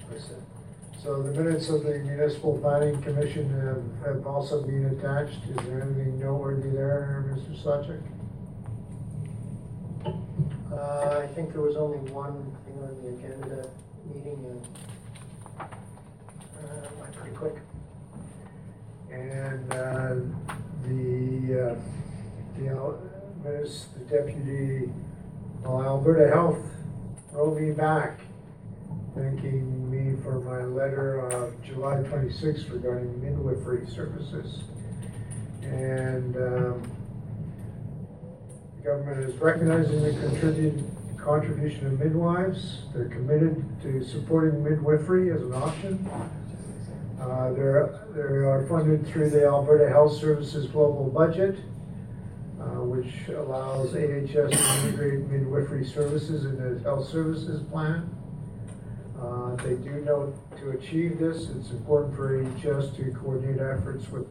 Speaker 1: so the minutes of the Municipal Planning Commission have, have also been attached. Is there anything noteworthy there, Mr. Sawchuk?
Speaker 10: Uh, I think there was only one thing on the agenda that meeting and, uh, went pretty quick.
Speaker 1: And, uh, the, uh, the, Al- Miss- the deputy, Alberta Health wrote me back, thanking me for my letter of July twenty-sixth regarding midwifery services. And, um, the government is recognizing the contributed contribution of midwives. They're committed to supporting midwifery as an option. Uh, They're, they are funded through the Alberta Health Services Global Budget, uh, which allows AHS to integrate midwifery services in the health services plan. Uh, They do note to achieve this, it's important for AHS to coordinate efforts with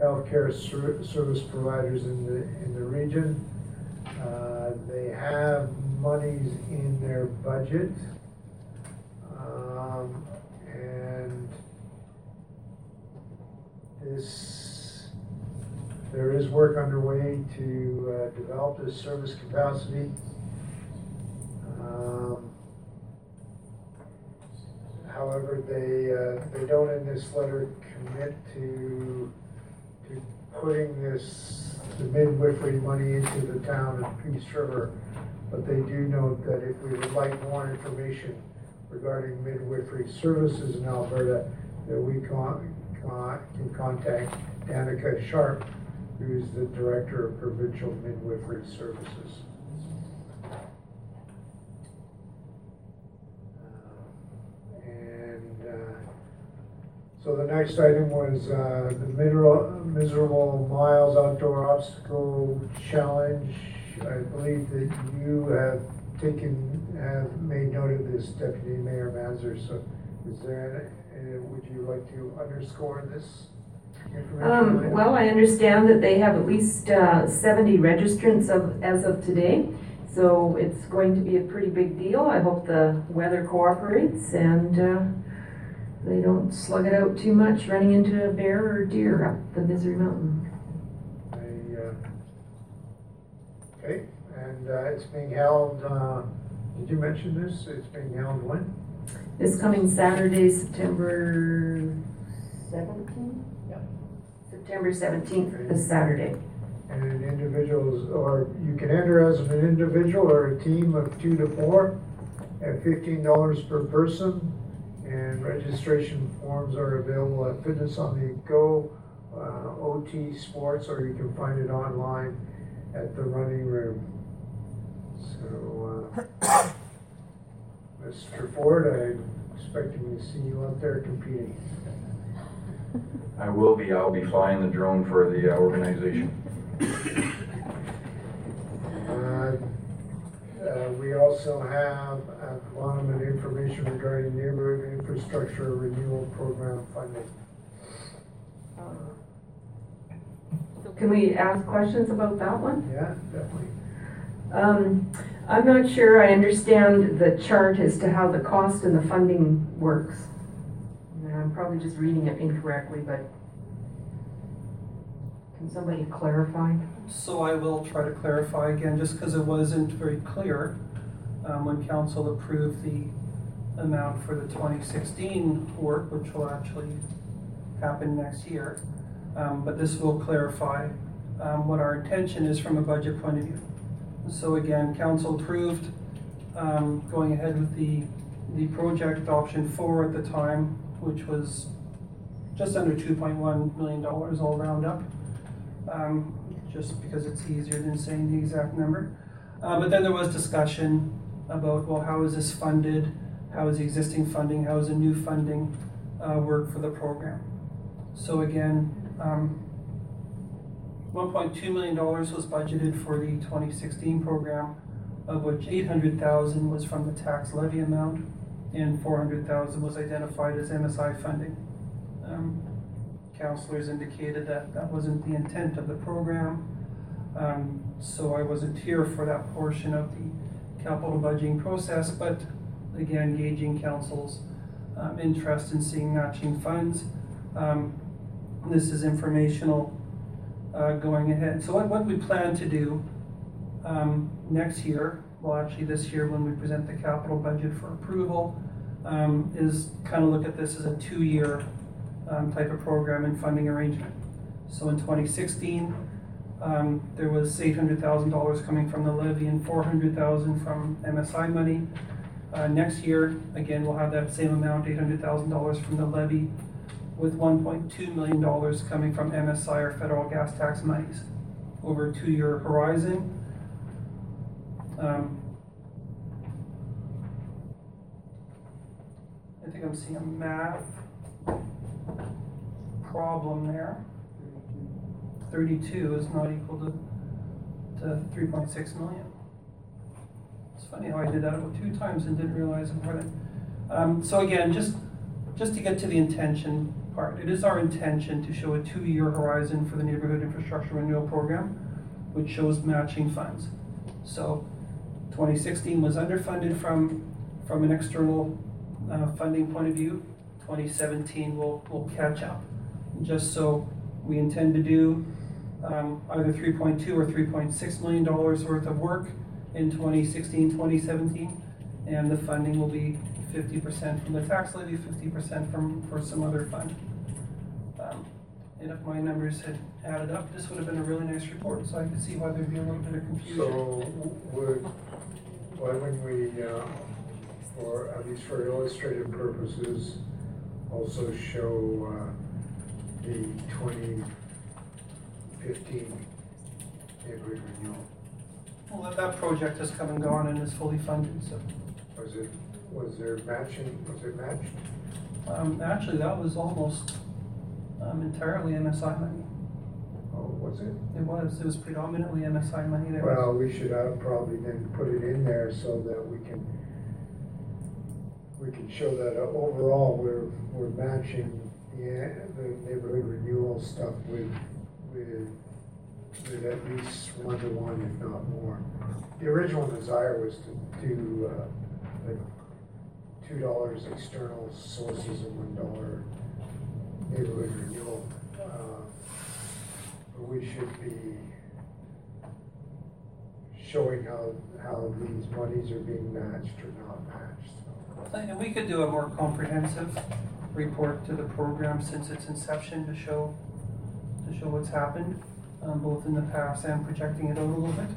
Speaker 1: healthcare ser- service providers in the, in the region. Uh, They have monies in their budget. Um, And this, there is work underway to uh, develop this service capacity. Um, However, they, uh, they don't in this letter commit to, to putting this, the midwifery money into the town of Peace River. But they do note that if we would like more information regarding midwifery services in Alberta, that we con, can contact Danica Sharp, who's the Director of Provincial Midwifery Services. And, uh, so the next item was, uh, the miserable miles outdoor obstacle challenge. I believe that you have taken, have made note of this, Deputy Mayor Mazur, so is there, uh, would you like to underscore this information?
Speaker 19: Um, well, I understand that they have at least, uh, seventy registrants of, as of today. So it's going to be a pretty big deal. I hope the weather cooperates and, uh, they don't slug it out too much running into a bear or deer up the Misery Mountain.
Speaker 1: I, uh, Okay, and uh, it's being held, uh, did you mention this? It's being held when?
Speaker 19: This coming Saturday, September seventeenth?
Speaker 1: Yep.
Speaker 19: September seventeenth, this Saturday.
Speaker 1: And individuals, or you can enter as an individual or a team of two to four at fifteen dollars per person. And registration forms are available at Fitness on the Go, uh, OT Sports, or you can find it online at the running room. So, uh, Mr. Ford, I'm expecting to see you out there competing.
Speaker 9: I will be, I'll be flying the drone for the uh, organization.
Speaker 1: Uh, uh, We also have at the bottom an information regarding neighborhood infrastructure renewal program funding.
Speaker 19: Can we ask questions about that one?
Speaker 1: Yeah, definitely.
Speaker 19: Um, I'm not sure I understand the chart as to how the cost and the funding works. I'm probably just reading it incorrectly, but can somebody clarify?
Speaker 23: So I will try to clarify again, just because it wasn't very clear um, when council approved the amount for the 2016 work, which will actually happen next year. Um, But this will clarify um, what our intention is from a budget point of view. So again, council approved um, going ahead with the, the project option four at the time, which was just under $2.1 million all round up um, just because it's easier than saying the exact number. Uh, but then there was discussion about, well, how is this funded? How is the existing funding? How is the new funding uh, work for the program? So again, um, $1.2 million was budgeted for the 2016 program, of which 800,000 was from the tax levy amount, and 400,000 was identified as MSI funding. Um, counselors indicated that that wasn't the intent of the program. Um, so I wasn't here for that portion of the capital budgeting process, but again, gauging council's um, interest in seeing matching funds. Um, this is informational uh, going ahead. So what, what we plan to do um, next year, well actually this year when we present the capital budget for approval, um, is kind of look at this as a two-year um, type of program and funding arrangement. So in 2016, um, there was $800,000 coming from the levy and 400,000 from MSI money. Uh, next year, again, we'll have that same amount, $800,000 from the levy, with $1.2 million coming from MSI or federal gas tax monies over a two-year horizon. Um, I think I'm seeing a math problem there. Thirty-two is not equal to, to three point six million. It's funny how I did that two times and didn't realize it. Um, so again, just, just to get to the intention part, it is our intention to show a two-year horizon for the neighborhood infrastructure renewal program, which shows matching funds. So twenty sixteen was underfunded from, from an external, uh, funding point of view. Twenty seventeen will, will catch up just so we intend to do um, either 3.2 or 3.6 million dollars worth of work in 2016, 2017, and the funding will be 50% from the tax levy, 50% from for some other fund. Um, and if my numbers had added up, this would have been a really nice report, so I could see why there'd be a little bit of confusion.
Speaker 1: So would, why wouldn't we, uh, for, at least for illustrative purposes, also show, uh, the twenty fifteen neighborhood renewal?
Speaker 23: Well, that, that project has come and gone and is fully funded, so.
Speaker 1: Was it, was there matching, was it matched?
Speaker 23: Um, actually, that was almost um, entirely MSI money.
Speaker 1: Oh, was it?
Speaker 23: It was, it was predominantly MSI money there.
Speaker 1: Well, we should have probably then put it in there so that we can, we can show that uh, overall, we're, we're matching the, the neighborhood renewal stuff with, with, with at least one to one, if not more. The original desire was to do, uh, like two dollars external sources and one dollar neighborhood renewal. Uh, we should be showing how, how these monies are being matched or not matched.
Speaker 23: We could do a more comprehensive report to the program since its inception to show, to show what's happened, um, both in the past and projecting it out a little bit.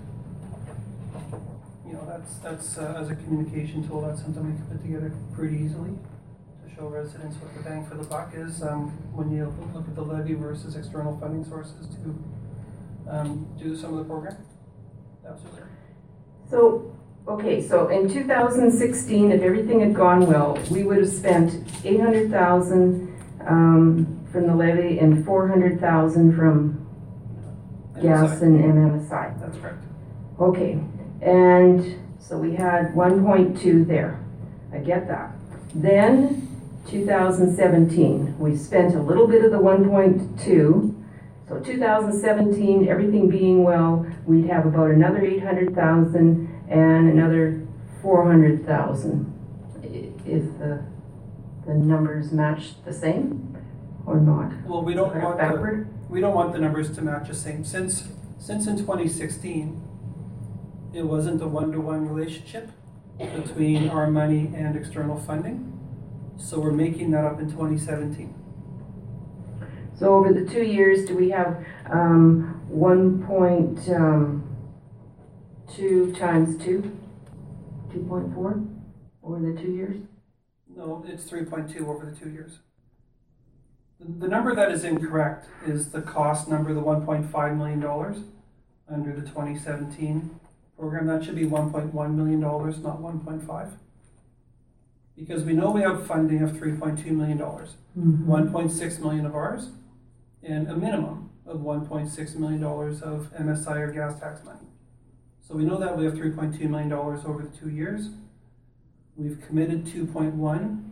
Speaker 23: That's, that's, uh, as a communication tool, that's something we can put together pretty easily to show residents what the bang for the buck is, um, when you look at the levy versus external funding sources to, um, do some of the program. Absolutely.
Speaker 19: So, okay, so in 2016, if everything had gone well, we would have spent 800,000 um, from the levy and 400,000 from gas and MMSI.
Speaker 23: That's correct.
Speaker 19: Okay, and so we had 1.2 there. I get that. Then 2017, we spent a little bit of the 1.2. So 2017, everything being well, we'd have about another 800,000 and another 400,000. I- Is the, the numbers match the same or not?
Speaker 23: Well, we don't want the,
Speaker 19: backward?
Speaker 23: we don't want the numbers to match the same. Since, since in 2016, it wasn't a one-to-one relationship between our money and external funding. So we're making that up in 2017.
Speaker 19: So over the two years, do we have um, 1.2 times 2? 2.4 over the two years?
Speaker 23: No, it's 3.2 over the two years. The, number that is incorrect is the cost number, the 1.5 million dollars under the 2017 program. That should be 1.1 million dollars, not 1.5. Because we know we have funding of 3.2 million dollars.
Speaker 19: Mhm.
Speaker 23: 1.6 million of ours, and a minimum of 1.6 million dollars of MSI or gas tax money. So we know that we have 3.2 million dollars over the two years. We've committed 2.1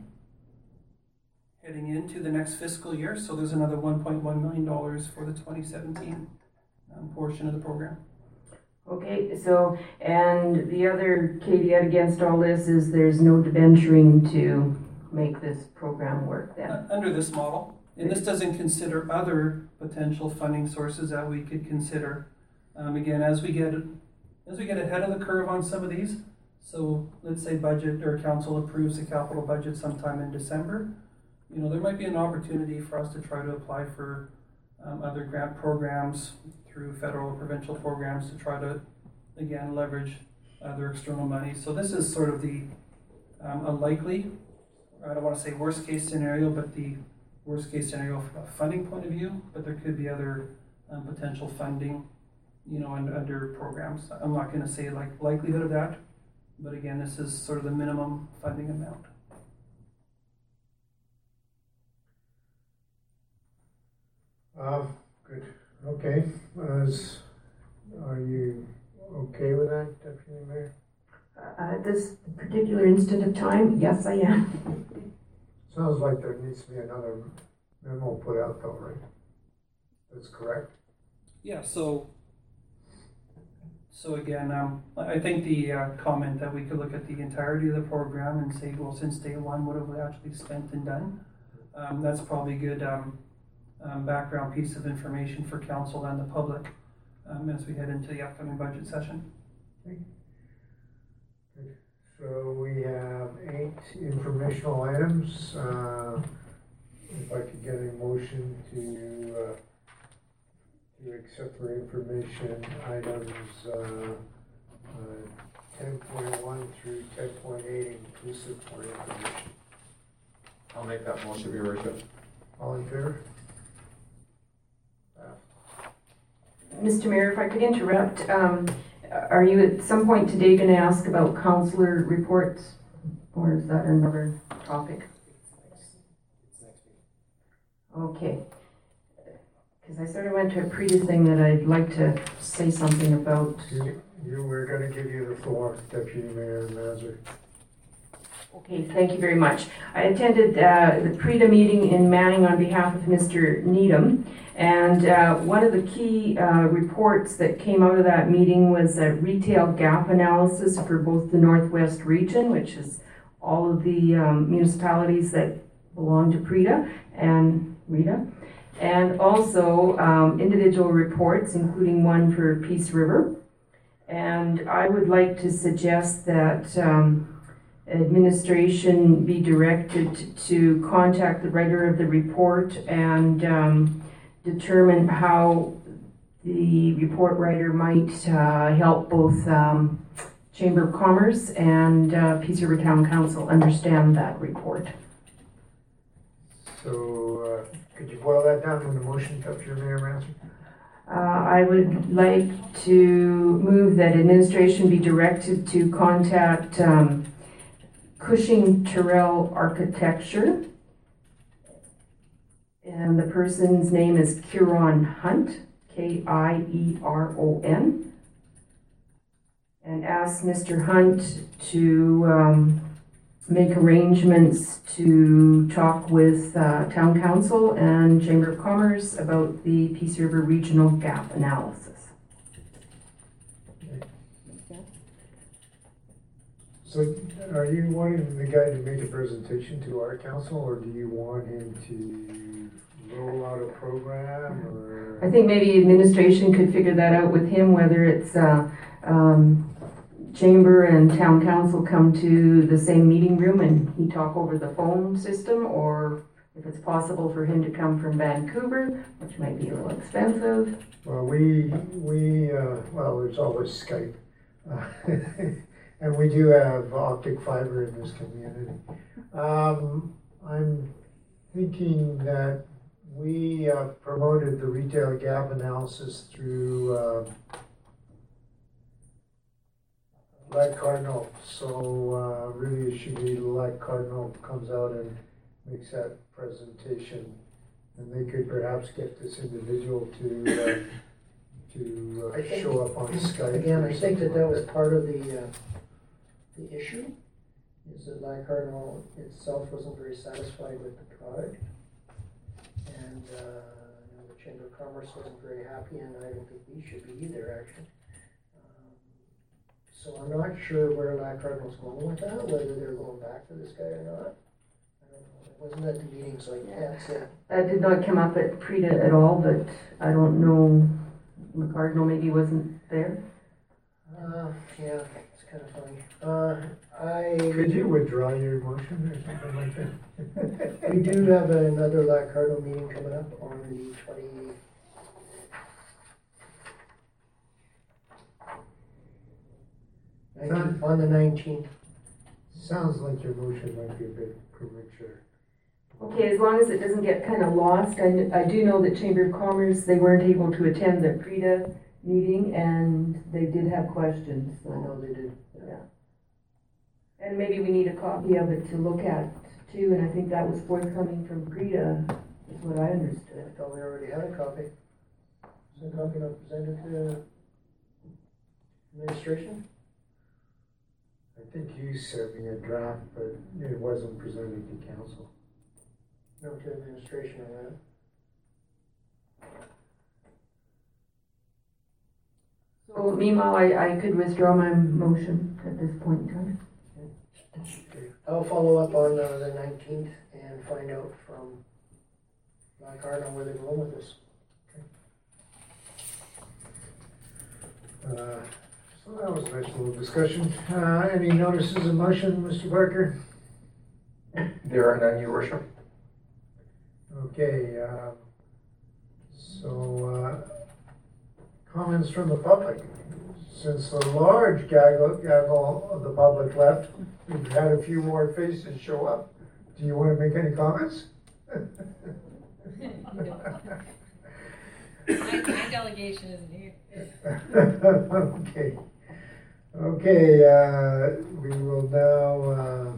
Speaker 23: heading into the next fiscal year, so there's another 1.1 million dollars for the 2017 um, portion of the program.
Speaker 19: Okay, so, and the other caveat against all this is there's no debenturing to make this program work then?
Speaker 23: Uh, Under this model, and this doesn't consider other potential funding sources that we could consider. Um, again, as we get, as we get ahead of the curve on some of these, so let's say budget or council approves the capital budget sometime in December, you know, there might be an opportunity for us to try to apply for um, other grant programs through federal or provincial programs to try to, again, leverage their external money. So this is sort of the um, unlikely, I don't want to say worst case scenario, but the worst case scenario from a funding point of view, but there could be other um, potential funding, you know, under, under programs. I'm not going to say like likelihood of that, but again, this is sort of the minimum funding amount.
Speaker 1: Uh, good, okay, as, are you okay with that, Deputy Mayor?
Speaker 19: Uh, At this particular instant of time, yes, I am.
Speaker 1: Sounds like there needs to be another memo put out though, right? That's correct?
Speaker 23: Yeah, so, so again, um, I I think the uh, comment that we could look at the entirety of the program and say, well, since day one, what have we actually spent and done? Um, that's probably good, um, um, background piece of information for council and the public, um, as we head into the upcoming budget session.
Speaker 1: So we have eight informational items. Uh, If I could get a motion to, uh, to accept for information items uh, ten point one through ten point eight inclusive for information.
Speaker 17: I'll make that motion, Your Worship.
Speaker 1: All in favor?
Speaker 19: Mr. Mayor, if I could interrupt, um, are you at some point today going to ask about counselor reports? Or is that another topic? Okay. Because I sort of went to a previous thing that I'd like to say something about.
Speaker 1: You, you were gonna give you the floor, Deputy Mayor Mazur.
Speaker 19: Okay, thank you very much. I attended uh, the PREDA meeting in Manning on behalf of Mr. Needham. And uh, one of the key uh, reports that came out of that meeting was a retail gap analysis for both the Northwest region, which is all of the um, municipalities that belong to PREDA and RITA, and also um, individual reports, including one for Peace River. And I would like to suggest that um, administration be directed to contact the writer of the report and um, determine how the report writer might uh, help both um, Chamber of Commerce and uh, Peace River Town Council understand that report.
Speaker 1: So, uh, could you boil that down in the motion up your Mayor Ransom?
Speaker 19: Uh, I would like to move that administration be directed to contact um, Cushing Terrell Architecture. And the person's name is Kieron Hunt, K I E R O N. And ask Mr. Hunt to um, make arrangements to talk with uh, Town Council and Chamber of Commerce about the Peace River Regional Gap Analysis.
Speaker 1: So are you wanting the guy to make a presentation to our council, or do you want him to roll out a program, or?
Speaker 19: I think maybe administration could figure that out with him, whether it's uh, um, Chamber and Town Council come to the same meeting room and he talk over the phone system, or if it's possible for him to come from Vancouver, which might be a little expensive.
Speaker 1: Well, we, we, uh, well, there's always Skype. Uh, <laughs> And we do have optic fiber in this community. Um, I'm thinking that we uh, promoted the retail gap analysis through uh, Lac Cardinal. So uh, really it should be Lac Cardinal comes out and makes that presentation. And they could perhaps get this individual to, uh, to uh,
Speaker 10: I think-
Speaker 1: show up on Skype.
Speaker 10: Again,
Speaker 1: or
Speaker 10: I think that
Speaker 1: something
Speaker 10: that
Speaker 1: like
Speaker 10: was part of the, uh, the issue, is that Lac Cardinal itself wasn't very satisfied with the product. And, uh, you know, the Chamber of Commerce wasn't very happy, and I don't think we should be either, actually. Um, So I'm not sure where Lac Cardinal's going with that, whether they're going back to this guy or not. I don't know, it wasn't at the meeting, so I can't say.
Speaker 19: That did not come up at PREDA at all, but I don't know, Lac Cardinal maybe wasn't there.
Speaker 10: Uh, yeah, it's kind of funny. Uh, I.
Speaker 1: Could you withdraw your motion or something like that? <laughs>
Speaker 10: We do have another Lac Cardinal meeting coming up on the twenty. Nineteenth, on the nineteenth.
Speaker 1: Sounds like your motion might be a bit premature.
Speaker 19: Okay, as long as it doesn't get kind of lost, I, I do know that Chamber of Commerce, they weren't able to attend the PREDA meeting and they did have questions,
Speaker 10: I
Speaker 19: so.
Speaker 10: know they did.
Speaker 19: Yeah. And maybe we need a copy of it to look at too, and I think that was forthcoming from PREDA, is what I understood.
Speaker 10: I thought we already had a copy. Is the copy not presented to the administration?
Speaker 1: I think you sent me a draft, but it wasn't presented to council.
Speaker 10: No, to administration on that.
Speaker 19: So meanwhile, I, I could withdraw my motion at this point in time.
Speaker 10: I'll follow up on uh, the nineteenth and find out from Lac Cardinal where they're going with this.
Speaker 1: Uh, So that was a nice little discussion. Uh, any notices of motion, Mr. Barker?
Speaker 6: There are none, your worship.
Speaker 1: Okay, uh, so, uh, comments from the public. Since the large gaggle, gaggle of the public left, we've had a few more faces show up. Do you want to make any comments?
Speaker 27: My, my delegation isn't here. <laughs>
Speaker 1: Okay. Okay, uh, we will now, uh,